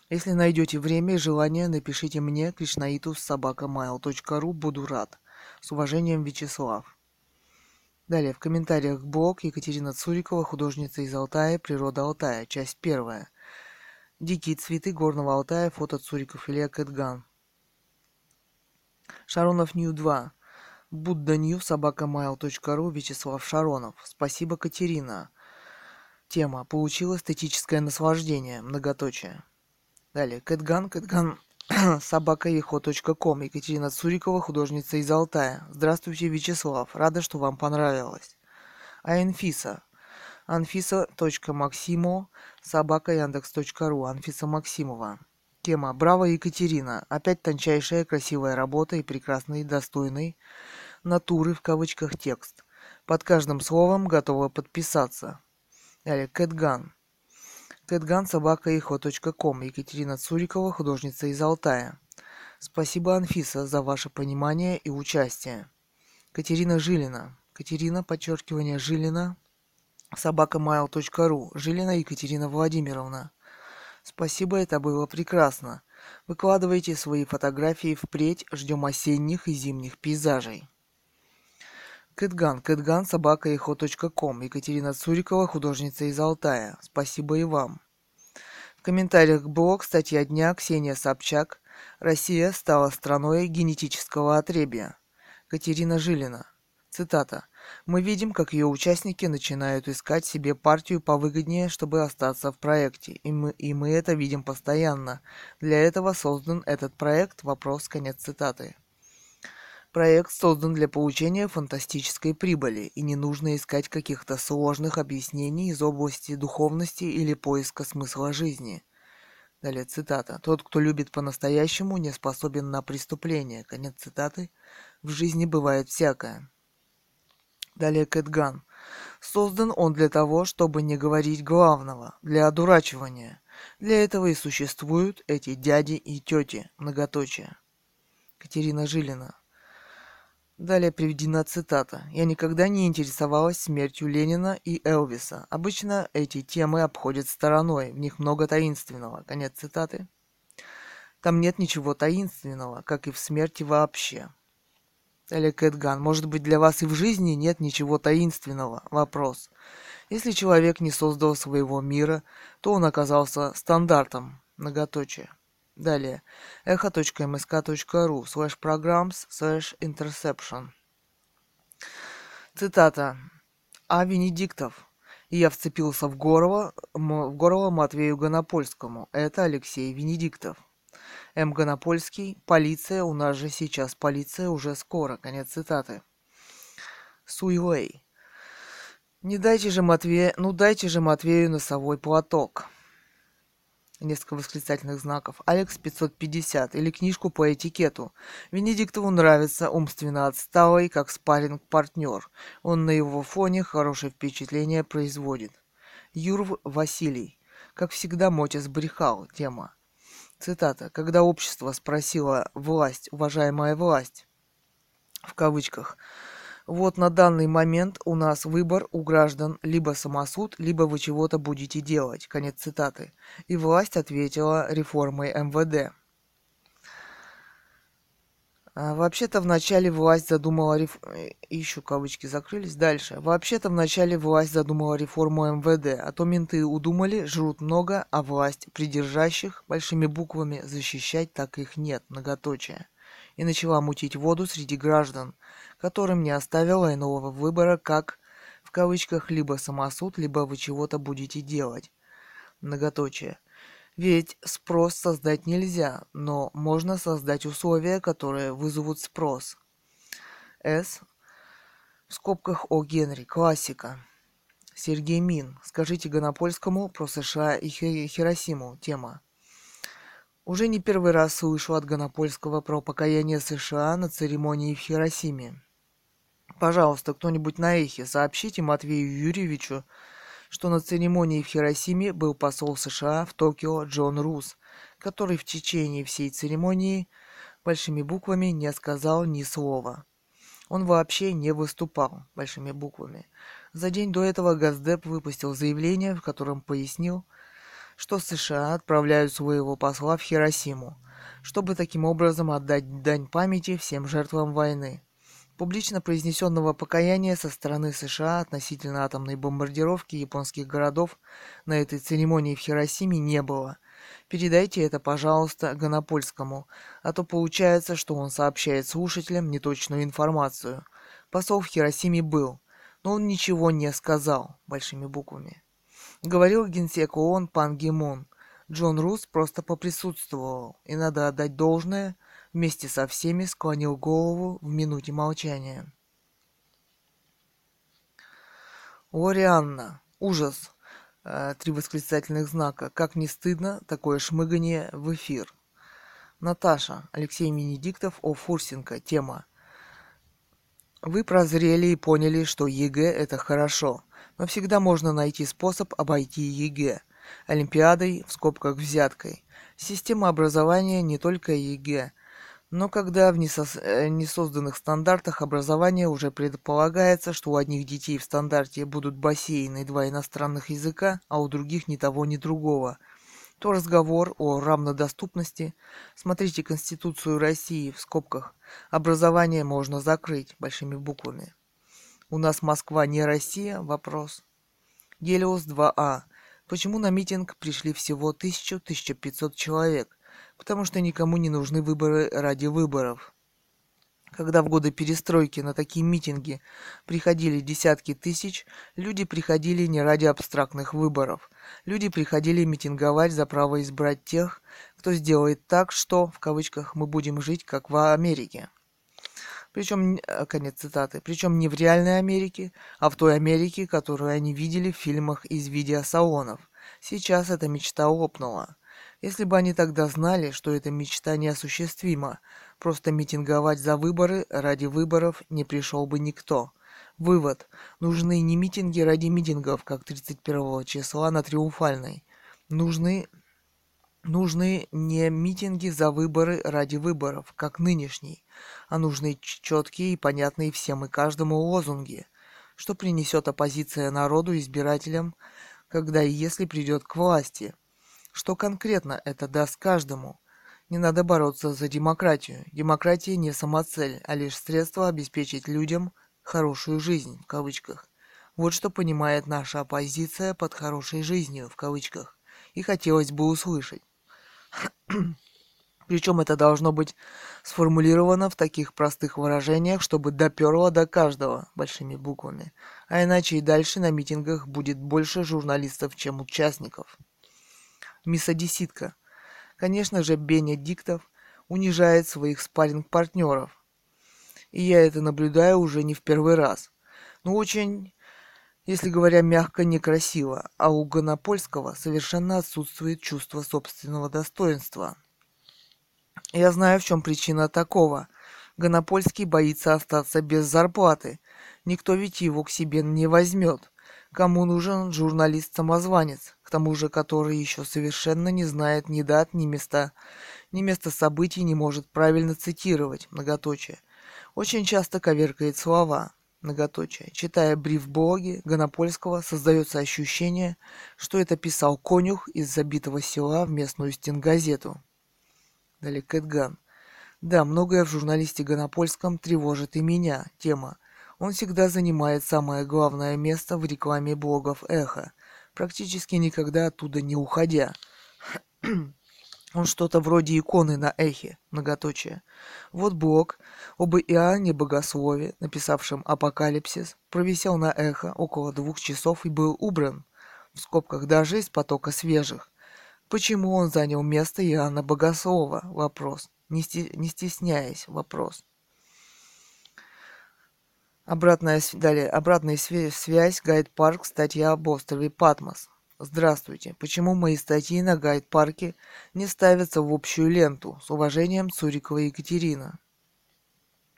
Если найдете время и желание, напишите мне krishnaitус.собакамайл.ру. Буду рад. С уважением, Вячеслав. Далее, в комментариях блог Екатерина Цурикова, художница из Алтая, природа Алтая, часть первая. Дикие цветы горного Алтая, фото Цуриков Илья Кэтган. Шаронов Нью 2. Будда Нью, собакамайл.ру, Вячеслав Шаронов. Спасибо, Катерина. Тема. Получил эстетическое наслаждение. Многоточие. Далее. Кэтган, Кэтган, [clears throat] собакаехо.ком. Екатерина Цурикова, художница из Алтая. Здравствуйте, Вячеслав. Рада, что вам понравилось. А Анфиса. Анфиса.максимо, собака яндекс.ру. Анфиса Максимова. Тема «Браво, Екатерина». Опять тончайшая, красивая работа и прекрасный, достойный натуры в кавычках текст. Под каждым словом готова подписаться. Далее, Кэтган kэтган.собакаихо.ком. Екатерина Цурикова, художница из Алтая. Спасибо, Анфиса, за ваше понимание и участие. Катерина Жилина. Катерина, подчеркивание, Жилина, собакамайл.ру. Жилина Екатерина Владимировна. Спасибо, это было прекрасно. Выкладывайте свои фотографии впредь, ждем осенних и зимних пейзажей. Кэтган, Кэтган, собака ком. Екатерина Цурикова, художница из Алтая. Спасибо и вам. В комментариях блог статья дня Ксения Собчак. Россия стала страной генетического отребия. Катерина Жилина. Цитата. Мы видим, как ее участники начинают искать себе партию повыгоднее, чтобы остаться в проекте. И мы, и мы это видим постоянно. Для этого создан этот проект. Вопрос. Конец цитаты. Проект создан для получения фантастической прибыли, и не нужно искать каких-то сложных объяснений из области духовности или поиска смысла жизни. Далее цитата. «Тот, кто любит по-настоящему, не способен на преступление». Конец цитаты. «В жизни бывает всякое». Далее Кэтган. Создан он для того, чтобы не говорить главного, для одурачивания. Для этого и существуют эти дяди и тети, многоточие. Катерина Жилина. Далее приведена цитата. «Я никогда не интересовалась смертью Ленина и Элвиса. Обычно эти темы обходят стороной, в них много таинственного». Конец цитаты. Там нет ничего таинственного, как и в смерти вообще. Далее Кэтган. Может быть, для вас и в жизни нет ничего таинственного? Вопрос. Если человек не создал своего мира, то он оказался стандартом. Многоточие. Далее. echo.msk.ru slash programs slash interception. Цитата. А Венедиктов. И я вцепился в горло, в горло Матвею Гонопольскому. Это Алексей Венедиктов. М. Гонопольский. Полиция. У нас же сейчас полиция уже скоро. Конец цитаты. Суилей. Не дайте же Матвею, ну дайте же Матвею носовой платок. Несколько восклицательных знаков, Алекс 550 или книжку по этикету. Венедиктову нравится умственно отсталый, как спарринг партнер Он на его фоне хорошее впечатление производит. Юрв Василий. Как всегда, Мотя сбрехал. Тема. Цитата. Когда общество спросило «власть, уважаемая власть», в кавычках, вот на данный момент у нас выбор у граждан либо самосуд, либо вы чего-то будете делать. Конец цитаты. И власть ответила реформой МВД. А, вообще-то в начале власть задумала реф... Ищу, кавычки закрылись. Дальше. Вообще-то в начале власть задумала реформу МВД, а то менты удумали, жрут много, а власть придержащих большими буквами защищать так их нет, многоточие. И начала мутить воду среди граждан – которым не оставила иного выбора, как, в кавычках, либо самосуд, либо вы чего-то будете делать. Многоточие. Ведь спрос создать нельзя, но можно создать условия, которые вызовут спрос. С. В скобках О. Генри. Классика. Сергей Мин. Скажите Гонопольскому про США и Хиросиму. Тема. Уже не первый раз слышу от Гонопольского про покаяние США на церемонии в Хиросиме. Пожалуйста, кто-нибудь на эхе, сообщите Матвею Юрьевичу, что на церемонии в Хиросиме был посол США в Токио Джон Рус, который в течение всей церемонии большими буквами не сказал ни слова. Он вообще не выступал большими буквами. За день до этого Газдеп выпустил заявление, в котором пояснил, что США отправляют своего посла в Хиросиму, чтобы таким образом отдать дань памяти всем жертвам войны. Публично произнесенного покаяния со стороны США относительно атомной бомбардировки японских городов на этой церемонии в Хиросиме не было. Передайте это, пожалуйста, Гонопольскому, а то получается, что он сообщает слушателям неточную информацию. Посол в Хиросиме был, но он ничего не сказал, большими буквами. Говорил генсек ООН Пан Гимон. Джон Рус просто поприсутствовал, и надо отдать должное – вместе со всеми склонил голову в минуте молчания. Лорианна. Ужас. Э, три восклицательных знака. Как не стыдно такое шмыгание в эфир. Наташа. Алексей Венедиктов о Фурсенко. Тема. Вы прозрели и поняли, что ЕГЭ – это хорошо, но всегда можно найти способ обойти ЕГЭ. Олимпиадой, в скобках взяткой. Система образования не только ЕГЭ, но когда в. Э, несозданных стандартах образования уже предполагается, что у одних детей в стандарте будут бассейны и два иностранных языка, а у других ни того, ни другого, то разговор о равнодоступности, смотрите Конституцию России в скобках, образование можно закрыть большими буквами. У нас Москва не Россия? Вопрос. Гелиос 2А. Почему на митинг пришли всего 1000-1500 человек? Потому что никому не нужны выборы ради выборов. Когда в годы перестройки на такие митинги приходили десятки тысяч, люди приходили не ради абстрактных выборов. Люди приходили митинговать за право избрать тех, кто сделает так, что, в кавычках, мы будем жить, как в Америке. Причем, э, конец цитаты, причем не в реальной Америке, а в той Америке, которую они видели в фильмах из видеосалонов. Сейчас эта мечта лопнула. Если бы они тогда знали, что эта мечта неосуществима, просто митинговать за выборы ради выборов не пришел бы никто. Вывод. Нужны не митинги ради митингов, как 31 числа на Триумфальной. Нужны Нужны не митинги за выборы ради выборов, как нынешний, а нужны четкие и понятные всем и каждому лозунги, что принесет оппозиция народу избирателям, когда и если придет к власти – что конкретно это даст каждому? Не надо бороться за демократию. Демократия не самоцель, а лишь средство обеспечить людям «хорошую жизнь» в кавычках. Вот что понимает наша оппозиция под «хорошей жизнью» в кавычках. И хотелось бы услышать. Причем это должно быть сформулировано в таких простых выражениях, чтобы доперло до каждого большими буквами. А иначе и дальше на митингах будет больше журналистов, чем участников мисс-одесситка. Конечно же, Бенедиктов унижает своих спарринг-партнеров. И я это наблюдаю уже не в первый раз. Но очень Если говоря мягко, некрасиво, а у Гонопольского совершенно отсутствует чувство собственного достоинства. Я знаю, в чем причина такого. Гонопольский боится остаться без зарплаты. Никто ведь его к себе не возьмет. Кому нужен журналист-самозванец, к тому же который еще совершенно не знает ни дат, ни места, ни места событий, не может правильно цитировать, многоточие. Очень часто коверкает слова, многоточие. Читая бриф-блоги Гонопольского, создается ощущение, что это писал конюх из забитого села в местную стенгазету. Далее Кэтган. Да, многое в журналисте Гонопольском тревожит и меня. Тема – он всегда занимает самое главное место в рекламе блогов Эхо, практически никогда оттуда не уходя. [clears throat] Он что-то вроде иконы на эхе, многоточие. Вот блог об Иоанне Богослове, написавшем «Апокалипсис», провисел на эхо около двух часов и был убран, в скобках даже из потока свежих. Почему он занял место Иоанна Богослова? Вопрос. Не, стесняясь, вопрос. Обратная, далее, обратная связь, гайд-парк, статья об острове Патмос. Здравствуйте. Почему мои статьи на гайд-парке не ставятся в общую ленту? С уважением, Цурикова Екатерина.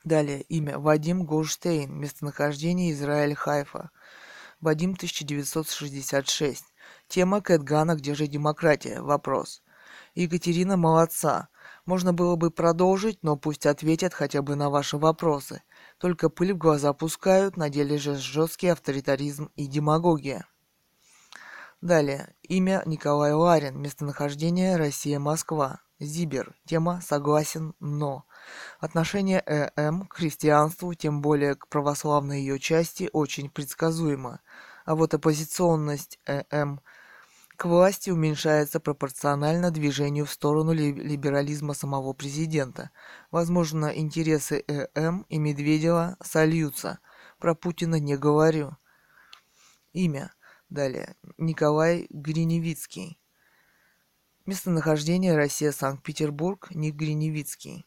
Далее. Имя. Вадим Голштейн. Местонахождение Израиль Хайфа. Вадим 1966. Тема Кэтгана «Где же демократия?» Вопрос. Екатерина молодца. Можно было бы продолжить, но пусть ответят хотя бы на ваши вопросы. Только пыль в глаза пускают, на деле же жесткий авторитаризм и демагогия. Далее. Имя Николай Ларин. Местонахождение Россия-Москва. Зибер. Тема «Согласен, но». Отношение ЭМ к христианству, тем более к православной ее части, очень предсказуемо. А вот оппозиционность ЭМ к власти уменьшается пропорционально движению в сторону либерализма самого президента. Возможно, интересы ЭМ и Медведева сольются. Про Путина не говорю. Имя. Далее. Николай Гриневицкий. Местонахождение Россия, Санкт-Петербург, Ник Гриневицкий.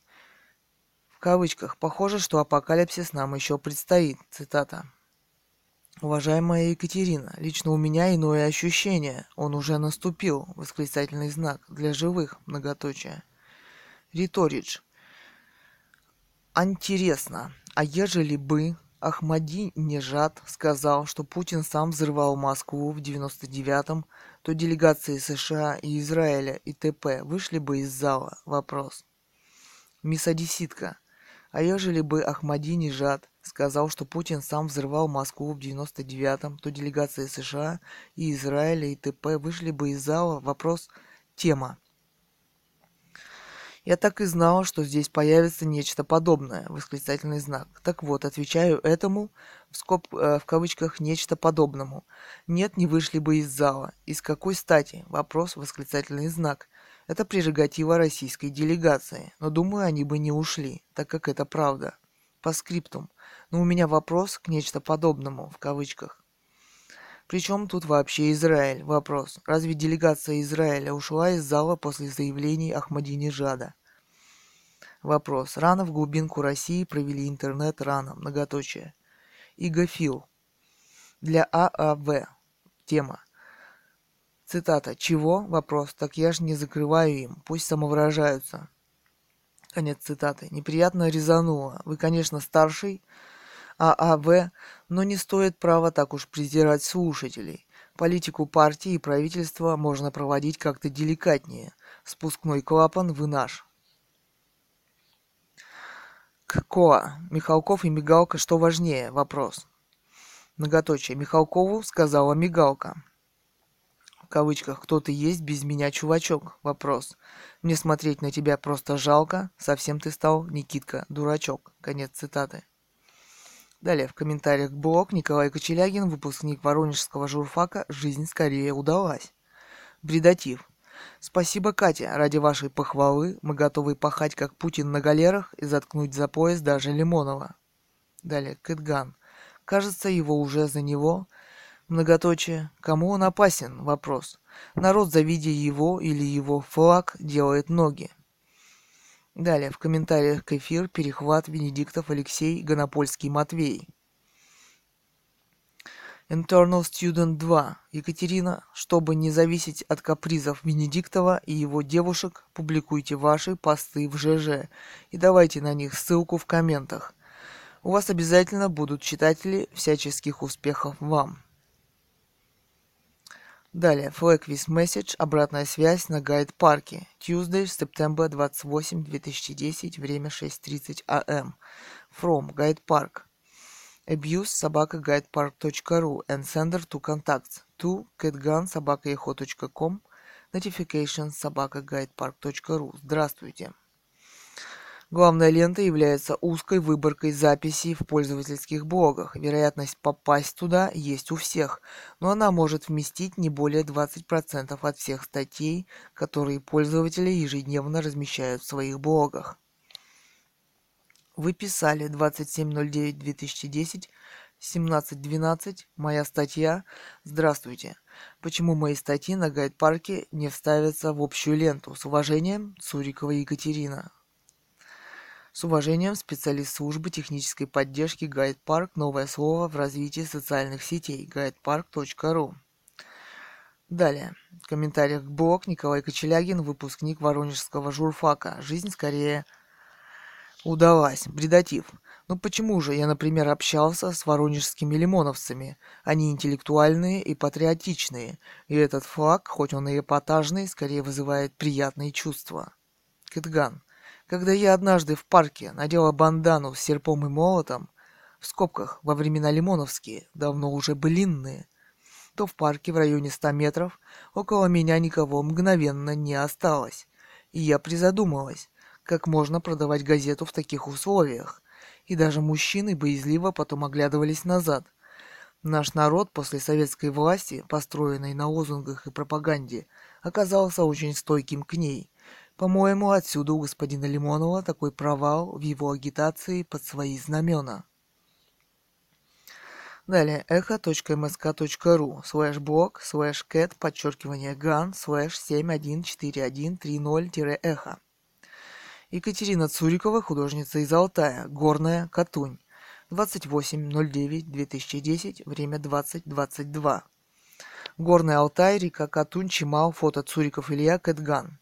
В кавычках. Похоже, что апокалипсис нам еще предстоит. Цитата. Уважаемая Екатерина, лично у меня иное ощущение. Он уже наступил. Восклицательный знак. Для живых. Многоточие. Риторидж. Интересно, а ежели бы Ахмади Нежат сказал, что Путин сам взрывал Москву в 99-м, то делегации США и Израиля и ТП вышли бы из зала? Вопрос. Мисс Одесситка. А ежели бы Ахмади Нежат сказал, что Путин сам взрывал Москву в 99-м, то делегации США и Израиля и т.п. вышли бы из зала. Вопрос «Тема». Я так и знала, что здесь появится нечто подобное, восклицательный знак. Так вот, отвечаю этому, в, скоб, э, в кавычках, нечто подобному. Нет, не вышли бы из зала. Из какой стати? Вопрос, восклицательный знак. Это прерогатива российской делегации, но думаю, они бы не ушли, так как это правда. По скриптум. Но у меня вопрос к нечто подобному, в кавычках. Причем тут вообще Израиль? Вопрос. Разве делегация Израиля ушла из зала после заявлений Ахмадинежада? Вопрос. Рано в глубинку России провели интернет рано. Многоточие. Игофил. Для ААВ. Тема. Цитата. Чего? Вопрос. Так я же не закрываю им. Пусть самовыражаются. Конец цитаты. Неприятно резануло. Вы, конечно, старший, ААВ, но не стоит права так уж презирать слушателей. Политику партии и правительства можно проводить как-то деликатнее. Спускной клапан вы наш. КОА. Михалков и Мигалка, что важнее? Вопрос. Многоточие. Михалкову сказала Мигалка. В кавычках «Кто ты есть без меня, чувачок?» Вопрос. Мне смотреть на тебя просто жалко. Совсем ты стал, Никитка, дурачок. Конец цитаты. Далее в комментариях блог Николай Кочелягин, выпускник Воронежского журфака «Жизнь скорее удалась». Бредатив. Спасибо, Катя. Ради вашей похвалы мы готовы пахать, как Путин на галерах, и заткнуть за пояс даже Лимонова. Далее, Кэтган. Кажется, его уже за него. Многоточие. Кому он опасен? Вопрос. Народ, завидя его или его флаг, делает ноги. Далее, в комментариях к эфир перехват Венедиктов Алексей Гонопольский Матвей. Internal Student 2. Екатерина, чтобы не зависеть от капризов Венедиктова и его девушек, публикуйте ваши посты в ЖЖ и давайте на них ссылку в комментах. У вас обязательно будут читатели всяческих успехов вам. Далее, Flag with Message, обратная связь на гайд-парке. Tuesday, September 28, 2010, время 6.30 am. From Park. Abuse собака guidepark.ru and sender to contacts to catgun собака notifications собака guidepark.ru Здравствуйте. Главная лента является узкой выборкой записей в пользовательских блогах. Вероятность попасть туда есть у всех, но она может вместить не более 20% от всех статей, которые пользователи ежедневно размещают в своих блогах. Вы писали 27.09.2010, 17.12, моя статья. Здравствуйте. Почему мои статьи на гайд-парке не вставятся в общую ленту? С уважением, Цурикова Екатерина. С уважением, специалист службы технической поддержки Гайд Парк. Новое слово в развитии социальных сетей. guidepark.ru Далее. В комментариях к блог Николай Кочелягин, выпускник Воронежского журфака. Жизнь скорее удалась. Бредатив. Ну почему же я, например, общался с воронежскими лимоновцами? Они интеллектуальные и патриотичные. И этот флаг, хоть он и эпатажный, скорее вызывает приятные чувства. Кэтган. Когда я однажды в парке надела бандану с серпом и молотом, в скобках во времена Лимоновские, давно уже былинные, то в парке в районе ста метров около меня никого мгновенно не осталось. И я призадумалась, как можно продавать газету в таких условиях. И даже мужчины боязливо потом оглядывались назад. Наш народ после советской власти, построенной на лозунгах и пропаганде, оказался очень стойким к ней – по-моему, отсюда у господина Лимонова такой провал в его агитации под свои знамена. Далее, echo.msk.ru, слэш блог, слэш кэт, подчеркивание ган, слэш 714130-эхо. Екатерина Цурикова, художница из Алтая, Горная, Катунь. 28.09.2010, время 20.22. Горный Алтай, река Катунь, Чимал, фото Цуриков Илья, Кэтган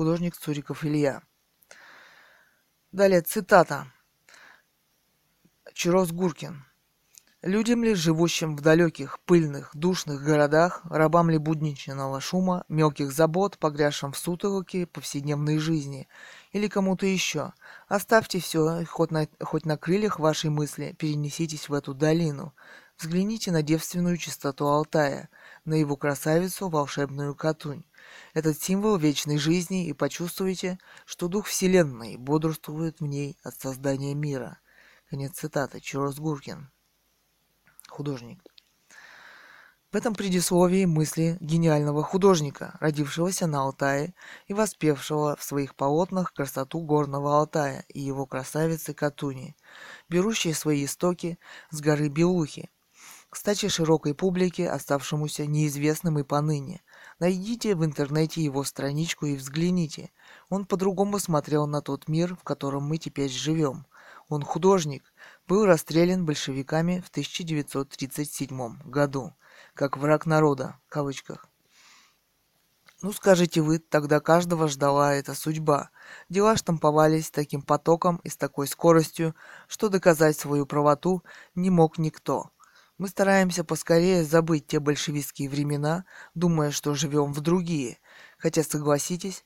художник Цуриков Илья. Далее цитата. Чирос Гуркин. Людям ли, живущим в далеких, пыльных, душных городах, рабам ли будничного шума, мелких забот, погрязшим в сутолоке повседневной жизни, или кому-то еще, оставьте все, хоть на, хоть на крыльях вашей мысли, перенеситесь в эту долину. Взгляните на девственную чистоту Алтая, на его красавицу, волшебную Катунь этот символ вечной жизни и почувствуйте, что дух Вселенной бодрствует в ней от создания мира. Конец цитаты. Чарльз Гуркин. Художник. В этом предисловии мысли гениального художника, родившегося на Алтае и воспевшего в своих полотнах красоту горного Алтая и его красавицы Катуни, берущие свои истоки с горы Белухи, кстати, широкой публике, оставшемуся неизвестным и поныне, Найдите в интернете его страничку и взгляните. Он по-другому смотрел на тот мир, в котором мы теперь живем. Он художник, был расстрелян большевиками в 1937 году, как враг народа, в кавычках. Ну, скажите вы, тогда каждого ждала эта судьба. Дела штамповались таким потоком и с такой скоростью, что доказать свою правоту не мог никто. Мы стараемся поскорее забыть те большевистские времена, думая, что живем в другие. Хотя, согласитесь,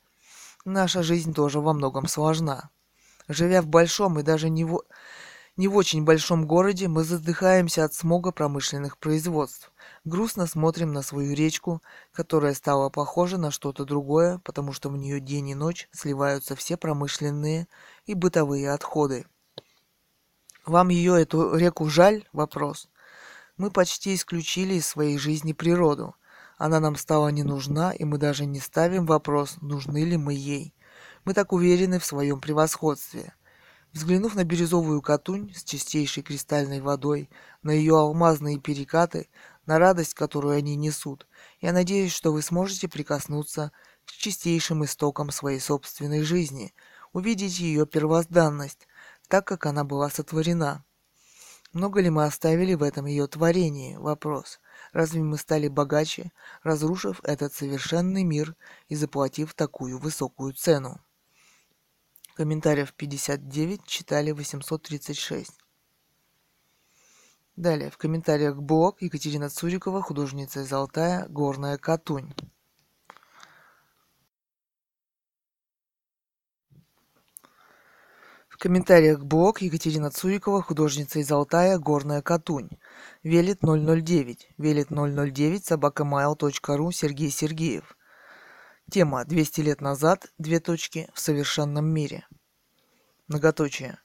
наша жизнь тоже во многом сложна. Живя в большом и даже не в, не в очень большом городе, мы задыхаемся от смога промышленных производств. Грустно смотрим на свою речку, которая стала похожа на что-то другое, потому что в нее день и ночь сливаются все промышленные и бытовые отходы. Вам ее, эту реку, жаль? Вопрос. Мы почти исключили из своей жизни природу. Она нам стала не нужна, и мы даже не ставим вопрос, нужны ли мы ей. Мы так уверены в своем превосходстве. Взглянув на бирюзовую катунь с чистейшей кристальной водой, на ее алмазные перекаты, на радость, которую они несут, я надеюсь, что вы сможете прикоснуться к чистейшим истокам своей собственной жизни, увидеть ее первозданность, так как она была сотворена. Много ли мы оставили в этом ее творении? Вопрос. Разве мы стали богаче, разрушив этот совершенный мир и заплатив такую высокую цену? Комментариев 59 читали 836. Далее, в комментариях блог Екатерина Цурикова, художница из Алтая, Горная Катунь. Комментариях блог Екатерина Цурикова, художница из Алтая, Горная Катунь. Велит 009. Велит 009, собакамайл.ру, Сергей Сергеев. Тема «200 лет назад. Две точки. В совершенном мире». Многоточие.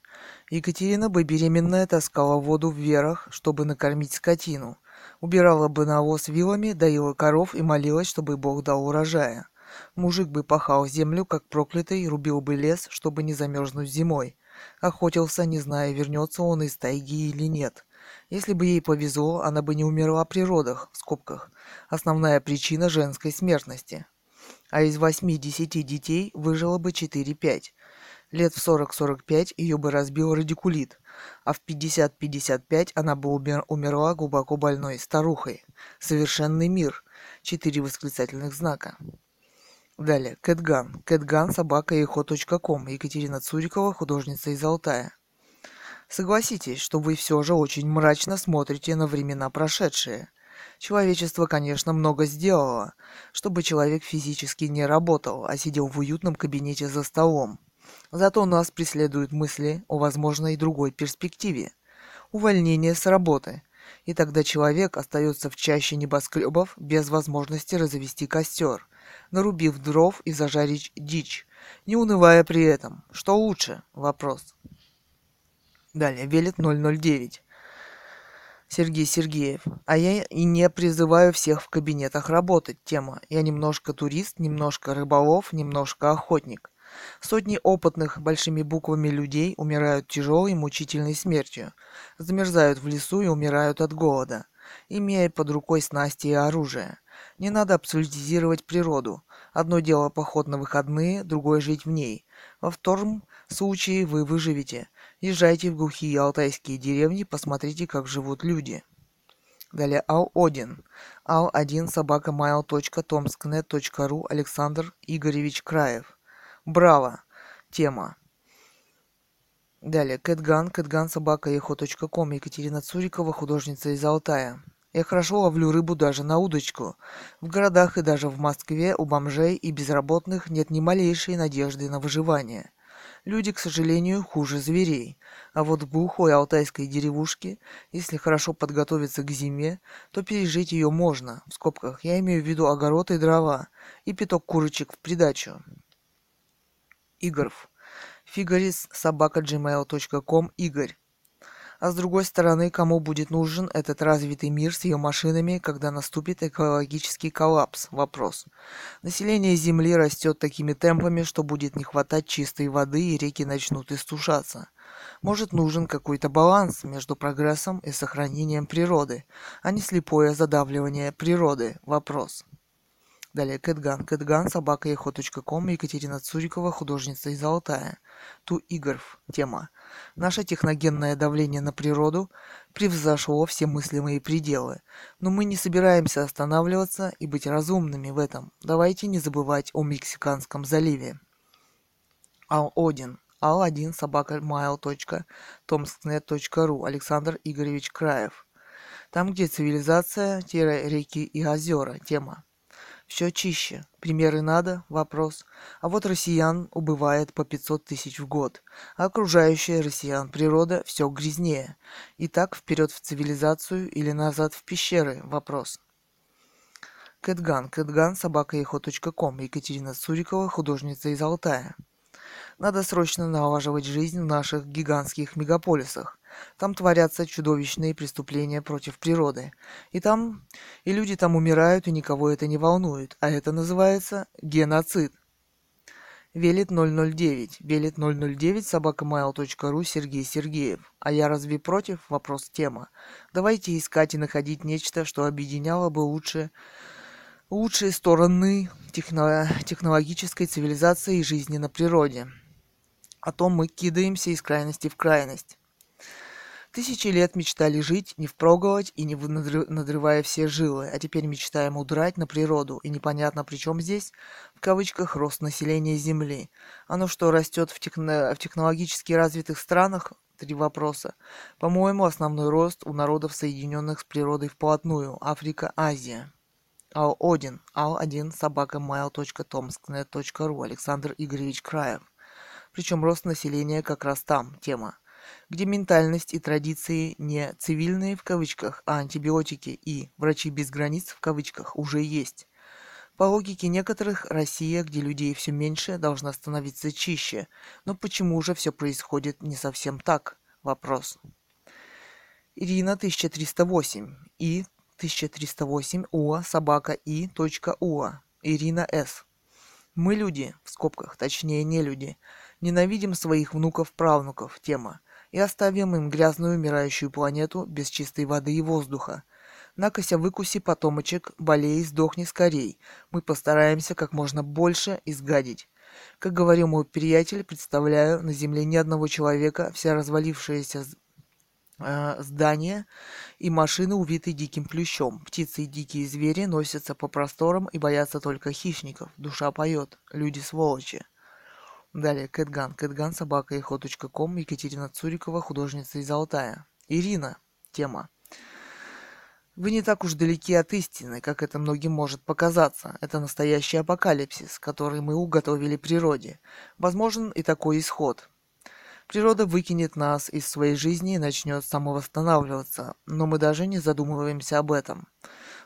Екатерина бы беременная таскала воду в верах, чтобы накормить скотину. Убирала бы навоз вилами, доила коров и молилась, чтобы Бог дал урожая. Мужик бы пахал землю, как проклятый, рубил бы лес, чтобы не замерзнуть зимой. Охотился, не зная, вернется он из тайги или нет. Если бы ей повезло, она бы не умерла при родах, в скобках. Основная причина женской смертности. А из восьми-десяти детей выжило бы четыре-пять. Лет в 40-45 ее бы разбил радикулит, а в 50-55 она бы умер, умерла глубоко больной старухой. Совершенный мир. Четыре восклицательных знака. Далее. Кэтган. Кэтган, собака ком. Екатерина Цурикова, художница из Алтая. Согласитесь, что вы все же очень мрачно смотрите на времена прошедшие. Человечество, конечно, много сделало, чтобы человек физически не работал, а сидел в уютном кабинете за столом. Зато нас преследуют мысли о возможной другой перспективе – увольнение с работы. И тогда человек остается в чаще небоскребов без возможности развести костер, нарубив дров и зажарить дичь, не унывая при этом. Что лучше? Вопрос. Далее, Велит 009. Сергей Сергеев. А я и не призываю всех в кабинетах работать. Тема. Я немножко турист, немножко рыболов, немножко охотник. Сотни опытных большими буквами людей умирают тяжелой мучительной смертью, замерзают в лесу и умирают от голода, имея под рукой снасти и оружие. Не надо абсолютизировать природу. Одно дело поход на выходные, другое жить в ней. Во втором случае вы выживете. Езжайте в глухие алтайские деревни, посмотрите, как живут люди. Далее Ал-1. Ал-1 собака mail.tomsknet.ru Александр Игоревич Краев. Браво! Тема. Далее. Кэтган, Кэтган, собака. Екатерина Цурикова, художница из Алтая. Я хорошо ловлю рыбу даже на удочку. В городах и даже в Москве у бомжей и безработных нет ни малейшей надежды на выживание. Люди, к сожалению, хуже зверей. А вот в глухой алтайской деревушке, если хорошо подготовиться к зиме, то пережить ее можно. В скобках я имею в виду огород и дрова, и пяток курочек в придачу. Игоров. Фигарис собака gmail.com Игорь. А с другой стороны, кому будет нужен этот развитый мир с ее машинами, когда наступит экологический коллапс? Вопрос. Население Земли растет такими темпами, что будет не хватать чистой воды и реки начнут истушаться. Может нужен какой-то баланс между прогрессом и сохранением природы, а не слепое задавливание природы? Вопрос. Далее Кэтган. Кэтган, собака ком. Екатерина Цурикова, художница из Алтая. Ту Игорф. Тема. Наше техногенное давление на природу превзошло все мыслимые пределы. Но мы не собираемся останавливаться и быть разумными в этом. Давайте не забывать о Мексиканском заливе. Ал-1. Ал-1 собака mail.tomsknet.ru Александр Игоревич Краев. Там, где цивилизация, реки и озера. Тема. Все чище. Примеры надо? Вопрос. А вот россиян убывает по 500 тысяч в год, а окружающая россиян природа все грязнее. И так вперед в цивилизацию или назад в пещеры? Вопрос. Кэтган. Кэтган, собака Екатерина Сурикова, художница из Алтая. Надо срочно налаживать жизнь в наших гигантских мегаполисах. Там творятся чудовищные преступления против природы. И там... И люди там умирают, и никого это не волнует. А это называется геноцид. Велит 009. Велит 009 собакамайл.ру Сергей Сергеев. А я разве против? Вопрос тема. Давайте искать и находить нечто, что объединяло бы лучше лучшие стороны техно технологической цивилизации и жизни на природе. А то мы кидаемся из крайности в крайность. Тысячи лет мечтали жить, не впроголодь и не надрывая все жилы, а теперь мечтаем удрать на природу, и непонятно при чем здесь, в кавычках, рост населения Земли. Оно что, растет в, техно- в технологически развитых странах? Три вопроса. По-моему, основной рост у народов, соединенных с природой вплотную. Африка, Азия. Ал Один, Ал1, собака mail.tomsknet.ru, Александр Игоревич Краев. Причем рост населения как раз там, тема где ментальность и традиции не «цивильные» в кавычках, а антибиотики и «врачи без границ» в кавычках уже есть. По логике некоторых, Россия, где людей все меньше, должна становиться чище. Но почему же все происходит не совсем так? Вопрос. Ирина 1308 и 1308 УА собака и точка УА. Ирина С. Мы люди, в скобках, точнее не люди, ненавидим своих внуков-правнуков, тема и оставим им грязную умирающую планету без чистой воды и воздуха. Накося выкуси, потомочек, болей, сдохни скорей. Мы постараемся как можно больше изгадить. Как говорил мой приятель, представляю на Земле ни одного человека, вся развалившаяся э, здания и машины, увиты диким плющом. Птицы и дикие звери носятся по просторам и боятся только хищников. Душа поет. Люди сволочи. Далее, Кэтган. Кэтган, собака ком. Екатерина Цурикова, художница из Алтая. Ирина. Тема. Вы не так уж далеки от истины, как это многим может показаться. Это настоящий апокалипсис, который мы уготовили природе. Возможен и такой исход. Природа выкинет нас из своей жизни и начнет самовосстанавливаться, но мы даже не задумываемся об этом.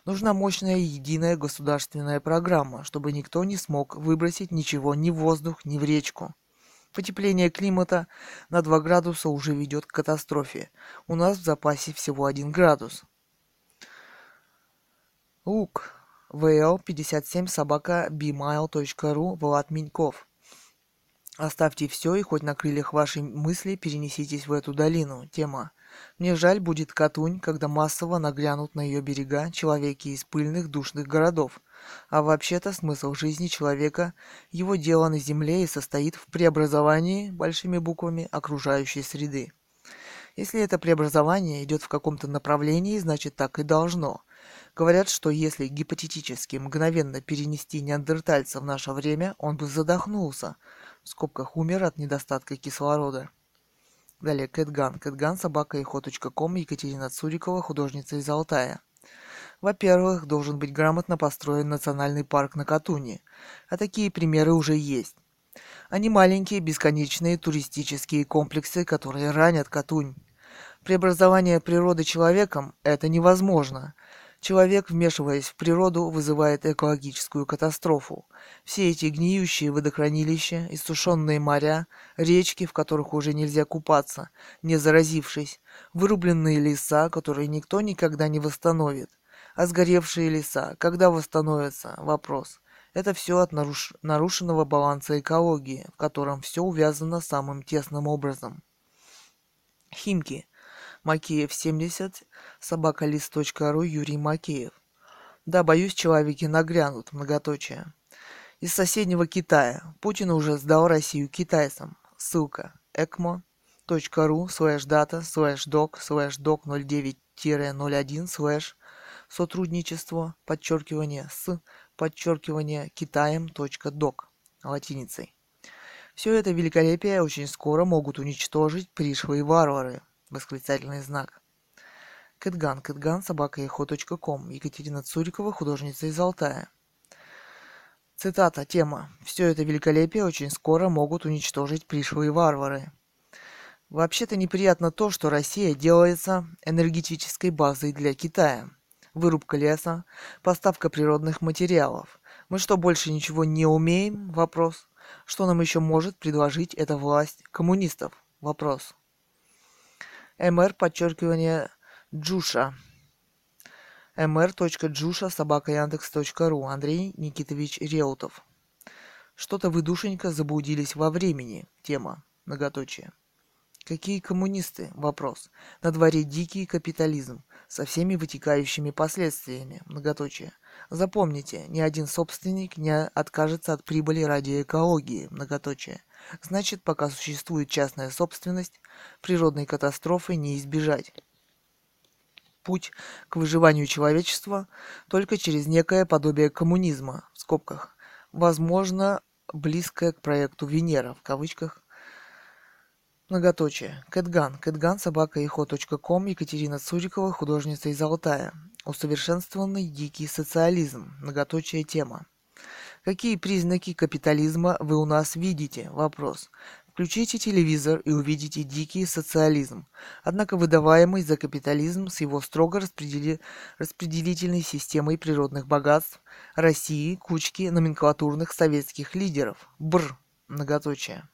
Нужна мощная единая государственная программа, чтобы никто не смог выбросить ничего ни в воздух, ни в речку. Потепление климата на 2 градуса уже ведет к катастрофе. У нас в запасе всего 1 градус. Лук. ВЛ 57 собака bmail.ru Влад Миньков. Оставьте все и хоть на крыльях вашей мысли перенеситесь в эту долину. Тема мне жаль будет Катунь, когда массово нагрянут на ее берега человеки из пыльных душных городов. А вообще-то смысл жизни человека, его дело на земле и состоит в преобразовании, большими буквами, окружающей среды. Если это преобразование идет в каком-то направлении, значит так и должно. Говорят, что если гипотетически мгновенно перенести неандертальца в наше время, он бы задохнулся, в скобках умер от недостатка кислорода. Далее Кэтган. Кэтган, собака и ком. Екатерина Цурикова, художница из Алтая. Во-первых, должен быть грамотно построен национальный парк на Катуне. А такие примеры уже есть. Они маленькие, бесконечные туристические комплексы, которые ранят Катунь. Преобразование природы человеком – это невозможно. Человек, вмешиваясь в природу, вызывает экологическую катастрофу. Все эти гниющие водохранилища, иссушенные моря, речки, в которых уже нельзя купаться, не заразившись, вырубленные леса, которые никто никогда не восстановит. А сгоревшие леса, когда восстановятся? Вопрос. Это все от наруш... нарушенного баланса экологии, в котором все увязано самым тесным образом. Химки. Макеев 70, собакалист.ру, Юрий Макеев. Да, боюсь, человеки нагрянут, многоточие. Из соседнего Китая. Путин уже сдал Россию китайцам. Ссылка. экмо.ру слэш дата слэш док слэш док 09-01 слэш сотрудничество подчеркивание с подчеркивание китаем точка док латиницей. Все это великолепие очень скоро могут уничтожить пришлые варвары, Восклицательный знак. Кэтган, Кэтган, собака ком. Екатерина Цурикова, художница из Алтая. Цитата, тема. «Все это великолепие очень скоро могут уничтожить пришлые варвары». Вообще-то неприятно то, что Россия делается энергетической базой для Китая. Вырубка леса, поставка природных материалов. Мы что, больше ничего не умеем? Вопрос. Что нам еще может предложить эта власть коммунистов? Вопрос mr подчеркивание джуша mr.джуша собака яндекс.ру Андрей Никитович Реутов. Что-то вы, душенька, заблудились во времени. Тема. Многоточие. Какие коммунисты? Вопрос. На дворе дикий капитализм со всеми вытекающими последствиями. Многоточие. Запомните, ни один собственник не откажется от прибыли ради экологии. Многоточие. Значит, пока существует частная собственность, природной катастрофы не избежать. Путь к выживанию человечества только через некое подобие коммунизма, в скобках, возможно, близкое к проекту Венера, в кавычках, Многоточие. Кэтган. Кэтган, собака ком Екатерина Цурикова, художница из Алтая. Усовершенствованный дикий социализм. Многоточие тема. Какие признаки капитализма вы у нас видите? Вопрос. Включите телевизор и увидите дикий социализм, однако выдаваемый за капитализм с его строго распредели... распределительной системой природных богатств России, кучки номенклатурных советских лидеров. Бр. Многоточие.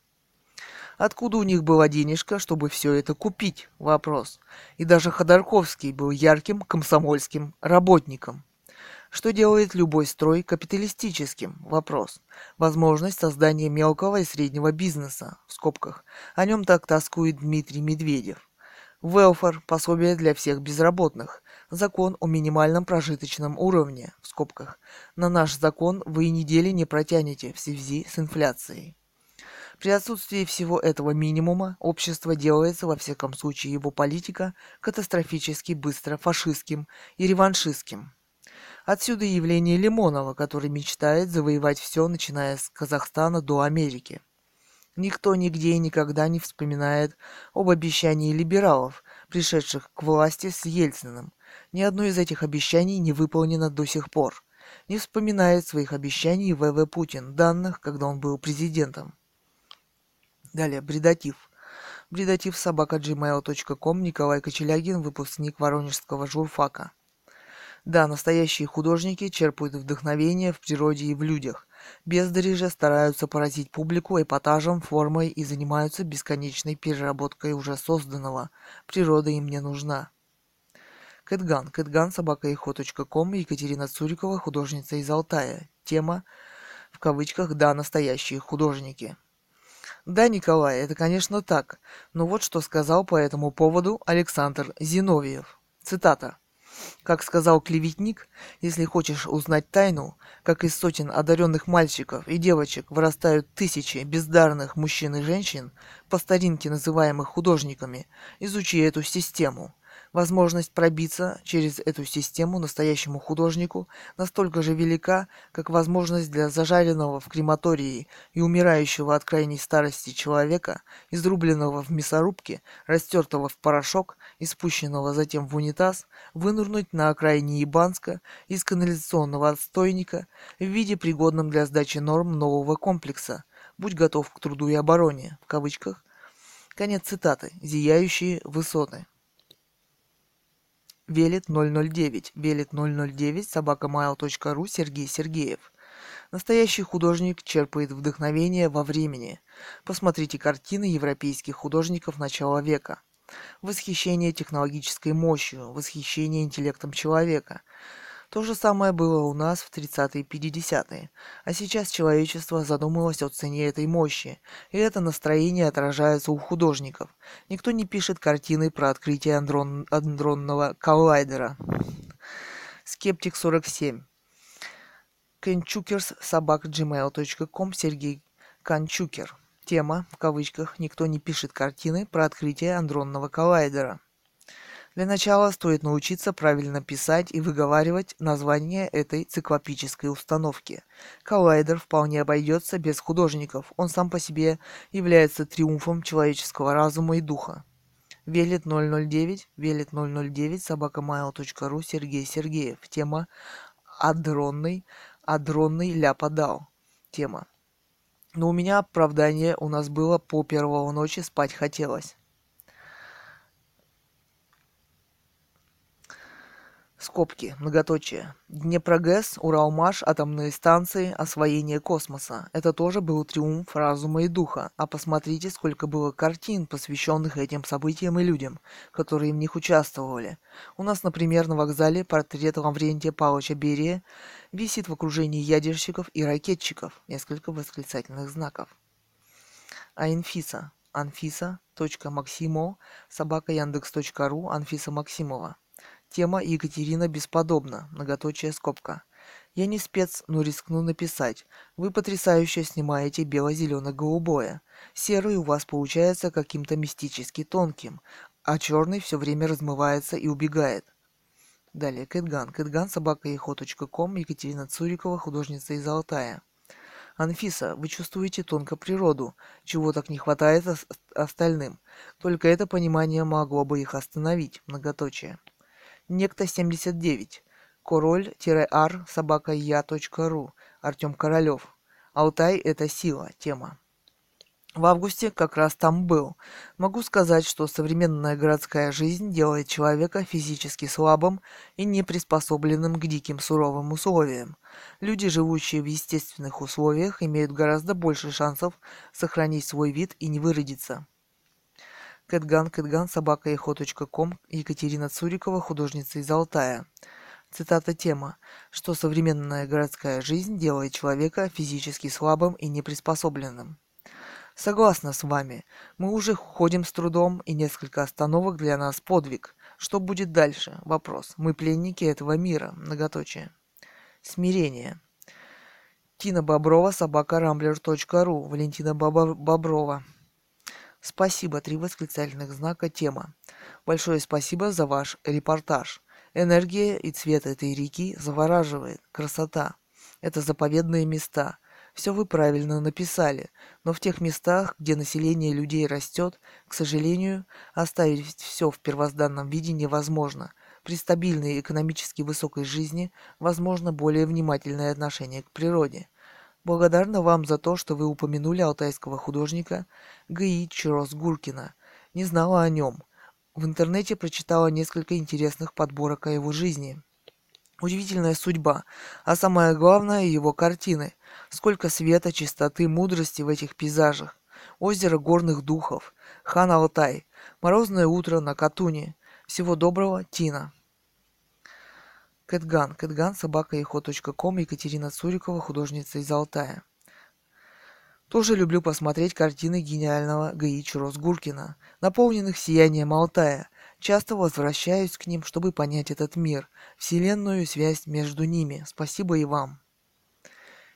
Откуда у них была денежка, чтобы все это купить? Вопрос. И даже Ходорковский был ярким комсомольским работником. Что делает любой строй капиталистическим? Вопрос. Возможность создания мелкого и среднего бизнеса, в скобках. О нем так тоскует Дмитрий Медведев. Велфар – пособие для всех безработных. Закон о минимальном прожиточном уровне, в скобках. На наш закон вы и недели не протянете в связи с инфляцией. При отсутствии всего этого минимума общество делается, во всяком случае его политика, катастрофически быстро фашистским и реваншистским. Отсюда явление Лимонова, который мечтает завоевать все, начиная с Казахстана до Америки. Никто нигде и никогда не вспоминает об обещании либералов, пришедших к власти с Ельциным. Ни одно из этих обещаний не выполнено до сих пор. Не вспоминает своих обещаний ВВ Путин, данных, когда он был президентом. Далее, бредатив. Бредатив собака gmail.com Николай Кочелягин, выпускник Воронежского журфака. Да, настоящие художники черпают вдохновение в природе и в людях. Бездари же стараются поразить публику эпатажем, формой и занимаются бесконечной переработкой уже созданного. Природа им не нужна. Кэтган. Кэтган, собака Екатерина Цурикова, художница из Алтая. Тема, в кавычках, да, настоящие художники. Да, Николай, это, конечно, так. Но вот что сказал по этому поводу Александр Зиновьев. Цитата. Как сказал клеветник, если хочешь узнать тайну, как из сотен одаренных мальчиков и девочек вырастают тысячи бездарных мужчин и женщин, по старинке называемых художниками, изучи эту систему. Возможность пробиться через эту систему настоящему художнику настолько же велика, как возможность для зажаренного в крематории и умирающего от крайней старости человека, изрубленного в мясорубке, растертого в порошок и спущенного затем в унитаз, вынурнуть на окраине Ибанска из канализационного отстойника в виде пригодном для сдачи норм нового комплекса. Будь готов к труду и обороне, в кавычках. Конец цитаты. Зияющие высоты. Велит 009. Велит 009 собакамайл.ру Сергей Сергеев. Настоящий художник черпает вдохновение во времени. Посмотрите картины европейских художников начала века. Восхищение технологической мощью, восхищение интеллектом человека – то же самое было у нас в 30-е и 50-е, а сейчас человечество задумалось о цене этой мощи, и это настроение отражается у художников. Никто не пишет картины про открытие андрон... андронного коллайдера. Скептик 47. Kenchukers собак gmail.com Сергей Канчукер. Тема, в кавычках, никто не пишет картины про открытие андронного коллайдера. Для начала стоит научиться правильно писать и выговаривать название этой циклопической установки. Коллайдер вполне обойдется без художников, он сам по себе является триумфом человеческого разума и духа. Велит 009, Велит 009, собакамайл.ру, Сергей Сергеев. Тема адронный, адронный ляпадал. Тема. Но у меня оправдание у нас было по первого ночи спать хотелось. Скобки, многоточие. Днепрогэс, Уралмаш, атомные станции, освоение космоса. Это тоже был триумф разума и духа. А посмотрите, сколько было картин, посвященных этим событиям и людям, которые в них участвовали. У нас, например, на вокзале портрет Лаврентия Павловича Берия висит в окружении ядерщиков и ракетчиков. Несколько восклицательных знаков. А Инфиса. Анфиса.максимо, собака Яндекс.ру, Анфиса Максимова. Тема Екатерина бесподобна, многоточие скобка. Я не спец, но рискну написать. Вы потрясающе снимаете бело-зелено-голубое. Серый у вас получается каким-то мистически тонким, а черный все время размывается и убегает. Далее, Кэтган. Кэтган, собака Екатерина Цурикова, художница из Алтая. Анфиса, вы чувствуете тонко природу, чего так не хватает остальным. Только это понимание могло бы их остановить. Многоточие. Некто 79. Король-ар собака я.ру. Артем Королев. Алтай – это сила. Тема. В августе как раз там был. Могу сказать, что современная городская жизнь делает человека физически слабым и неприспособленным к диким суровым условиям. Люди, живущие в естественных условиях, имеют гораздо больше шансов сохранить свой вид и не выродиться. Кэтган, Кэтган, собака ком Екатерина Цурикова, художница из Алтая. Цитата тема, что современная городская жизнь делает человека физически слабым и неприспособленным. Согласна с вами. Мы уже ходим с трудом, и несколько остановок для нас подвиг. Что будет дальше? Вопрос. Мы пленники этого мира. Многоточие. Смирение. Тина Боброва, собака рамблер.ру. Валентина Боброва. Спасибо. Три восклицательных знака. Тема. Большое спасибо за ваш репортаж. Энергия и цвет этой реки завораживает. Красота. Это заповедные места – все вы правильно написали, но в тех местах, где население людей растет, к сожалению, оставить все в первозданном виде невозможно. При стабильной экономически высокой жизни возможно более внимательное отношение к природе. Благодарна вам за то, что вы упомянули алтайского художника Г.И. Чирос Гуркина. Не знала о нем. В интернете прочитала несколько интересных подборок о его жизни. Удивительная судьба, а самое главное его картины. Сколько света, чистоты, мудрости в этих пейзажах. Озеро горных духов, хан Алтай, морозное утро на Катуне. Всего доброго, Тина. Кэтган. Кэтган, собака ком Екатерина Цурикова, художница из Алтая. Тоже люблю посмотреть картины гениального Гаичи Росгуркина, наполненных сиянием Алтая – Часто возвращаюсь к ним, чтобы понять этот мир, вселенную связь между ними. Спасибо и вам.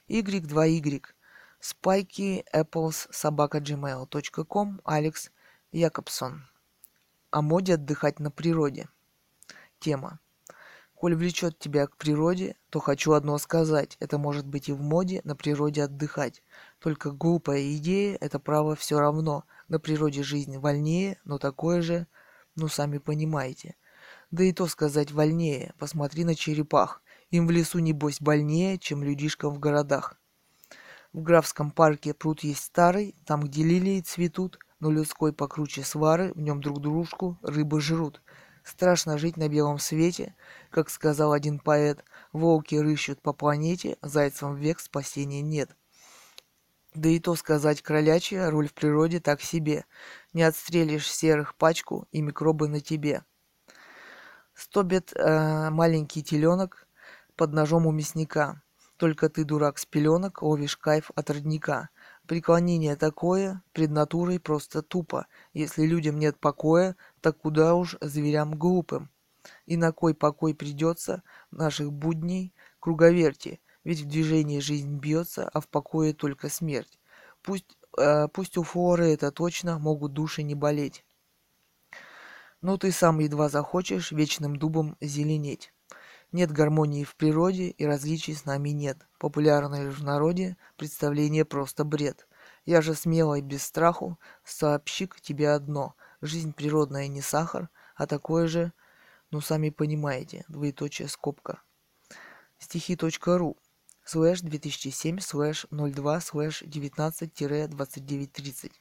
Y2Y. Спайки Apples собака gmail.com Алекс Якобсон. О моде отдыхать на природе. Тема. Коль влечет тебя к природе, то хочу одно сказать. Это может быть и в моде на природе отдыхать. Только глупая идея – это право все равно. На природе жизнь вольнее, но такое же ну, сами понимаете. Да и то сказать вольнее. Посмотри на черепах. Им в лесу, небось, больнее, чем людишкам в городах. В графском парке пруд есть старый, там, где лилии цветут, но людской покруче свары, в нем друг дружку рыбы жрут. Страшно жить на белом свете, как сказал один поэт. Волки рыщут по планете, зайцам век спасения нет. Да и то сказать кролячья роль в природе так себе. Не отстрелишь серых пачку и микробы на тебе. Стобит э, маленький теленок под ножом у мясника. Только ты, дурак с пеленок, ловишь кайф от родника. Преклонение такое, пред натурой просто тупо. Если людям нет покоя, так куда уж зверям глупым. И на кой покой придется наших будней круговерти, ведь в движении жизнь бьется, а в покое только смерть. Пусть, э, пусть у флоры это точно, могут души не болеть. Но ты сам едва захочешь вечным дубом зеленеть. Нет гармонии в природе и различий с нами нет. Популярное в народе представление просто бред. Я же смело и без страху сообщи к тебе одно. Жизнь природная не сахар, а такое же, ну сами понимаете, двоеточие скобка. stihi.ru слэш 2007 слэш 02 слэш 19-2930.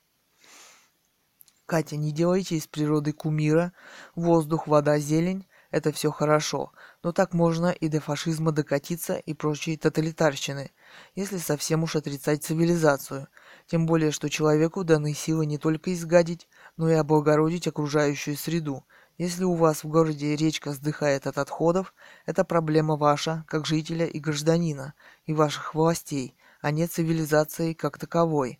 Катя, не делайте из природы кумира. Воздух, вода, зелень – это все хорошо. Но так можно и до фашизма докатиться и прочей тоталитарщины, если совсем уж отрицать цивилизацию. Тем более, что человеку даны силы не только изгадить, но и облагородить окружающую среду – если у вас в городе речка сдыхает от отходов, это проблема ваша, как жителя и гражданина, и ваших властей, а не цивилизации как таковой.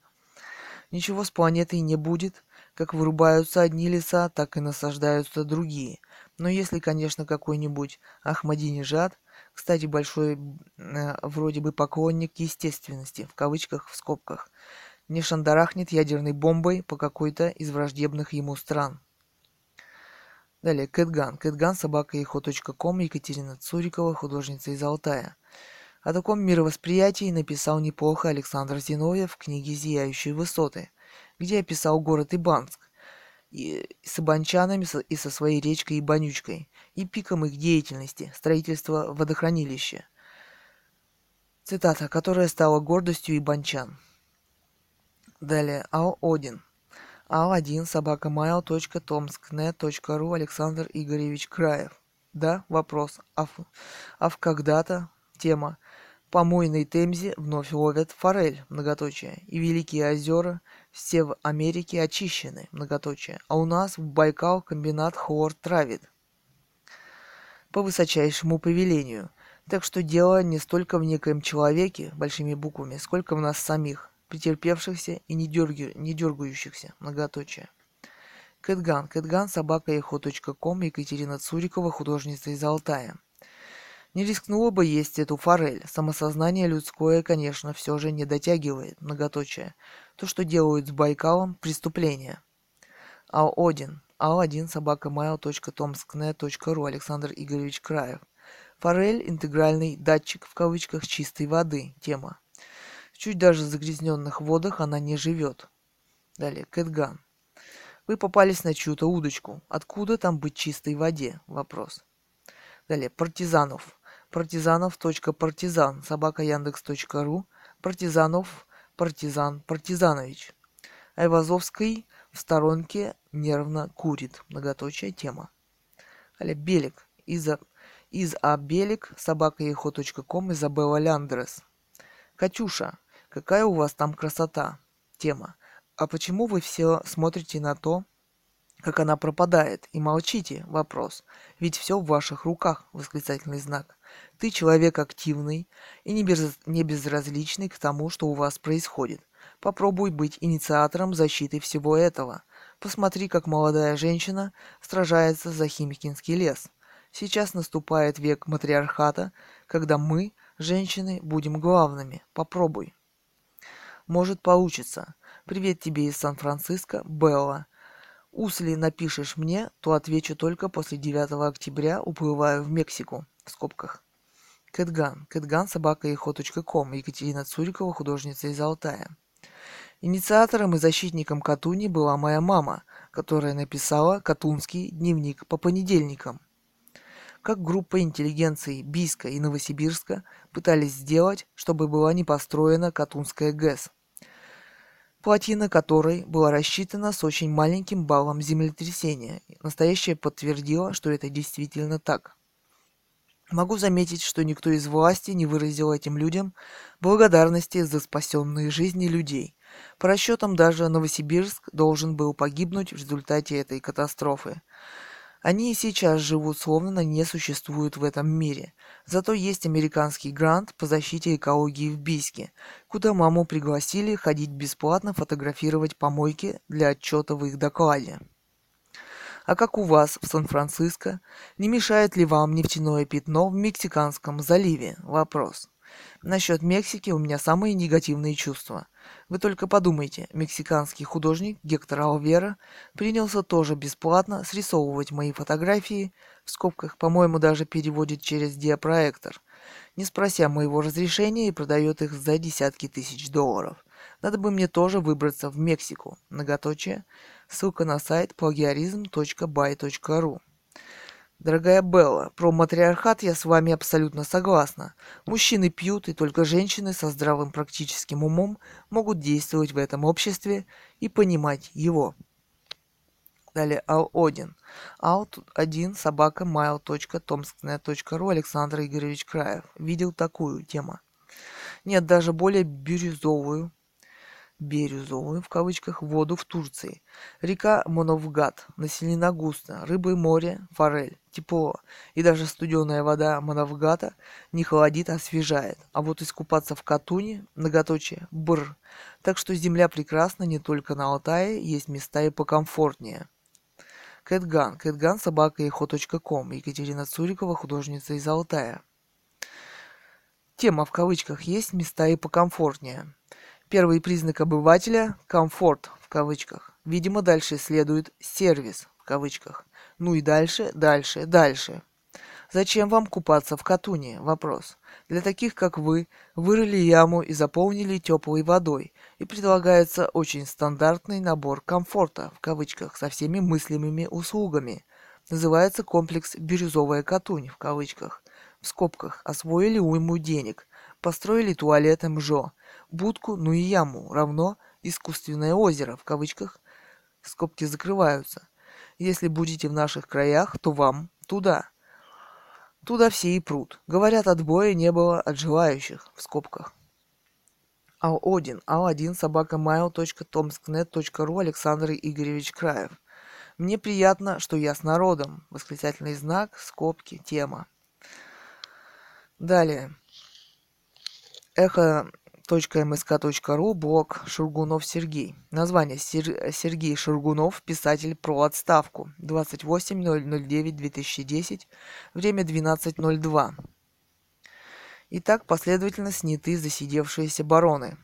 Ничего с планетой не будет, как вырубаются одни леса, так и насаждаются другие. Но если, конечно, какой-нибудь Ахмадинежад, Кстати, большой э, вроде бы поклонник естественности, в кавычках, в скобках. Не шандарахнет ядерной бомбой по какой-то из враждебных ему стран. Далее, Кэтган. Кэтган, собака ком Екатерина Цурикова, художница из Алтая. О таком мировосприятии написал неплохо Александр Зиновьев в книге «Зияющие высоты», где описал город Ибанск, и с ибанчанами и со своей речкой Ибанючкой, и пиком их деятельности, строительства водохранилища. Цитата, которая стала гордостью ибанчан. Далее, Ал Один. Ал1 собака mail.tomsk.net.ru Александр Игоревич Краев. Да, вопрос. А в, а в когда-то тема помойной Темзе вновь ловят форель, многоточие, и Великие озера все в Америке очищены, многоточие, а у нас в Байкал комбинат хлор травит. По высочайшему повелению. Так что дело не столько в некоем человеке, большими буквами, сколько в нас самих, претерпевшихся и не, дерги, не дергающихся, многоточие. Кэтган, Кэтган, собака ком Екатерина Цурикова, художница из Алтая. Не рискнула бы есть эту форель. Самосознание людское, конечно, все же не дотягивает, многоточие. То, что делают с Байкалом, преступление. Ал-1. Ал-1 собака mail.tomsknet.ru Александр Игоревич Краев. Форель – интегральный датчик в кавычках чистой воды. Тема. В чуть даже загрязненных водах она не живет. Далее. Кэтган. Вы попались на чью-то удочку. Откуда там быть чистой воде? Вопрос. Далее. Партизанов партизанов.партизан, собака яндекс.ру, партизанов, партизан, партизанович. Айвазовский в сторонке нервно курит. Многоточая тема. Аля Белик. Иза, из А Белик, собака Изабелла Ляндерес. Катюша, какая у вас там красота? Тема. А почему вы все смотрите на то, как она пропадает, и молчите? Вопрос. Ведь все в ваших руках, восклицательный знак. Ты человек активный и не, без, не безразличный к тому, что у вас происходит. Попробуй быть инициатором защиты всего этого. Посмотри, как молодая женщина сражается за Химкинский лес. Сейчас наступает век матриархата, когда мы, женщины, будем главными. Попробуй. Может получится. Привет тебе из Сан-Франциско, Белла. Усли напишешь мне, то отвечу только после 9 октября, уплываю в Мексику. В скобках. Кэтган. Кэтган собака ком. Екатерина Цурикова, художница из Алтая. Инициатором и защитником Катуни была моя мама, которая написала Катунский дневник по понедельникам. Как группа интеллигенции Бийска и Новосибирска пытались сделать, чтобы была не построена Катунская ГЭС, плотина которой была рассчитана с очень маленьким баллом землетрясения. Настоящее подтвердило, что это действительно так. Могу заметить, что никто из власти не выразил этим людям благодарности за спасенные жизни людей. По расчетам даже Новосибирск должен был погибнуть в результате этой катастрофы. Они и сейчас живут словно не существуют в этом мире. Зато есть американский грант по защите экологии в Бийске, куда маму пригласили ходить бесплатно фотографировать помойки для отчета в их докладе. А как у вас в Сан-Франциско? Не мешает ли вам нефтяное пятно в Мексиканском заливе? Вопрос. Насчет Мексики у меня самые негативные чувства. Вы только подумайте, мексиканский художник Гектор Алвера принялся тоже бесплатно срисовывать мои фотографии, в скобках, по-моему, даже переводит через диапроектор, не спрося моего разрешения и продает их за десятки тысяч долларов. Надо бы мне тоже выбраться в Мексику. Многоточие. Ссылка на сайт plagiarism.by.ru Дорогая Белла, про матриархат я с вами абсолютно согласна. Мужчины пьют, и только женщины со здравым практическим умом могут действовать в этом обществе и понимать его. Далее Ал Один. Ал 1 собака mail.tomsknet.ru Александр Игоревич Краев. Видел такую тему. Нет, даже более бирюзовую «бирюзовую» в кавычках воду в Турции. Река Моновгат населена густо, рыбы море, форель, тепло. И даже студеная вода Моновгата не холодит, а освежает. А вот искупаться в Катуне, многоточие, бр. Так что земля прекрасна не только на Алтае, есть места и покомфортнее. Кэтган. Кэтган собака ком. Екатерина Цурикова, художница из Алтая. Тема в кавычках есть места и покомфортнее. Первый признак обывателя – комфорт в кавычках. Видимо, дальше следует сервис в кавычках. Ну и дальше, дальше, дальше. Зачем вам купаться в Катуне? Вопрос. Для таких, как вы, вырыли яму и заполнили теплой водой. И предлагается очень стандартный набор комфорта, в кавычках, со всеми мыслимыми услугами. Называется комплекс «Бирюзовая Катунь», в кавычках. В скобках. Освоили уйму денег. Построили туалет МЖО. Будку, ну и яму, равно искусственное озеро, в кавычках. Скобки закрываются. Если будете в наших краях, то вам туда. Туда все и прут. Говорят, отбоя не было от желающих, в скобках. Ал-1, Ал-1, собака mail.tomsknet.ru Александр Игоревич Краев. Мне приятно, что я с народом. Восклицательный знак, скобки, тема. Далее. Эхо .msk.ru, блог Шургунов Сергей. Название Сер... Сергей Шургунов, писатель про отставку. 28.009.2010, время 12.02. Итак, последовательно сняты засидевшиеся бароны.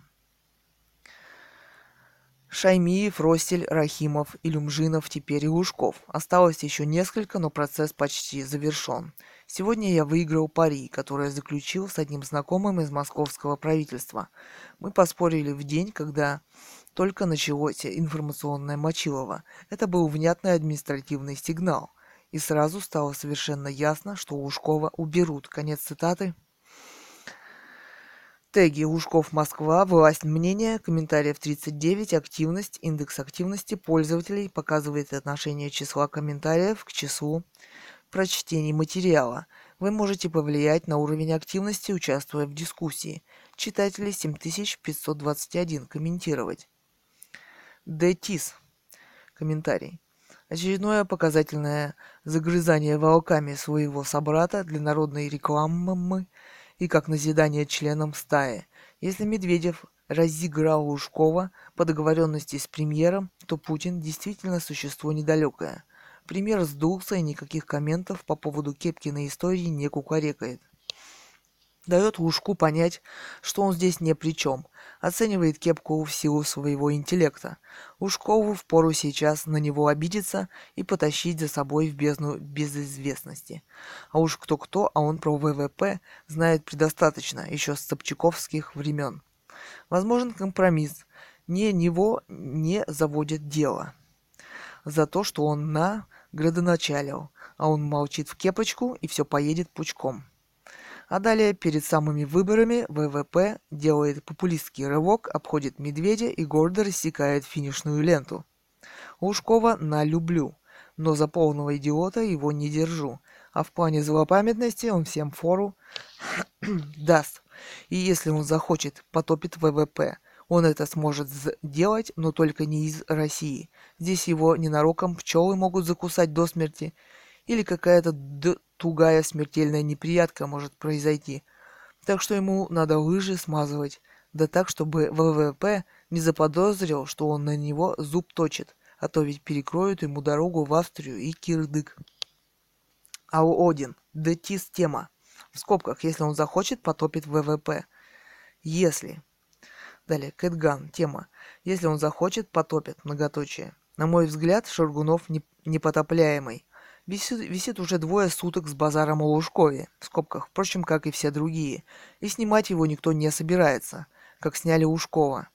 Шаймиев, Ростель, Рахимов, Илюмжинов, теперь и Лужков. Осталось еще несколько, но процесс почти завершен. Сегодня я выиграл пари, которое заключил с одним знакомым из московского правительства. Мы поспорили в день, когда только началось информационное Мочилово. Это был внятный административный сигнал. И сразу стало совершенно ясно, что Ушкова уберут. Конец цитаты. Теги Ушков Москва, власть мнения, комментариев 39, активность, индекс активности пользователей показывает отношение числа комментариев к числу прочтении материала. Вы можете повлиять на уровень активности, участвуя в дискуссии. Читатели 7521. Комментировать. Детис. Комментарий. Очередное показательное загрызание волками своего собрата для народной рекламы и как назидание членам стаи. Если Медведев разыграл Лужкова по договоренности с премьером, то Путин действительно существо недалекое – Пример сдулся и никаких комментов по поводу Кепкиной истории не кукарекает. Дает Лужку понять, что он здесь не при чем. Оценивает Кепку в силу своего интеллекта. Лужкову впору сейчас на него обидеться и потащить за собой в бездну безызвестности. А уж кто-кто, а он про ВВП знает предостаточно, еще с Собчаковских времен. Возможен компромисс. Не него не заводит дело. За то, что он на градоначалил, а он молчит в кепочку и все поедет пучком. А далее, перед самыми выборами, ВВП делает популистский рывок, обходит медведя и гордо рассекает финишную ленту. Лужкова на люблю, но за полного идиота его не держу, а в плане злопамятности он всем фору [clears throat] даст. И если он захочет, потопит ВВП – он это сможет сделать, но только не из России. Здесь его ненароком пчелы могут закусать до смерти, или какая-то тугая смертельная неприятка может произойти. Так что ему надо лыжи смазывать, да так, чтобы ВВП не заподозрил, что он на него зуб точит, а то ведь перекроют ему дорогу в Австрию и Кирдык. Ау Один, Детис тема. В скобках, если он захочет, потопит ВВП. Если. Далее, Кэтган. Тема. Если он захочет, потопит. Многоточие. На мой взгляд, Шаргунов не, непотопляемый. Висит, висит уже двое суток с базаром о Лужкове, в скобках, впрочем, как и все другие, и снимать его никто не собирается, как сняли Ушкова.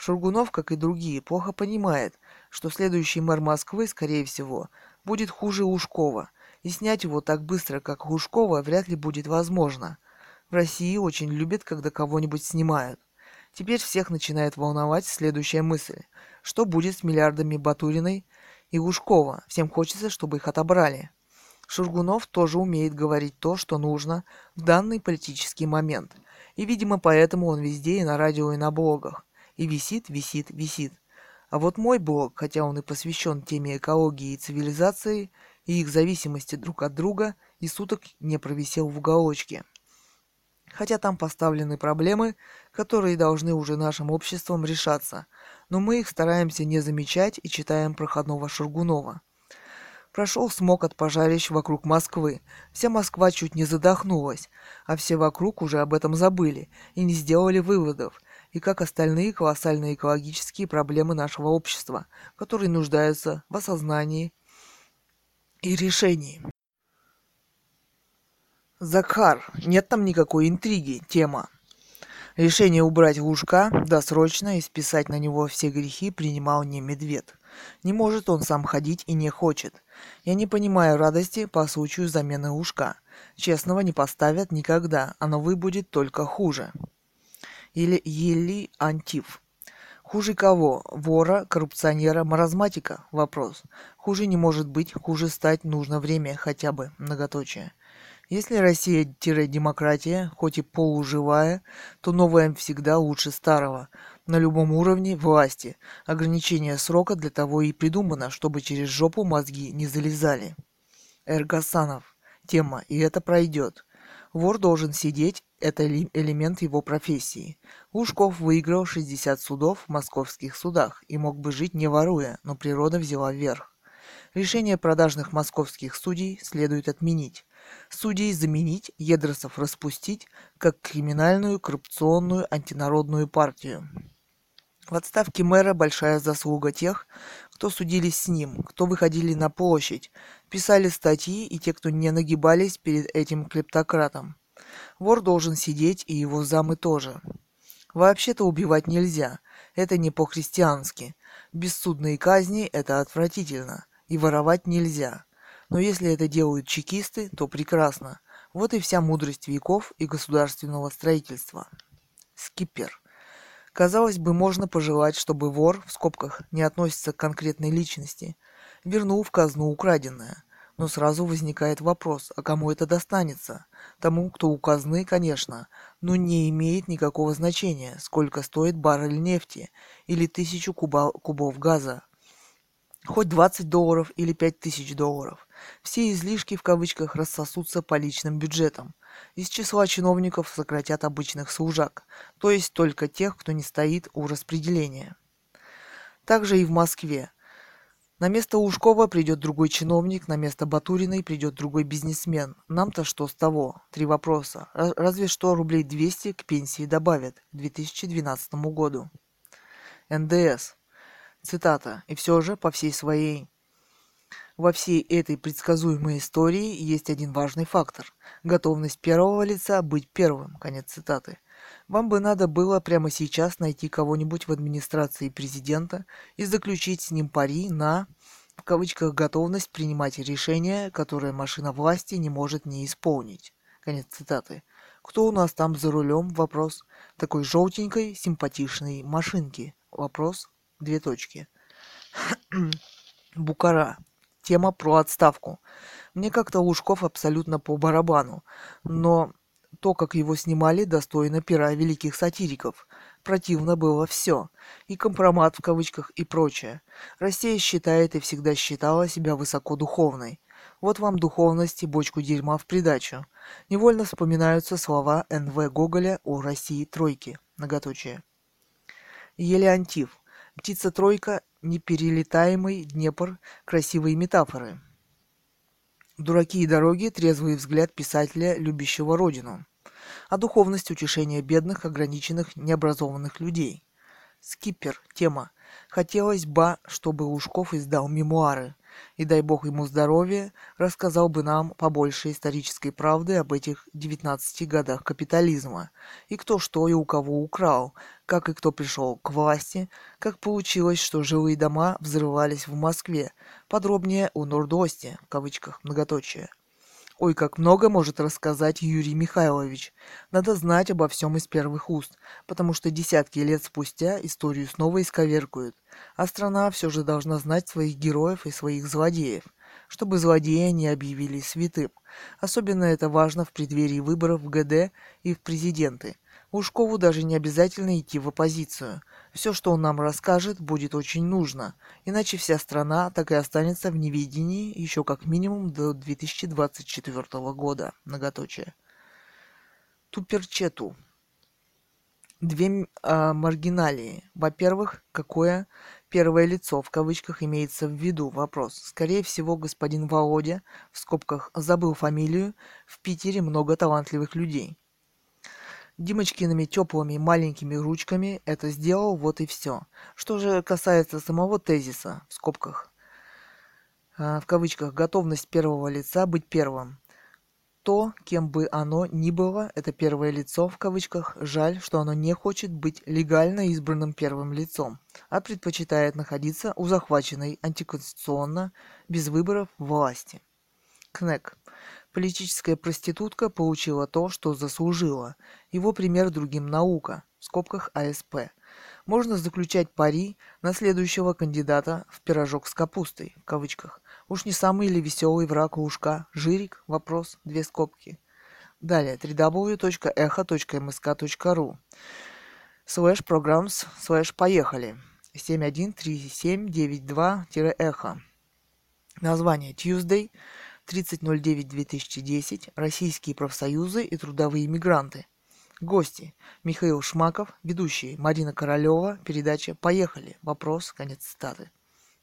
Шургунов, как и другие, плохо понимает, что следующий мэр Москвы, скорее всего, будет хуже Ушкова, и снять его так быстро, как Ушкова, вряд ли будет возможно. В России очень любят, когда кого-нибудь снимают. Теперь всех начинает волновать следующая мысль. Что будет с миллиардами Батуриной и Лужкова? Всем хочется, чтобы их отобрали. Шургунов тоже умеет говорить то, что нужно в данный политический момент. И, видимо, поэтому он везде и на радио, и на блогах. И висит, висит, висит. А вот мой блог, хотя он и посвящен теме экологии и цивилизации, и их зависимости друг от друга, и суток не провисел в уголочке хотя там поставлены проблемы, которые должны уже нашим обществом решаться, но мы их стараемся не замечать и читаем проходного Шургунова. Прошел смог от пожарищ вокруг Москвы. Вся Москва чуть не задохнулась, а все вокруг уже об этом забыли и не сделали выводов, и как остальные колоссальные экологические проблемы нашего общества, которые нуждаются в осознании и решении. Захар, нет там никакой интриги, тема. Решение убрать Лужка досрочно и списать на него все грехи принимал не Медведь. Не может он сам ходить и не хочет. Я не понимаю радости по случаю замены ушка. Честного не поставят никогда, а новый будет только хуже. Или Ели Антиф. Хуже кого? Вора, коррупционера, маразматика? Вопрос. Хуже не может быть, хуже стать нужно время хотя бы, многоточие. Если Россия-демократия, хоть и полуживая, то новая всегда лучше старого – на любом уровне власти. Ограничение срока для того и придумано, чтобы через жопу мозги не залезали. Эргасанов. Тема, и это пройдет. Вор должен сидеть, это элемент его профессии. Лужков выиграл 60 судов в московских судах и мог бы жить не воруя, но природа взяла верх. Решение продажных московских судей следует отменить. Судей заменить, Едросов распустить, как криминальную, коррупционную, антинародную партию. В отставке мэра большая заслуга тех, кто судились с ним, кто выходили на площадь, писали статьи и те, кто не нагибались перед этим клептократом. Вор должен сидеть, и его замы тоже. Вообще-то убивать нельзя. Это не по-христиански. Бессудные казни – это отвратительно. И воровать нельзя. Но если это делают чекисты, то прекрасно. Вот и вся мудрость веков и государственного строительства. Скипер. Казалось бы, можно пожелать, чтобы вор, в скобках, не относится к конкретной личности, вернул в казну украденное. Но сразу возникает вопрос, а кому это достанется? Тому, кто у казны, конечно, но не имеет никакого значения, сколько стоит баррель нефти или тысячу кубов газа. Хоть 20 долларов или 5000 долларов. Все излишки в кавычках рассосутся по личным бюджетам. Из числа чиновников сократят обычных служак, то есть только тех, кто не стоит у распределения. Также и в Москве. На место Ушкова придет другой чиновник, на место Батуриной придет другой бизнесмен. Нам-то что с того? Три вопроса. Разве что рублей 200 к пенсии добавят к 2012 году. НДС. Цитата. И все же, по всей своей во всей этой предсказуемой истории есть один важный фактор – готовность первого лица быть первым. Конец цитаты. Вам бы надо было прямо сейчас найти кого-нибудь в администрации президента и заключить с ним пари на в кавычках готовность принимать решения, которые машина власти не может не исполнить. Конец цитаты. Кто у нас там за рулем? Вопрос. Такой желтенькой, симпатичной машинки. Вопрос. Две точки. [clears throat] Букара. Тема про отставку. Мне как-то Лужков абсолютно по барабану, но то, как его снимали, достойно пера великих сатириков. Противно было все. И компромат в кавычках и прочее. Россия считает и всегда считала себя высокодуховной. Вот вам духовность и бочку дерьма в придачу. Невольно вспоминаются слова Н.В. Гоголя о России тройки. Многоточие. Елеантив. Птица-тройка неперелетаемый Днепр, красивые метафоры. Дураки и дороги, трезвый взгляд писателя, любящего родину. А духовность утешения бедных, ограниченных, необразованных людей. Скипер. Тема. Хотелось бы, чтобы Лужков издал мемуары и дай бог ему здоровья, рассказал бы нам побольше исторической правды об этих 19 годах капитализма, и кто что и у кого украл, как и кто пришел к власти, как получилось, что жилые дома взрывались в Москве, подробнее у Нордости, в кавычках многоточие. Ой, как много может рассказать Юрий Михайлович. Надо знать обо всем из первых уст, потому что десятки лет спустя историю снова исковеркают. А страна все же должна знать своих героев и своих злодеев, чтобы злодея не объявили святым. Особенно это важно в преддверии выборов в ГД и в президенты. Ушкову даже не обязательно идти в оппозицию. Все, что он нам расскажет, будет очень нужно, иначе вся страна так и останется в неведении еще как минимум до 2024 года. Многоточие. Туперчету. Две э, маргиналии. Во-первых, какое Первое лицо в кавычках имеется в виду. Вопрос. Скорее всего, господин Володя, в скобках, забыл фамилию. В Питере много талантливых людей. Димочкиными теплыми маленькими ручками это сделал, вот и все. Что же касается самого тезиса, в скобках, э, в кавычках, готовность первого лица быть первым то, кем бы оно ни было, это первое лицо в кавычках, жаль, что оно не хочет быть легально избранным первым лицом, а предпочитает находиться у захваченной антиконституционно, без выборов, власти. Кнек. Политическая проститутка получила то, что заслужила. Его пример другим наука, в скобках АСП. Можно заключать пари на следующего кандидата в пирожок с капустой, в кавычках. Уж не самый ли веселый враг ушка? Жирик? Вопрос. Две скобки. Далее. www.echo.msk.ru Слэш programs слэш поехали. 713792-эхо. Название Tuesday 30.09.2010. Российские профсоюзы и трудовые мигранты. Гости. Михаил Шмаков, ведущий Марина Королева, передача «Поехали». Вопрос, конец цитаты.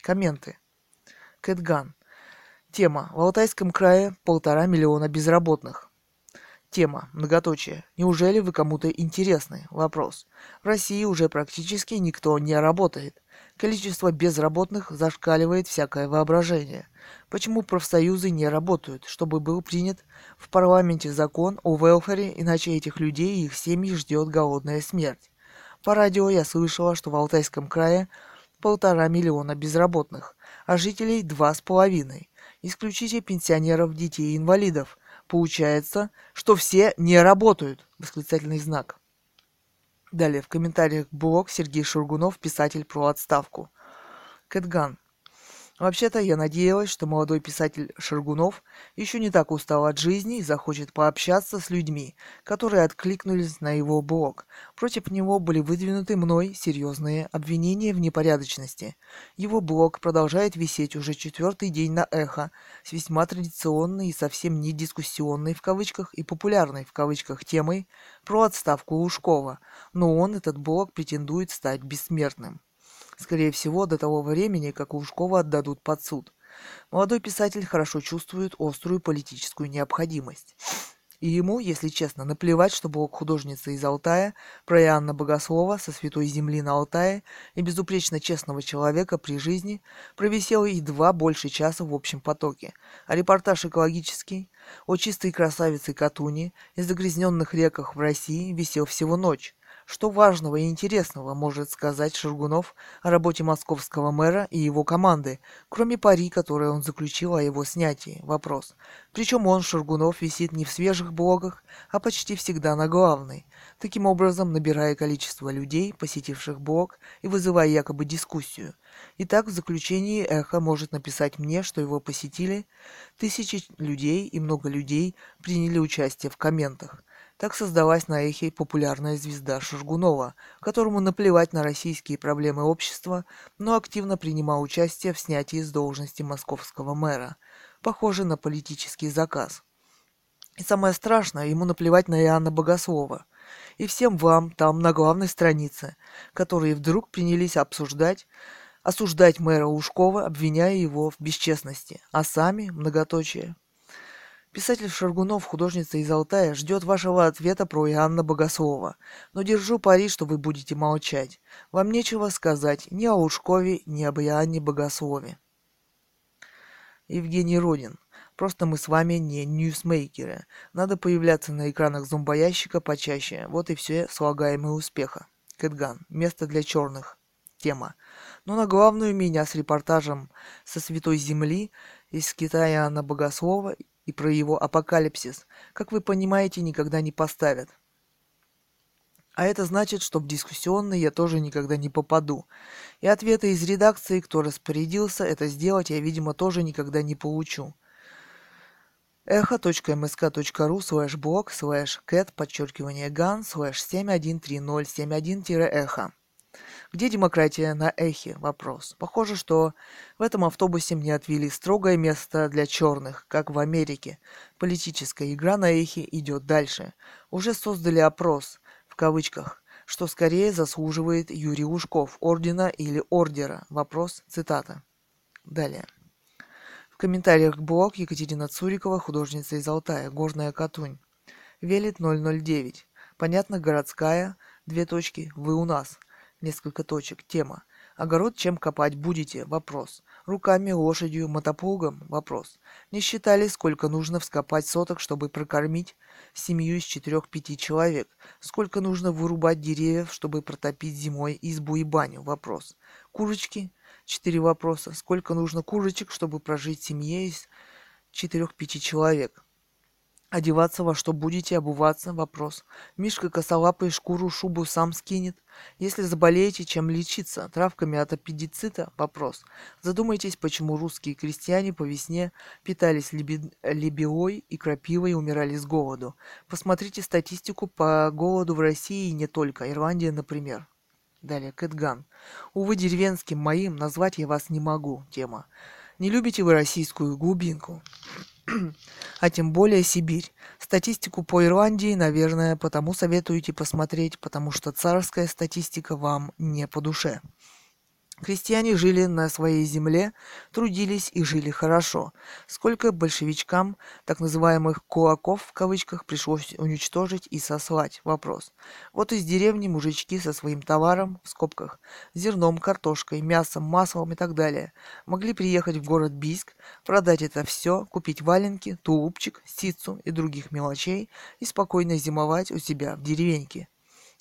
Комменты. Кэтган. Тема. В Алтайском крае полтора миллиона безработных. Тема. Многоточие. Неужели вы кому-то интересны? Вопрос. В России уже практически никто не работает. Количество безработных зашкаливает всякое воображение. Почему профсоюзы не работают, чтобы был принят в парламенте закон о велфере, иначе этих людей и их семьи ждет голодная смерть? По радио я слышала, что в Алтайском крае полтора миллиона безработных, а жителей два с половиной. Исключите пенсионеров, детей и инвалидов. Получается, что все не работают. Восклицательный знак. Далее в комментариях блог Сергей Шургунов, писатель про отставку. Кэтган. Вообще-то я надеялась, что молодой писатель Шаргунов еще не так устал от жизни и захочет пообщаться с людьми, которые откликнулись на его блог. Против него были выдвинуты мной серьезные обвинения в непорядочности. Его блог продолжает висеть уже четвертый день на эхо, с весьма традиционной и совсем не дискуссионной в кавычках и популярной в кавычках темой про отставку Лужкова, но он, этот блог, претендует стать бессмертным скорее всего, до того времени, как Лужкова отдадут под суд. Молодой писатель хорошо чувствует острую политическую необходимость. И ему, если честно, наплевать, что блог художницы из Алтая про Иоанна Богослова со святой земли на Алтае и безупречно честного человека при жизни провисел едва больше часа в общем потоке, а репортаж экологический о чистой красавице Катуни и загрязненных реках в России висел всего ночь, что важного и интересного может сказать Шаргунов о работе московского мэра и его команды, кроме пари, которые он заключил о его снятии? Вопрос. Причем он, Шаргунов, висит не в свежих блогах, а почти всегда на главной, таким образом набирая количество людей, посетивших блог и вызывая якобы дискуссию. Итак, в заключении Эхо может написать мне, что его посетили тысячи людей и много людей приняли участие в комментах. Так создалась на эхе популярная звезда Шургунова, которому наплевать на российские проблемы общества, но активно принимал участие в снятии с должности московского мэра. Похоже на политический заказ. И самое страшное, ему наплевать на Иоанна Богослова. И всем вам там на главной странице, которые вдруг принялись обсуждать, осуждать мэра Ушкова, обвиняя его в бесчестности, а сами, многоточие, Писатель Шаргунов, художница из Алтая, ждет вашего ответа про Иоанна Богослова. Но держу пари, что вы будете молчать. Вам нечего сказать ни о Лужкове, ни об Иоанне Богослове. Евгений Родин. Просто мы с вами не ньюсмейкеры. Надо появляться на экранах зомбоящика почаще. Вот и все слагаемые успеха. Кэтган. Место для черных. Тема. Но на главную меня с репортажем со Святой Земли из скита Иоанна Богослова и про его апокалипсис, как вы понимаете, никогда не поставят. А это значит, что в дискуссионный я тоже никогда не попаду. И ответы из редакции, кто распорядился это сделать, я, видимо, тоже никогда не получу. echo.msk.ru слэш блог слэш кэт подчеркивание ган слэш 713071-эхо. Где демократия на эхе? Вопрос. Похоже, что в этом автобусе мне отвели строгое место для черных, как в Америке. Политическая игра на эхе идет дальше. Уже создали опрос, в кавычках, что скорее заслуживает Юрий Ушков, ордена или ордера. Вопрос, цитата. Далее. В комментариях блог Екатерина Цурикова, художница из Алтая, Горная Катунь. Велит 009. Понятно, городская, две точки, вы у нас, несколько точек, тема. Огород чем копать будете? Вопрос. Руками, лошадью, мотоплугом? Вопрос. Не считали, сколько нужно вскопать соток, чтобы прокормить семью из четырех-пяти человек? Сколько нужно вырубать деревьев, чтобы протопить зимой избу и баню? Вопрос. Курочки? Четыре вопроса. Сколько нужно курочек, чтобы прожить семье из четырех-пяти человек? Одеваться во что будете, обуваться? Вопрос. Мишка косолапый шкуру, шубу сам скинет. Если заболеете, чем лечиться? Травками от аппендицита? Вопрос. Задумайтесь, почему русские крестьяне по весне питались леби... лебеой и крапивой и умирали с голоду. Посмотрите статистику по голоду в России и не только. Ирландия, например. Далее, Кэтган. Увы, деревенским моим назвать я вас не могу. Тема. Не любите вы российскую глубинку? [clears throat] а тем более Сибирь. Статистику по Ирландии, наверное, потому советуете посмотреть, потому что царская статистика вам не по душе. Крестьяне жили на своей земле, трудились и жили хорошо. Сколько большевичкам, так называемых «кулаков» в кавычках, пришлось уничтожить и сослать? Вопрос. Вот из деревни мужички со своим товаром, в скобках, зерном, картошкой, мясом, маслом и так далее, могли приехать в город Бийск, продать это все, купить валенки, тулупчик, ситцу и других мелочей и спокойно зимовать у себя в деревеньке.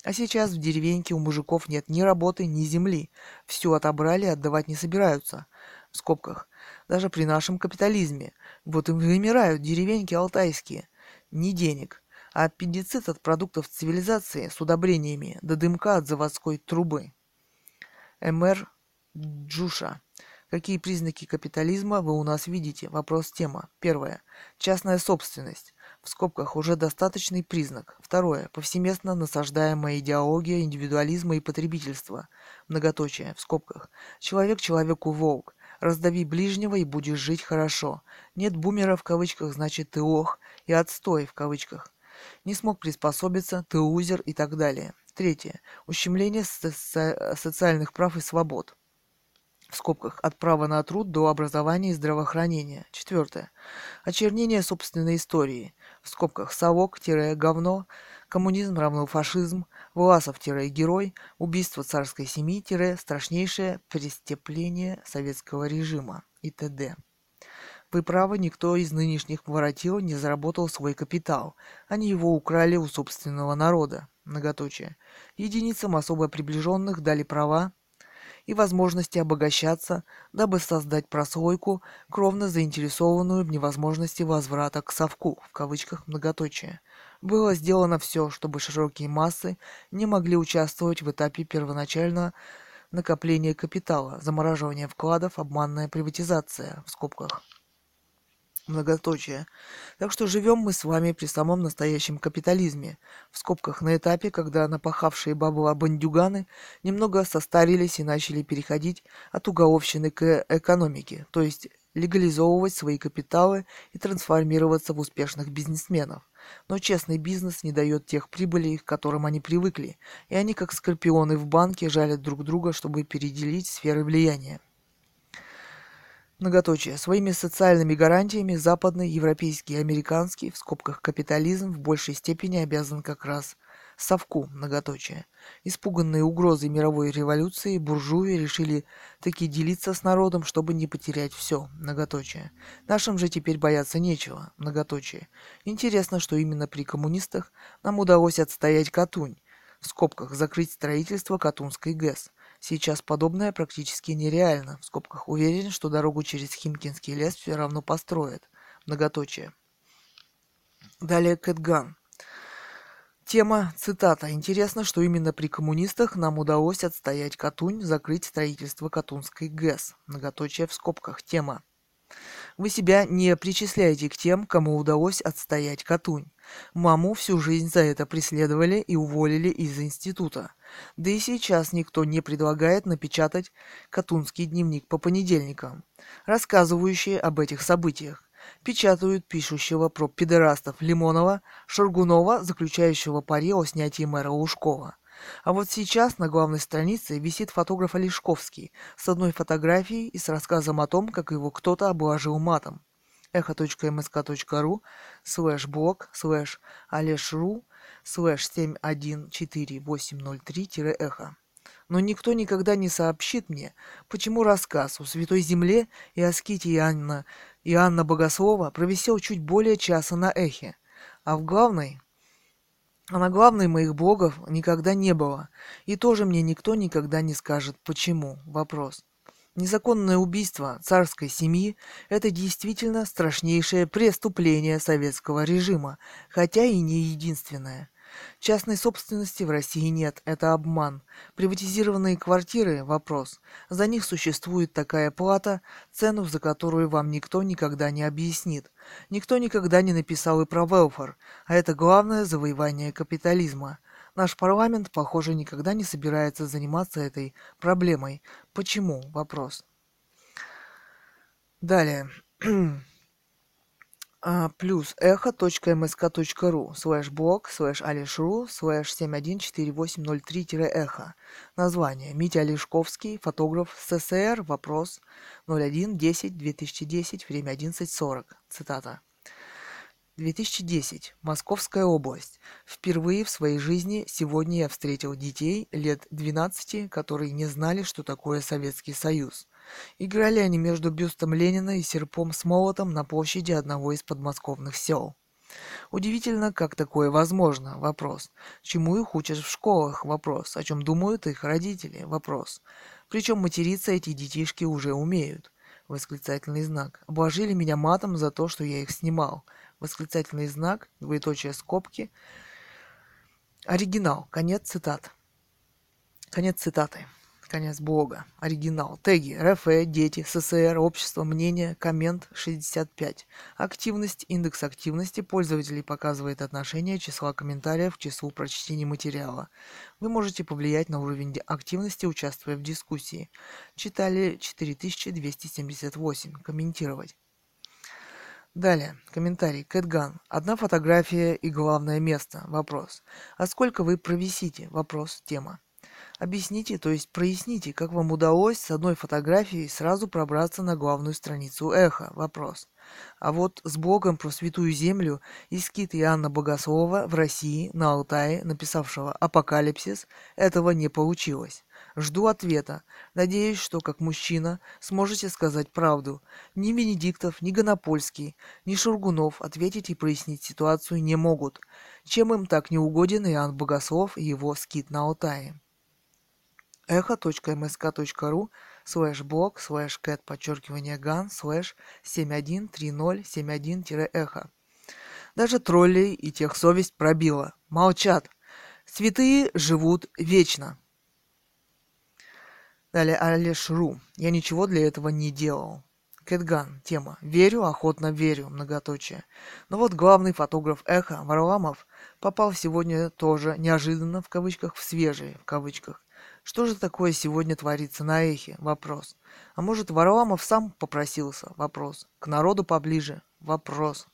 А сейчас в деревеньке у мужиков нет ни работы, ни земли. Все отобрали, отдавать не собираются. В скобках. Даже при нашем капитализме. Вот и вымирают деревеньки алтайские. Ни денег. А аппендицит от продуктов цивилизации с удобрениями, до дымка от заводской трубы. МР Джуша. Какие признаки капитализма вы у нас видите? Вопрос тема. Первое. Частная собственность в скобках уже достаточный признак. Второе. Повсеместно насаждаемая идеология индивидуализма и потребительства. Многоточие, в скобках. Человек человеку волк. Раздави ближнего и будешь жить хорошо. Нет бумера в кавычках, значит ты ох, и отстой в кавычках. Не смог приспособиться, ты узер и так далее. Третье. Ущемление со- социальных прав и свобод в скобках от права на труд до образования и здравоохранения. Четвертое. Очернение собственной истории в скобках совок-говно, коммунизм равно фашизм, Власов-герой, убийство царской семьи-страшнейшее преступление советского режима и т.д. Вы правы, никто из нынешних воротил не заработал свой капитал. Они его украли у собственного народа. Многоточие. Единицам особо приближенных дали права и возможности обогащаться, дабы создать прослойку, кровно заинтересованную в невозможности возврата к совку, в кавычках многоточие. Было сделано все, чтобы широкие массы не могли участвовать в этапе первоначального накопления капитала, замораживания вкладов, обманная приватизация, в скобках многоточие. Так что живем мы с вами при самом настоящем капитализме, в скобках на этапе, когда напахавшие бабла бандюганы немного состарились и начали переходить от уголовщины к экономике, то есть легализовывать свои капиталы и трансформироваться в успешных бизнесменов. Но честный бизнес не дает тех прибылей, к которым они привыкли, и они, как скорпионы в банке, жалят друг друга, чтобы переделить сферы влияния. Многоточие. Своими социальными гарантиями западный, европейский и американский, в скобках капитализм, в большей степени обязан как раз совку, многоточие. Испуганные угрозой мировой революции, буржуи решили таки делиться с народом, чтобы не потерять все, многоточие. Нашим же теперь бояться нечего, многоточие. Интересно, что именно при коммунистах нам удалось отстоять Катунь, в скобках закрыть строительство Катунской ГЭС. Сейчас подобное практически нереально. В скобках уверен, что дорогу через Химкинский лес все равно построят. Многоточие. Далее Кэтган. Тема, цитата. Интересно, что именно при коммунистах нам удалось отстоять Катунь, закрыть строительство Катунской ГЭС. Многоточие в скобках. Тема. Вы себя не причисляете к тем, кому удалось отстоять Катунь. Маму всю жизнь за это преследовали и уволили из института. Да и сейчас никто не предлагает напечатать Катунский дневник по понедельникам, рассказывающий об этих событиях. Печатают пишущего про педерастов Лимонова, Шаргунова, заключающего пари о снятии мэра Лужкова. А вот сейчас на главной странице висит фотограф Олешковский с одной фотографией и с рассказом о том, как его кто-то обложил матом. echo.msk.ru слэш блог слэш олешру слэш 714803-эхо. Но никто никогда не сообщит мне, почему рассказ о Святой Земле и о ските Иоанна, Иоанна Богослова провисел чуть более часа на эхе, а в главной а на главной моих блогов никогда не было. И тоже мне никто никогда не скажет, почему. Вопрос. Незаконное убийство царской семьи – это действительно страшнейшее преступление советского режима, хотя и не единственное – Частной собственности в России нет, это обман. Приватизированные квартиры – вопрос. За них существует такая плата, цену за которую вам никто никогда не объяснит. Никто никогда не написал и про велфар, а это главное завоевание капитализма. Наш парламент, похоже, никогда не собирается заниматься этой проблемой. Почему? Вопрос. Далее. [clears throat] а, плюс echo.msk.ru слэш блог слэш олешру слэш 714803-эхо. Название. Митя Олешковский, фотограф СССР, вопрос 01-10-2010, время 11.40. Цитата. 2010. Московская область. Впервые в своей жизни сегодня я встретил детей лет 12, которые не знали, что такое Советский Союз. Играли они между бюстом Ленина и серпом с молотом на площади одного из подмосковных сел. Удивительно, как такое возможно? Вопрос. Чему их учат в школах? Вопрос. О чем думают их родители? Вопрос. Причем материться эти детишки уже умеют. Восклицательный знак. Обложили меня матом за то, что я их снимал. Восклицательный знак, двоеточие скобки. Оригинал. Конец цитат. Конец цитаты. Конец блога. Оригинал. Теги. РФ, дети, СССР, общество, мнение, коммент 65. Активность. Индекс активности пользователей показывает отношение числа комментариев к числу прочтений материала. Вы можете повлиять на уровень активности, участвуя в дискуссии. Читали 4278. Комментировать. Далее, комментарий. Кэтган. Одна фотография и главное место. Вопрос. А сколько вы провисите? Вопрос. Тема. Объясните, то есть проясните, как вам удалось с одной фотографией сразу пробраться на главную страницу Эхо? Вопрос. А вот с блогом про Святую Землю и скит Иоанна Богослова в России, на Алтае, написавшего «Апокалипсис», этого не получилось. Жду ответа. Надеюсь, что, как мужчина, сможете сказать правду. Ни Венедиктов, ни Гонопольский, ни Шаргунов ответить и прояснить ситуацию не могут. Чем им так не угоден Иоанн Богослов и его скит на Алтае? echo.msk.ru слэш блог слэш кэт подчеркивание ган слэш 713071-эхо. Даже троллей и тех совесть пробила. Молчат. Святые живут вечно. Далее Олешру. Я ничего для этого не делал. Кэтган. Тема. Верю, охотно верю. Многоточие. Но вот главный фотограф Эхо, Варламов, попал сегодня тоже неожиданно, в кавычках, в свежие, в кавычках, что же такое сегодня творится на эхе? Вопрос. А может, Варламов сам попросился? Вопрос. К народу поближе? Вопрос.